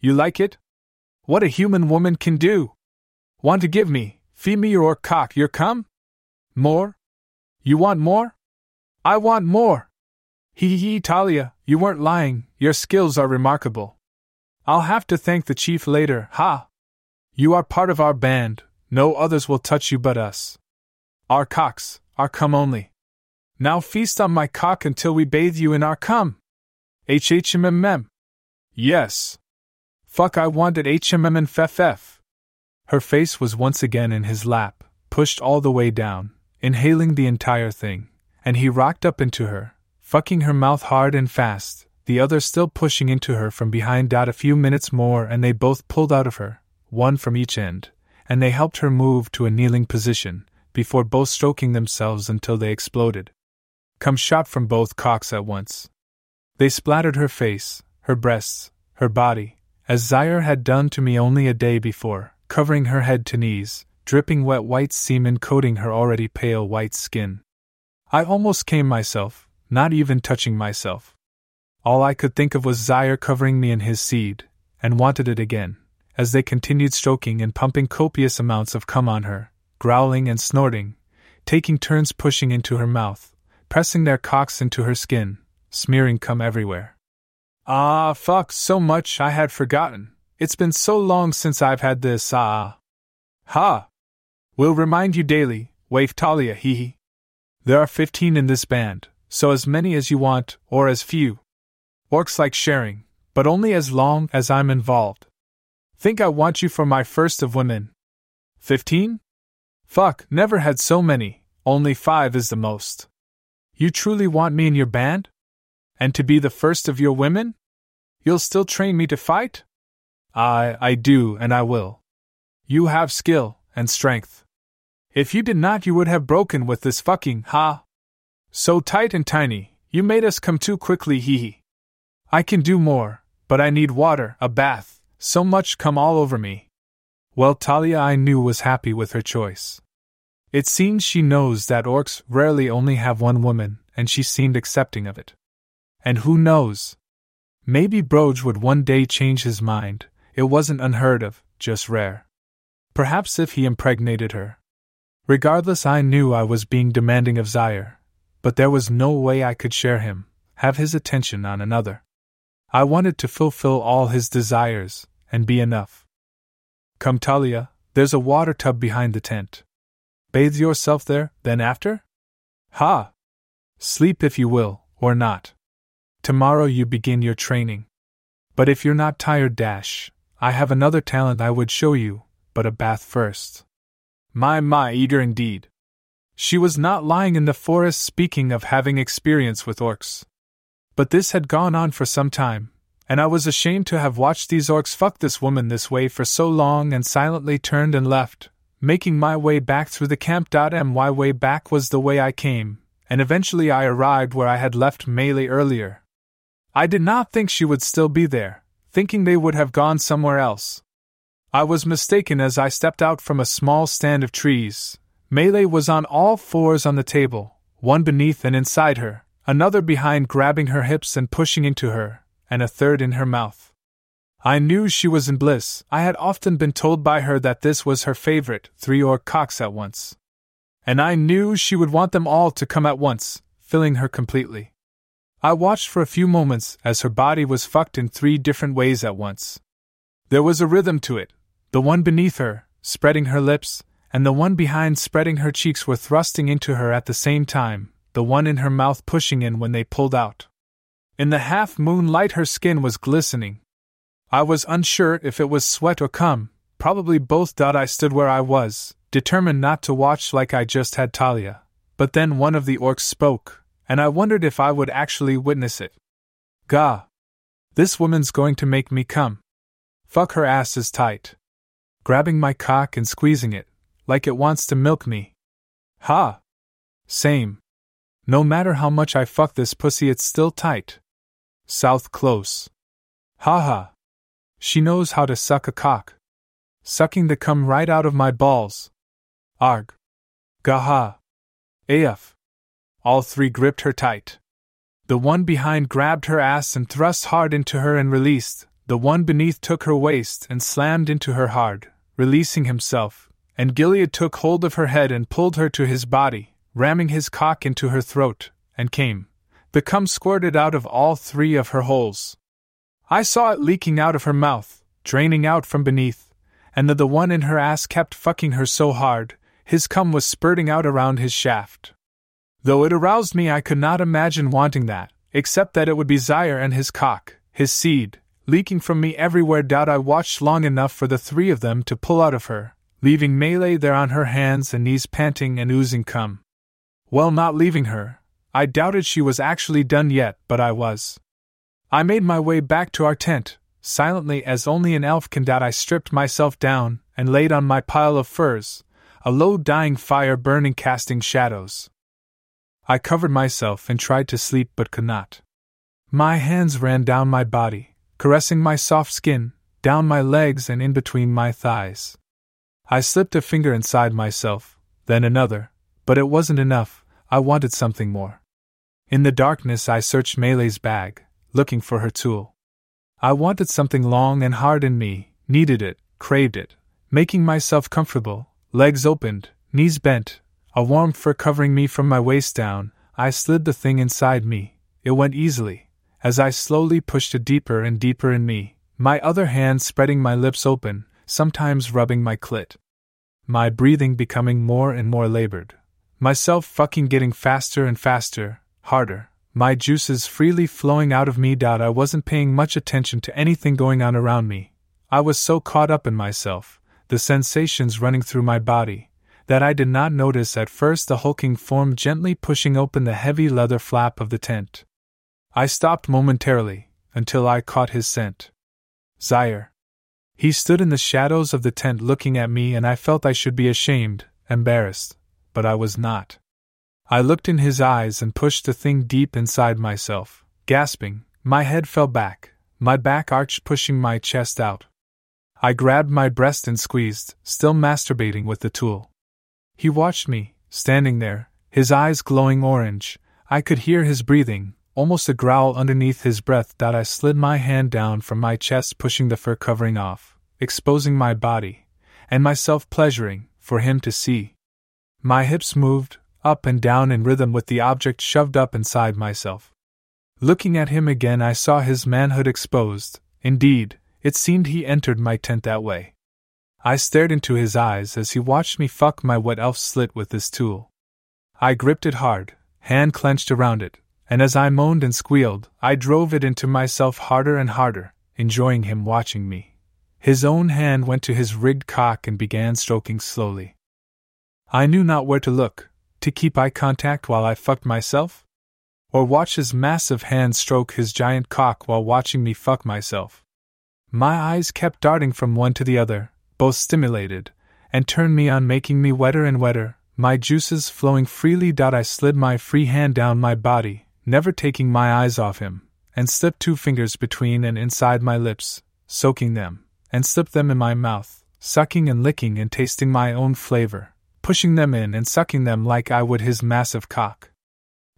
A: You like it? What a human woman can do. Want to give me, feed me your cock, your cum? More? You want more? I want more. Hee hee, Talia, you weren't lying, your skills are remarkable. I'll have to thank the chief later, ha! You are part of our band, no others will touch you but us. Our cocks, our cum only. Now feast on my cock until we bathe you in our cum. HHMMM. Yes. Fuck, I wanted HMM and FFF. Her face was once again in his lap, pushed all the way down, inhaling the entire thing, and he rocked up into her, fucking her mouth hard and fast, the other still pushing into her from behind. Out a few minutes more, and they both pulled out of her, one from each end, and they helped her move to a kneeling position, before both stroking themselves until they exploded. Come shot from both cocks at once. They splattered her face, her breasts, her body, as Zaire had done to me only a day before, covering her head to knees, dripping wet white semen coating her already pale white skin. I almost came myself, not even touching myself. All I could think of was Zaire covering me in his seed, and wanted it again, as they continued stroking and pumping copious amounts of cum on her, growling and snorting, taking turns pushing into her mouth, pressing their cocks into her skin, smearing cum everywhere. Ah, fuck, so much I had forgotten. It's been so long since I've had this, ah. Ha! We'll remind you daily, waif Talia, hee hee. There are fifteen in this band, so as many as you want, or as few. Orcs like sharing, but only as long as I'm involved. Think I want you for my first of women. Fifteen? Fuck, never had so many, only five is the most. You truly want me in your band? And to be the first of your women? You'll still train me to fight? I, I do, and I will. You have skill and strength. If you did not, you would have broken with this fucking, ha? So tight and tiny, you made us come too quickly, hee hee. I can do more, but I need water, a bath, so much come all over me. Well, Talia I knew was happy with her choice. It seems she knows that orcs rarely only have one woman, and she seemed accepting of it. And who knows? Maybe Broge would one day change his mind, it wasn't unheard of, just rare. Perhaps if he impregnated her. Regardless, I knew I was being demanding of Zaire, but there was no way I could share him, have his attention on another. I wanted to fulfill all his desires, and be enough. Come, Talia, there's a water tub behind the tent. Bathe yourself there, then after? Ha! Sleep if you will, or not. Tomorrow you begin your training. But if you're not tired, Dash, I have another talent I would show you, but a bath first. My, my, eager indeed. She was not lying in the forest speaking of having experience with orcs. But this had gone on for some time, and I was ashamed to have watched these orcs fuck this woman this way for so long and silently turned and left, making my way back through the camp. My way back was the way I came, and eventually I arrived where I had left Melee earlier. I did not think she would still be there, thinking they would have gone somewhere else. I was mistaken as I stepped out from a small stand of trees. Melee was on all fours on the table, one beneath and inside her, another behind grabbing her hips and pushing into her, and a third in her mouth. I knew she was in bliss. I had often been told by her that this was her favorite, three or cocks at once. And I knew she would want them all to come at once, filling her completely. I watched for a few moments as her body was fucked in three different ways at once. There was a rhythm to it. The one beneath her, spreading her lips, and the one behind spreading her cheeks were thrusting into her at the same time, the one in her mouth pushing in when they pulled out. In the half moonlight, her skin was glistening. I was unsure if it was sweat or cum, probably both. I stood where I was, determined not to watch like I just had Talia. But then one of the orcs spoke, and I wondered if I would actually witness it. Gah! This woman's going to make me come. Fuck her ass is tight. Grabbing my cock and squeezing it, like it wants to milk me. Ha! Same. No matter how much I fuck this pussy, it's still tight. South close. Ha ha. She knows how to suck a cock. Sucking the cum right out of my balls. Arg. Gaha. AF. All three gripped her tight. The one behind grabbed her ass and thrust hard into her and released. The one beneath took her waist and slammed into her hard, releasing himself. And Gilead took hold of her head and pulled her to his body, ramming his cock into her throat, and came. The cum squirted out of all three of her holes. I saw it leaking out of her mouth, draining out from beneath, and the, the one in her ass kept fucking her so hard, his cum was spurting out around his shaft. Though it aroused me, I could not imagine wanting that, except that it would be Zaire and his cock, his seed, leaking from me everywhere. Doubt I watched long enough for the three of them to pull out of her, leaving Melee there on her hands and knees panting and oozing cum. Well, not leaving her, I doubted she was actually done yet, but I was. I made my way back to our tent, silently as only an elf can doubt. I stripped myself down and laid on my pile of furs, a low dying fire burning, casting shadows. I covered myself and tried to sleep but could not. My hands ran down my body, caressing my soft skin, down my legs and in between my thighs. I slipped a finger inside myself, then another, but it wasn't enough, I wanted something more. In the darkness, I searched Melee's bag, looking for her tool. I wanted something long and hard in me, needed it, craved it, making myself comfortable, legs opened, knees bent, a warm fur covering me from my waist down. I slid the thing inside me. It went easily, as I slowly pushed it deeper and deeper in me, my other hand spreading my lips open, sometimes rubbing my clit. My breathing becoming more and more labored. Myself fucking getting faster and faster, harder, my juices freely flowing out of me. I wasn't paying much attention to anything going on around me. I was so caught up in myself, the sensations running through my body, that I did not notice at first the hulking form gently pushing open the heavy leather flap of the tent. I stopped momentarily, until I caught his scent. Zaire. He stood in the shadows of the tent looking at me, and I felt I should be ashamed, embarrassed, but I was not. I looked in his eyes and pushed the thing deep inside myself. Gasping, my head fell back, my back arched, pushing my chest out. I grabbed my breast and squeezed, still masturbating with the tool. He watched me, standing there, his eyes glowing orange. I could hear his breathing, almost a growl underneath his breath. That I slid my hand down from my chest, pushing the fur covering off, exposing my body, and myself pleasuring, for him to see. My hips moved, up and down in rhythm with the object shoved up inside myself. Looking at him again, I saw his manhood exposed. Indeed, it seemed he entered my tent that way. I stared into his eyes as he watched me fuck my wet elf slit with this tool. I gripped it hard, hand clenched around it, and as I moaned and squealed, I drove it into myself harder and harder, enjoying him watching me. His own hand went to his rigged cock and began stroking slowly. I knew not where to look, to keep eye contact while I fucked myself? Or watch his massive hand stroke his giant cock while watching me fuck myself. My eyes kept darting from one to the other, both stimulated, and turned me on, making me wetter and wetter, my juices flowing freely. I slid my free hand down my body, never taking my eyes off him, and slipped two fingers between and inside my lips, soaking them, and slipped them in my mouth, sucking and licking and tasting my own flavor, pushing them in and sucking them like I would his massive cock.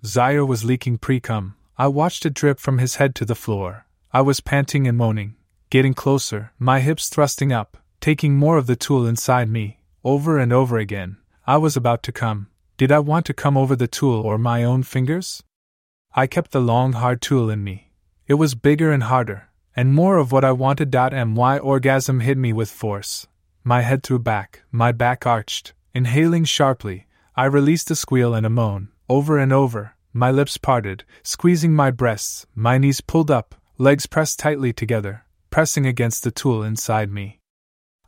A: Zaire was leaking pre cum. I watched it drip from his head to the floor. I was panting and moaning, getting closer, my hips thrusting up, taking more of the tool inside me, over and over again. I was about to come. Did I want to come over the tool or my own fingers? I kept the long, hard tool in me. It was bigger and harder, and more of what I wanted. My orgasm hit me with force. My head threw back, my back arched. Inhaling sharply, I released a squeal and a moan, over and over, my lips parted, squeezing my breasts, my knees pulled up, legs pressed tightly together, pressing against the tool inside me.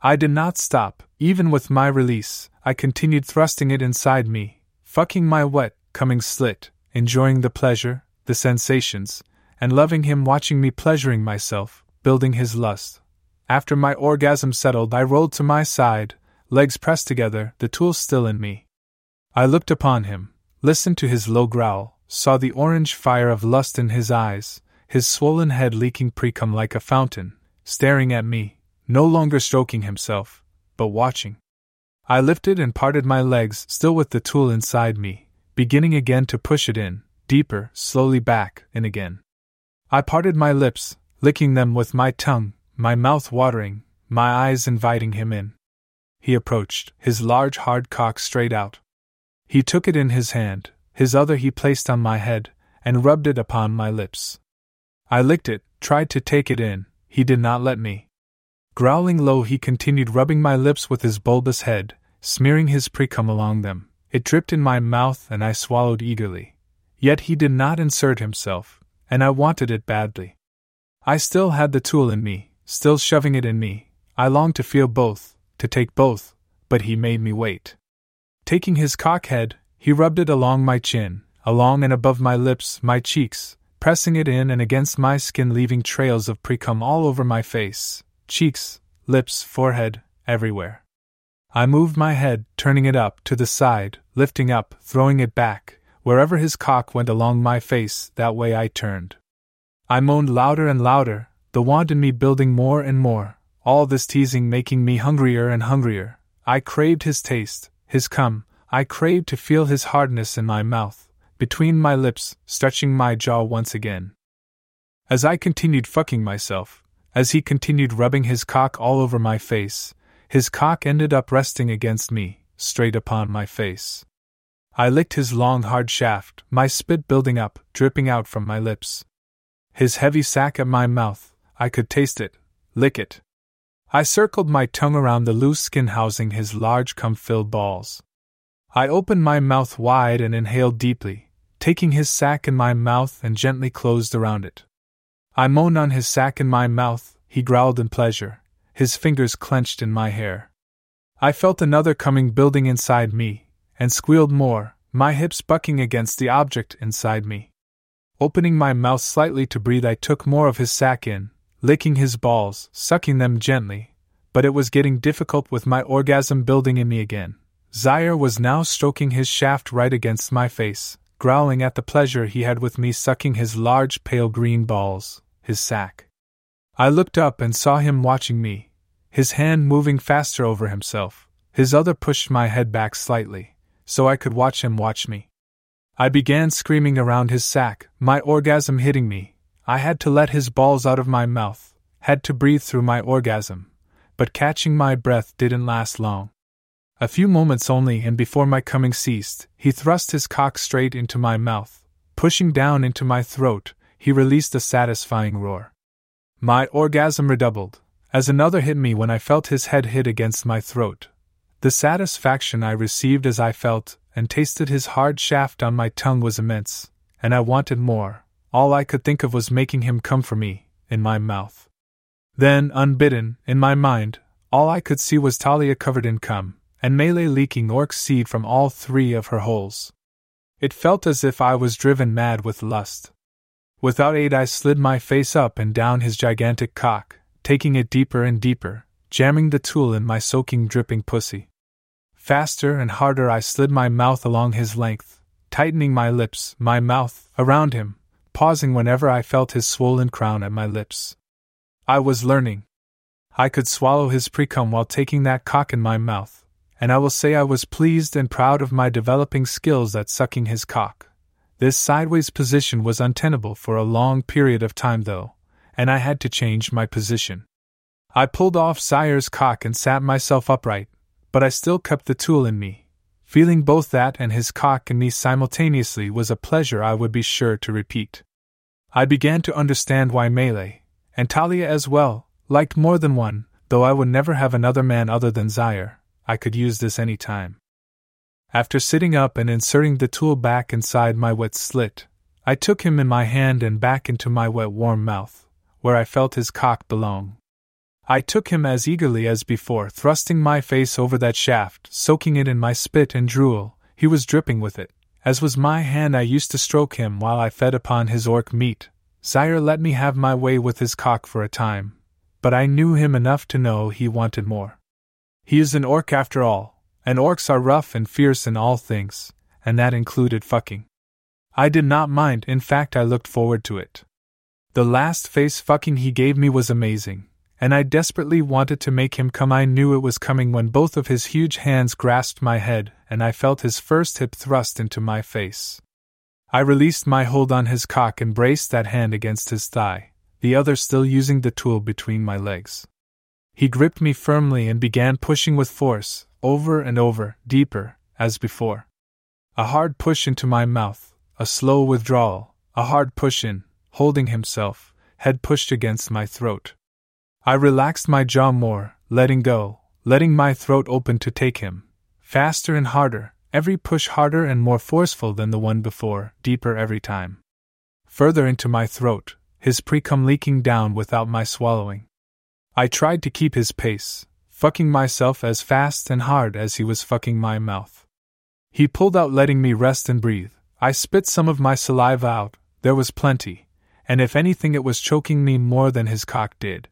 A: I did not stop, even with my release, I continued thrusting it inside me, fucking my wet, coming slit, enjoying the pleasure, the sensations, and loving him watching me pleasuring myself, building his lust. After my orgasm settled, I rolled to my side, legs pressed together, the tool still in me. I looked upon him, listened to his low growl, saw the orange fire of lust in his eyes, his swollen head leaking precum like a fountain, staring at me, no longer stroking himself, but watching. I lifted and parted my legs, still with the tool inside me, beginning again to push it in, deeper, slowly back, and again. I parted my lips, licking them with my tongue, my mouth watering, my eyes inviting him in. He approached, his large hard cock straight out. He took it in his hand, his other he placed on my head, and rubbed it upon my lips. I licked it, tried to take it in, he did not let me. Growling low, he continued rubbing my lips with his bulbous head, smearing his precum along them. It dripped in my mouth, and I swallowed eagerly. Yet he did not insert himself, and I wanted it badly. I still had the tool in me, still shoving it in me. I longed to feel both, to take both, but he made me wait. Taking his cock head, he rubbed it along my chin, along and above my lips, my cheeks, pressing it in and against my skin, leaving trails of precum all over my face cheeks, lips, forehead, everywhere. I moved my head, turning it up, to the side, lifting up, throwing it back. Wherever his cock went along my face, that way I turned. I moaned louder and louder, the want in me building more and more, all this teasing making me hungrier and hungrier. I craved his taste, his cum, I craved to feel his hardness in my mouth, between my lips, stretching my jaw once again. As I continued fucking myself, as he continued rubbing his cock all over my face, his cock ended up resting against me, straight upon my face. I licked his long, hard shaft, my spit building up, dripping out from my lips. His heavy sack at my mouth, I could taste it, lick it. I circled my tongue around the loose skin housing his large cum filled balls. I opened my mouth wide and inhaled deeply, taking his sack in my mouth and gently closed around it. I moaned on his sack in my mouth, he growled in pleasure, his fingers clenched in my hair. I felt another coming building inside me, and squealed more, my hips bucking against the object inside me. Opening my mouth slightly to breathe, I took more of his sack in, licking his balls, sucking them gently, but it was getting difficult with my orgasm building in me again. Zaire was now stroking his shaft right against my face, growling at the pleasure he had with me sucking his large pale green balls his sack. I looked up and saw him watching me, his hand moving faster over himself. His other pushed my head back slightly, so I could watch him watch me. I began screaming around his sack, my orgasm hitting me. I had to let his balls out of my mouth, had to breathe through my orgasm, but catching my breath didn't last long. A few moments only, and before my coming ceased, he thrust his cock straight into my mouth, pushing down into my throat, he released a satisfying roar. My orgasm redoubled, as another hit me when I felt his head hit against my throat. The satisfaction I received as I felt and tasted his hard shaft on my tongue was immense, and I wanted more. All I could think of was making him come for me, in my mouth. Then, unbidden, in my mind, all I could see was Talia covered in cum, and Melee leaking orc seed from all three of her holes. It felt as if I was driven mad with lust. Without aid, I slid my face up and down his gigantic cock, taking it deeper and deeper, jamming the tool in my soaking, dripping pussy. Faster and harder, I slid my mouth along his length, tightening my lips, my mouth, around him, pausing whenever I felt his swollen crown at my lips. I was learning. I could swallow his precum while taking that cock in my mouth, and I will say I was pleased and proud of my developing skills at sucking his cock. This sideways position was untenable for a long period of time, though, and I had to change my position. I pulled off Zaire's cock and sat myself upright, but I still kept the tool in me. Feeling both that and his cock in me simultaneously was a pleasure I would be sure to repeat. I began to understand why Melee, and Talia as well, liked more than one, though I would never have another man other than Zaire. I could use this any time. After sitting up and inserting the tool back inside my wet slit, I took him in my hand and back into my wet warm mouth, where I felt his cock belong. I took him as eagerly as before, thrusting my face over that shaft, soaking it in my spit and drool. He was dripping with it, as was my hand I used to stroke him while I fed upon his orc meat. Zaire let me have my way with his cock for a time, but I knew him enough to know he wanted more. He is an orc after all, and orcs are rough and fierce in all things, and that included fucking. I did not mind, in fact, I looked forward to it. The last face fucking he gave me was amazing, and I desperately wanted to make him come. I knew it was coming when both of his huge hands grasped my head and I felt his first hip thrust into my face. I released my hold on his cock and braced that hand against his thigh, the other still using the tool between my legs. He gripped me firmly and began pushing with force, over and over, deeper, as before. A hard push into my mouth, a slow withdrawal, a hard push in, holding himself, head pushed against my throat. I relaxed my jaw more, letting go, letting my throat open to take him. Faster and harder, every push harder and more forceful than the one before, deeper every time. Further into my throat, his precum leaking down without my swallowing. I tried to keep his pace, fucking myself as fast and hard as he was fucking my mouth. He pulled out, letting me rest and breathe. I spit some of my saliva out, there was plenty, and if anything, it was choking me more than his cock did.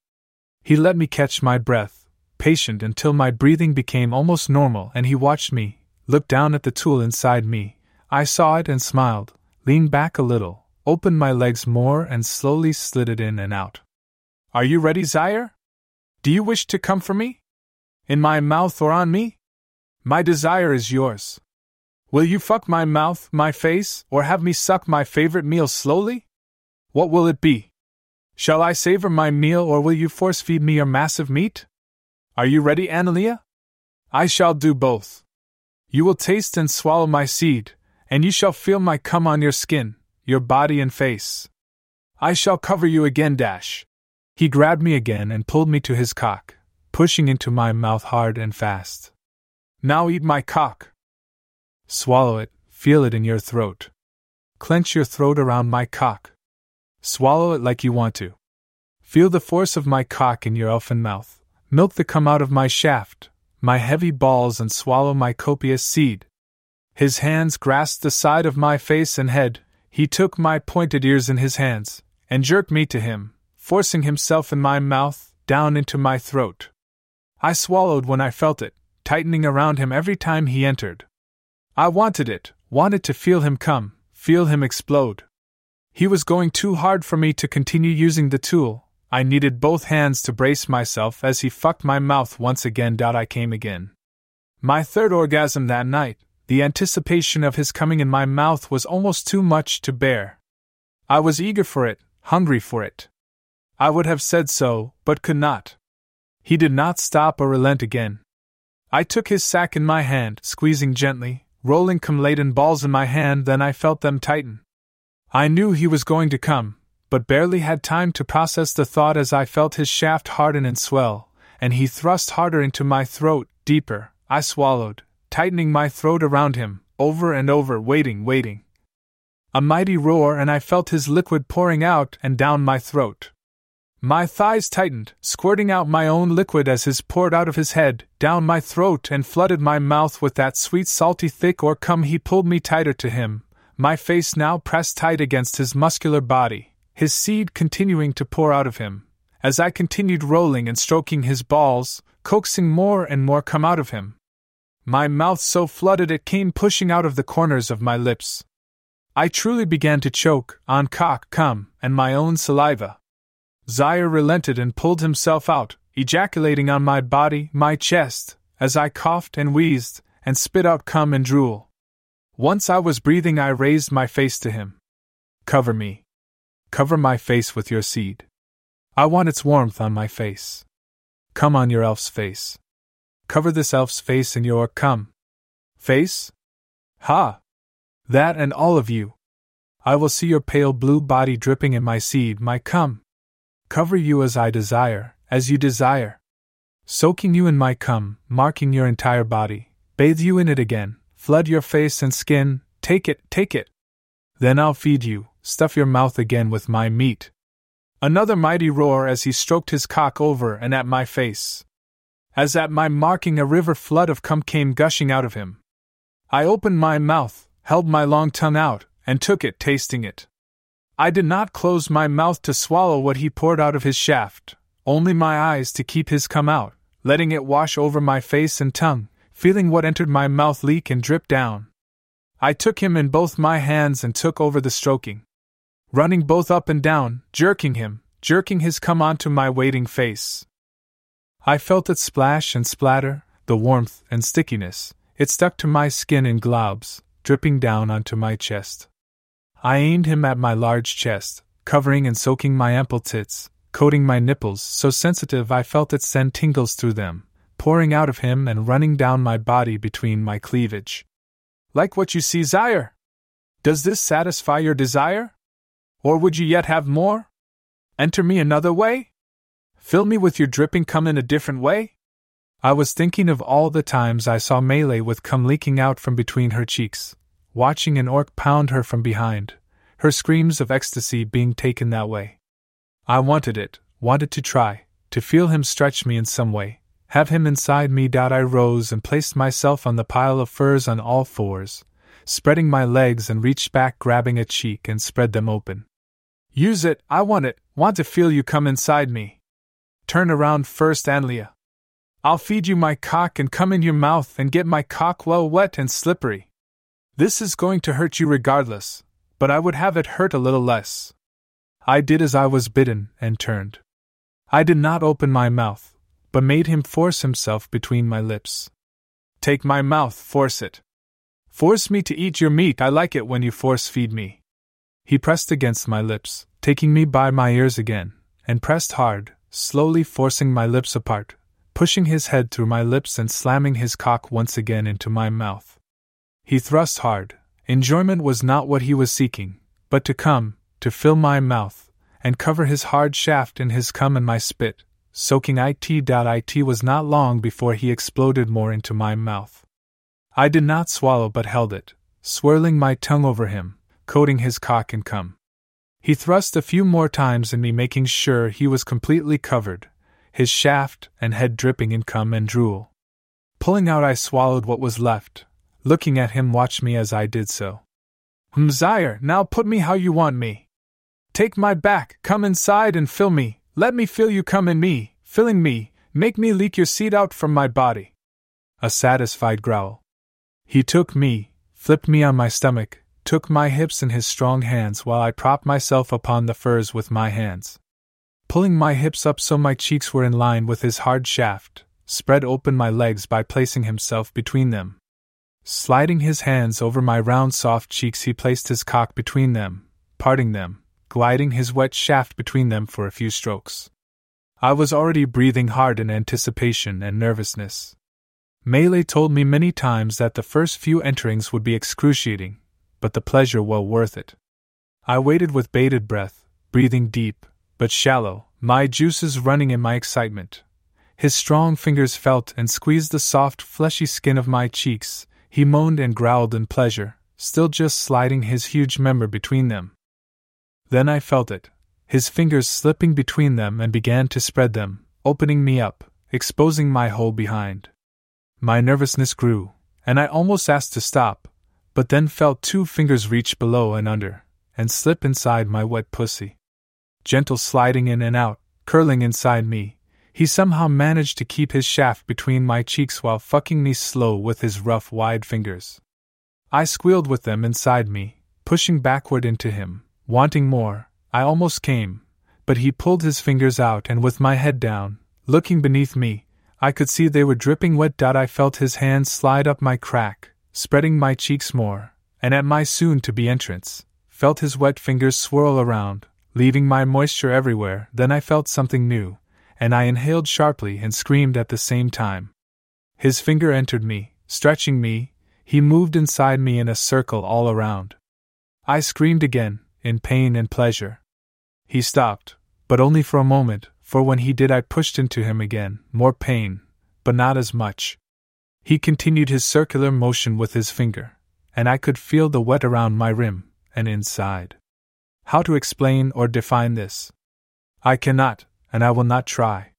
A: He let me catch my breath, patient until my breathing became almost normal, and he watched me, looked down at the tool inside me. I saw it and smiled, leaned back a little, opened my legs more, and slowly slid it in and out. Are you ready, Zaire? Do you wish to come for me? In my mouth or on me? My desire is yours. Will you fuck my mouth, my face, or have me suck my favorite meal slowly? What will it be? Shall I savor my meal or will you force feed me your massive meat? Are you ready, Analea? I shall do both. You will taste and swallow my seed, and you shall feel my cum on your skin, your body and face. I shall cover you again, Dash. He grabbed me again and pulled me to his cock, pushing into my mouth hard and fast. Now eat my cock. Swallow it, feel it in your throat. Clench your throat around my cock. Swallow it like you want to. Feel the force of my cock in your elfin mouth. Milk the cum out of my shaft, my heavy balls, and swallow my copious seed. His hands grasped the side of my face and head. He took my pointed ears in his hands and jerked me to him, forcing himself in my mouth, down into my throat. I swallowed when I felt it, tightening around him every time he entered. I wanted it, wanted to feel him come, feel him explode. He was going too hard for me to continue using the tool. I needed both hands to brace myself as he fucked my mouth once again. I came again. My third orgasm that night, the anticipation of his coming in my mouth was almost too much to bear. I was eager for it, hungry for it. I would have said so, but could not. He did not stop or relent again. I took his sack in my hand, squeezing gently, rolling cum laden balls in my hand, then I felt them tighten. I knew he was going to come, but barely had time to process the thought as I felt his shaft harden and swell, and he thrust harder into my throat, deeper. I swallowed, tightening my throat around him, over and over, waiting, waiting. A mighty roar, and I felt his liquid pouring out and down my throat. My thighs tightened, squirting out my own liquid as his poured out of his head, down my throat, and flooded my mouth with that sweet, salty thick or cum. He pulled me tighter to him, my face now pressed tight against his muscular body his seed continuing to pour out of him, as I continued rolling and stroking his balls, coaxing more and more come out of him. My mouth so flooded it came pushing out of the corners of my lips. I truly began to choke on cock, cum, and my own saliva. Zaire relented and pulled himself out, ejaculating on my body, my chest, as I coughed and wheezed, and spit out cum and drool. Once I was breathing, I raised my face to him. Cover me. Cover my face with your seed. I want its warmth on my face. Come on your elf's face. Cover this elf's face in your come. Face? Ha! That and all of you. I will see your pale blue body dripping in my seed, my cum. Cover you as I desire, as you desire. Soaking you in my cum, marking your entire body, bathe you in it again, flood your face and skin, take it, take it. Then I'll feed you, stuff your mouth again with my meat. Another mighty roar as he stroked his cock over and at my face. As at my marking, a river flood of cum came gushing out of him. I opened my mouth, held my long tongue out, and took it, tasting it. I did not close my mouth to swallow what he poured out of his shaft, only my eyes to keep his come out, letting it wash over my face and tongue, feeling what entered my mouth leak and drip down. I took him in both my hands and took over the stroking running both up and down, jerking him, jerking his cum onto my waiting face. I felt it splash and splatter, the warmth and stickiness. It stuck to my skin in globs, dripping down onto my chest. I aimed him at my large chest, covering and soaking my ample tits, coating my nipples so sensitive I felt it send tingles through them, pouring out of him and running down my body between my cleavage. Like what you see, Zaire? Does this satisfy your desire? Or would you yet have more? Enter me another way? Fill me with your dripping cum in a different way? I was thinking of all the times I saw Melee with cum leaking out from between her cheeks, watching an orc pound her from behind, her screams of ecstasy being taken that way. I wanted it, wanted to try, to feel him stretch me in some way, have him inside me. I rose and placed myself on the pile of furs on all fours, spreading my legs and reached back, grabbing a cheek and spread them open. Use it, I want it, want to feel you come inside me. Turn around first, Analea. I'll feed you my cock and come in your mouth and get my cock well wet and slippery. This is going to hurt you regardless, but I would have it hurt a little less. I did as I was bidden and turned. I did not open my mouth, but made him force himself between my lips. Take my mouth, force it. Force me to eat your meat, I like it when you force feed me. He pressed against my lips, taking me by my ears again, and pressed hard, slowly forcing my lips apart, pushing his head through my lips and slamming his cock once again into my mouth. He thrust hard. Enjoyment was not what he was seeking, but to come, to fill my mouth, and cover his hard shaft in his cum and my spit, soaking it. It was not long before he exploded more into my mouth. I did not swallow but held it, swirling my tongue over him, coating his cock and cum. He thrust a few more times in me, making sure he was completely covered, his shaft and head dripping in cum and drool. Pulling out, I swallowed what was left, looking at him watch me as I did so. Hmm, Mzire, now put me how you want me. Take my back, come inside and fill me, let me feel you come in me, filling me, make me leak your seed out from my body. A satisfied growl. He took me, flipped me on my stomach, took my hips in his strong hands while I propped myself upon the furs with my hands. Pulling my hips up so my cheeks were in line with his hard shaft, spread open my legs by placing himself between them. Sliding his hands over my round soft cheeks, he placed his cock between them, parting them, gliding his wet shaft between them for a few strokes. I was already breathing hard in anticipation and nervousness. Melee told me many times that the first few enterings would be excruciating, but the pleasure well worth it. I waited with bated breath, breathing deep, but shallow, my juices running in my excitement. His strong fingers felt and squeezed the soft, fleshy skin of my cheeks. He moaned and growled in pleasure, still just sliding his huge member between them. Then I felt it, his fingers slipping between them and began to spread them, opening me up, exposing my hole behind. My nervousness grew, and I almost asked to stop, but then felt two fingers reach below and under, and slip inside my wet pussy. Gentle sliding in and out, curling inside me, he somehow managed to keep his shaft between my cheeks while fucking me slow with his rough, wide fingers. I squealed with them inside me, pushing backward into him, wanting more. I almost came, but he pulled his fingers out, and with my head down, looking beneath me, I could see they were dripping wet. I felt his hands slide up my crack, spreading my cheeks more, and at my soon to be entrance, felt his wet fingers swirl around, leaving my moisture everywhere. Then I felt something new, and I inhaled sharply and screamed at the same time. His finger entered me, stretching me, he moved inside me in a circle all around. I screamed again, in pain and pleasure. He stopped, but only for a moment, for when he did, I pushed into him again, more pain, but not as much. He continued his circular motion with his finger, and I could feel the wet around my rim and inside. How to explain or define this? I cannot, and I will not try.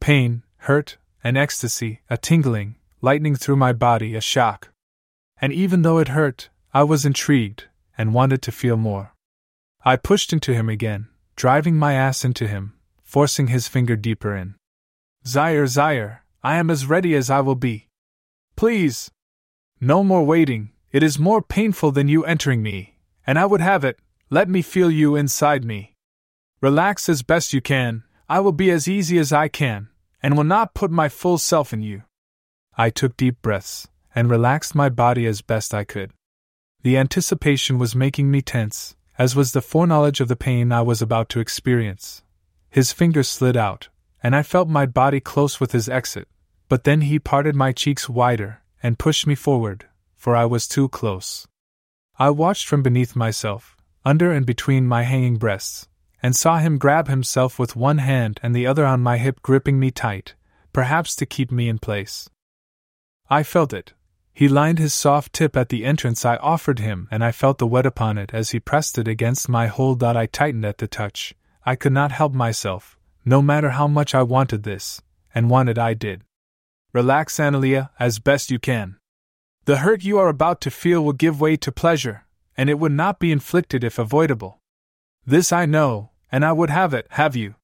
A: Pain, hurt, an ecstasy, a tingling, lightning through my body, a shock. And even though it hurt, I was intrigued and wanted to feel more. I pushed into him again, driving my ass into him, forcing his finger deeper in. Zaire, Zaire, I am as ready as I will be. Please! No more waiting, it is more painful than you entering me, and I would have it, let me feel you inside me. Relax as best you can, I will be as easy as I can, and will not put my full self in you. I took deep breaths, and relaxed my body as best I could. The anticipation was making me tense, as was the foreknowledge of the pain I was about to experience. His fingers slid out, and I felt my body close with his exit, but then he parted my cheeks wider and pushed me forward, for I was too close. I watched from beneath myself, under and between my hanging breasts, and saw him grab himself with one hand and the other on my hip, gripping me tight, perhaps to keep me in place. I felt it. He lined his soft tip at the entrance I offered him, and I felt the wet upon it as he pressed it against my hold. That I tightened at the touch, I could not help myself, no matter how much I wanted this, and wanted I did. Relax, Analea, as best you can. The hurt you are about to feel will give way to pleasure, and it would not be inflicted if avoidable. This I know, and I would have it, have you.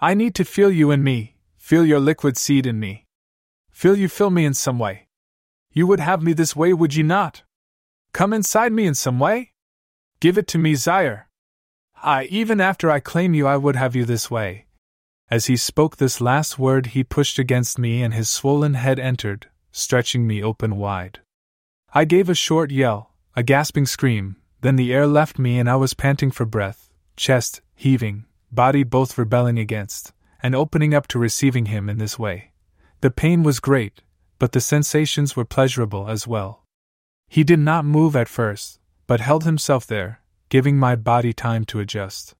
A: I need to feel you in me, feel your liquid seed in me. Feel you fill me in some way. You would have me this way, would you not? Come inside me in some way? Give it to me, Zaire. I, even after I claim you, I would have you this way. As he spoke this last word, he pushed against me and his swollen head entered, stretching me open wide. I gave a short yell, a gasping scream, then the air left me and I was panting for breath, chest heaving, body both rebelling against, and opening up to receiving him in this way. The pain was great, but the sensations were pleasurable as well. He did not move at first, but held himself there, giving my body time to adjust.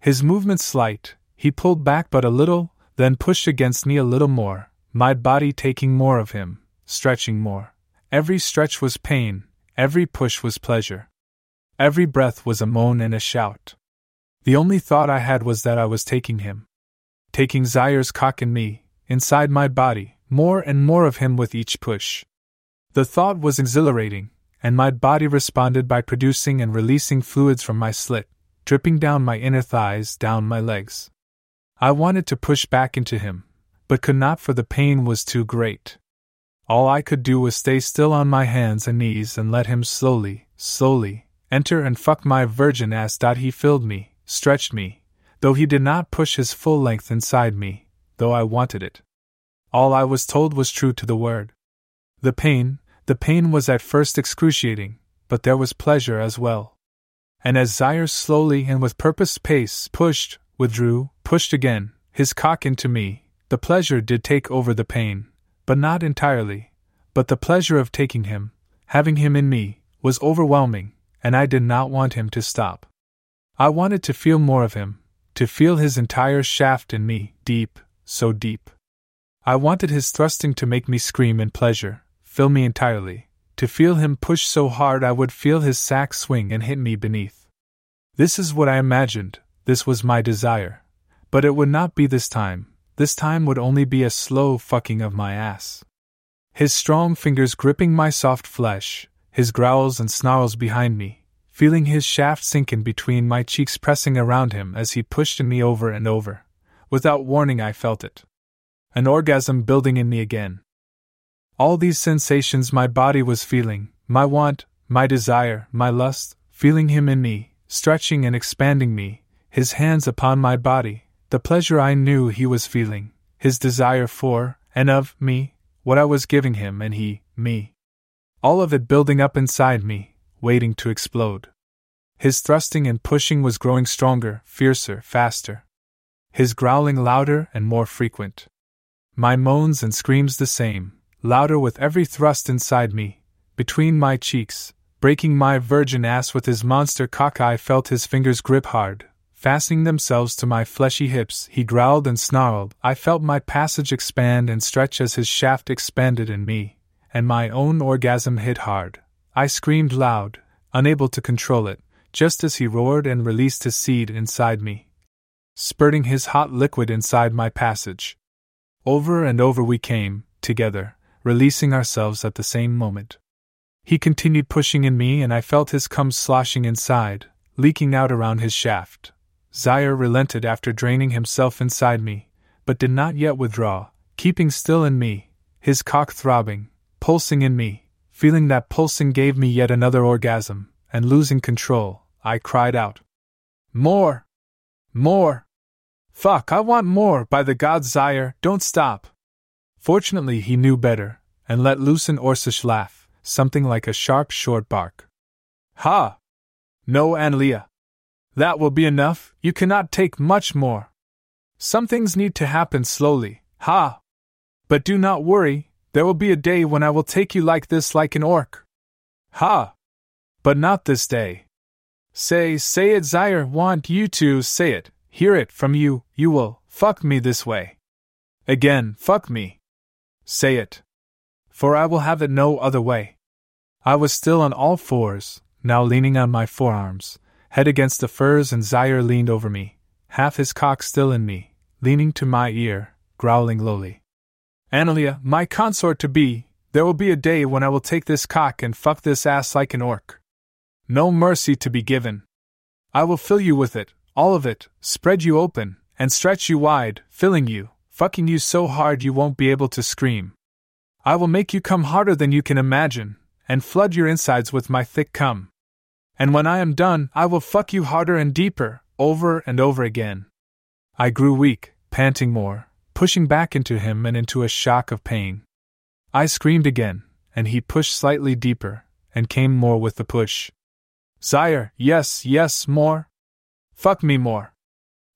A: His movements slight, he pulled back but a little, then pushed against me a little more, my body taking more of him, stretching more. Every stretch was pain, every push was pleasure. Every breath was a moan and a shout. The only thought I had was that I was taking him. Taking Zaire's cock in me, inside my body, more and more of him with each push. The thought was exhilarating, and my body responded by producing and releasing fluids from my slit, dripping down my inner thighs, down my legs. I wanted to push back into him, but could not for the pain was too great. All I could do was stay still on my hands and knees and let him slowly, slowly, enter and fuck my virgin ass. He filled me, stretched me, though he did not push his full length inside me, though I wanted it. All I was told was true to the word. The pain, the pain was at first excruciating, but there was pleasure as well. And as Zaire slowly and with purposed pace pushed, withdrew, pushed again, his cock into me, the pleasure did take over the pain, but not entirely. But the pleasure of taking him, having him in me, was overwhelming, and I did not want him to stop. I wanted to feel more of him, to feel his entire shaft in me, deep, so deep. I wanted his thrusting to make me scream in pleasure, fill me entirely, to feel him push so hard I would feel his sack swing and hit me beneath. This is what I imagined, this was my desire. But it would not be this time, this time would only be a slow fucking of my ass. His strong fingers gripping my soft flesh, his growls and snarls behind me, feeling his shaft sink in between my cheeks pressing around him as he pushed me over and over. Without warning, I felt it. An orgasm building in me again. All these sensations my body was feeling my want, my desire, my lust, feeling him in me, stretching and expanding me, his hands upon my body, the pleasure I knew he was feeling, his desire for, and of, me, what I was giving him, and he, me. All of it building up inside me, waiting to explode. His thrusting and pushing was growing stronger, fiercer, faster. His growling louder and more frequent. My moans and screams the same, louder with every thrust inside me, between my cheeks, breaking my virgin ass with his monster cock. I felt his fingers grip hard, fastening themselves to my fleshy hips. He growled and snarled. I felt my passage expand and stretch as his shaft expanded in me, and my own orgasm hit hard. I screamed loud, unable to control it, just as he roared and released his seed inside me, spurting his hot liquid inside my passage. Over and over we came, together, releasing ourselves at the same moment. He continued pushing in me, and I felt his cum sloshing inside, leaking out around his shaft. Zaire relented after draining himself inside me, but did not yet withdraw, keeping still in me, his cock throbbing, pulsing in me. Feeling that pulsing gave me yet another orgasm, and losing control, I cried out, More! More! Fuck, I want more, by the gods, Zaire, don't stop! Fortunately, he knew better, and let loose an Orcish laugh, something like a sharp, short bark. Ha! No, Analea. That will be enough, you cannot take much more. Some things need to happen slowly, ha! But do not worry, there will be a day when I will take you like this, like an orc. Ha! But not this day. Say, say it, Zaire, want you to say it, hear it from you, you will, fuck me this way. Again, fuck me. Say it. For I will have it no other way. I was still on all fours, now leaning on my forearms, head against the furs, and Zaire leaned over me, half his cock still in me, leaning to my ear, growling lowly. Analea, my consort to be, there will be a day when I will take this cock and fuck this ass like an orc. No mercy to be given. I will fill you with it, all of it, spread you open, and stretch you wide, filling you, fucking you so hard you won't be able to scream. I will make you come harder than you can imagine, and flood your insides with my thick cum. And when I am done, I will fuck you harder and deeper, over and over again. I grew weak, panting more, pushing back into him and into a shock of pain. I screamed again, and he pushed slightly deeper, and came more with the push. Zaire, yes, yes, more. Fuck me more.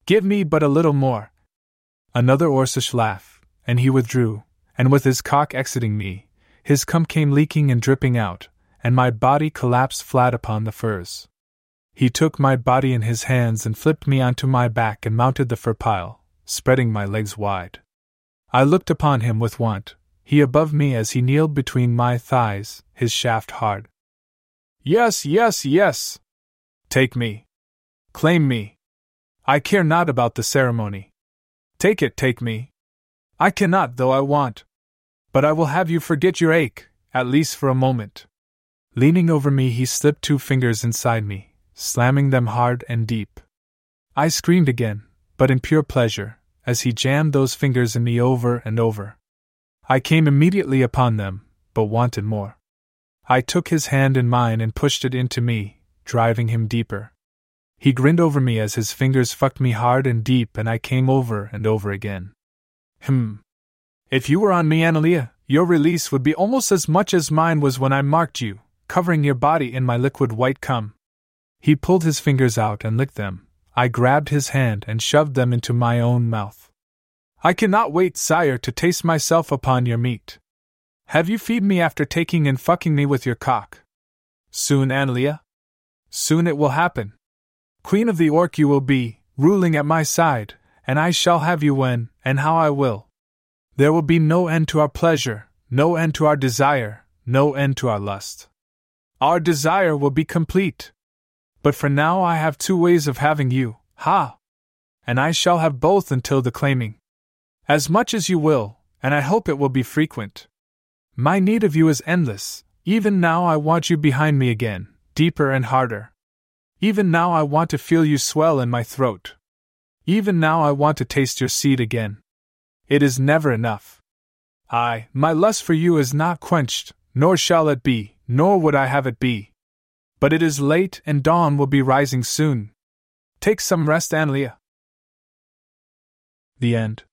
A: Give me but a little more. Another Orcish laugh, and he withdrew, and with his cock exiting me, his cum came leaking and dripping out, and my body collapsed flat upon the furs. He took my body in his hands and flipped me onto my back and mounted the fur pile, spreading my legs wide. I looked upon him with want, he above me as he kneeled between my thighs, his shaft hard. Yes, yes, yes! Take me. Claim me. I care not about the ceremony. Take it, take me. I cannot, though I want. But I will have you forget your ache, at least for a moment. Leaning over me, he slipped two fingers inside me, slamming them hard and deep. I screamed again, but in pure pleasure, as he jammed those fingers in me over and over. I came immediately upon them, but wanted more. I took his hand in mine and pushed it into me, driving him deeper. He grinned over me as his fingers fucked me hard and deep, and I came over and over again. Hmm. If you were on me, Analea, your release would be almost as much as mine was when I marked you, covering your body in my liquid white cum. He pulled his fingers out and licked them, I grabbed his hand and shoved them into my own mouth. I cannot wait, sire, to taste myself upon your meat. Have you feed me after taking and fucking me with your cock? Soon, Analea? Soon it will happen. Queen of the Orc you will be, ruling at my side, and I shall have you when, and how I will. There will be no end to our pleasure, no end to our desire, no end to our lust. Our desire will be complete. But for now I have two ways of having you, ha! And I shall have both until the claiming. As much as you will, and I hope it will be frequent. My need of you is endless, even now I want you behind me again, deeper and harder. Even now I want to feel you swell in my throat. Even now I want to taste your seed again. It is never enough. I, my lust for you is not quenched, nor shall it be, nor would I have it be. But it is late and dawn will be rising soon. Take some rest, Analea. The end.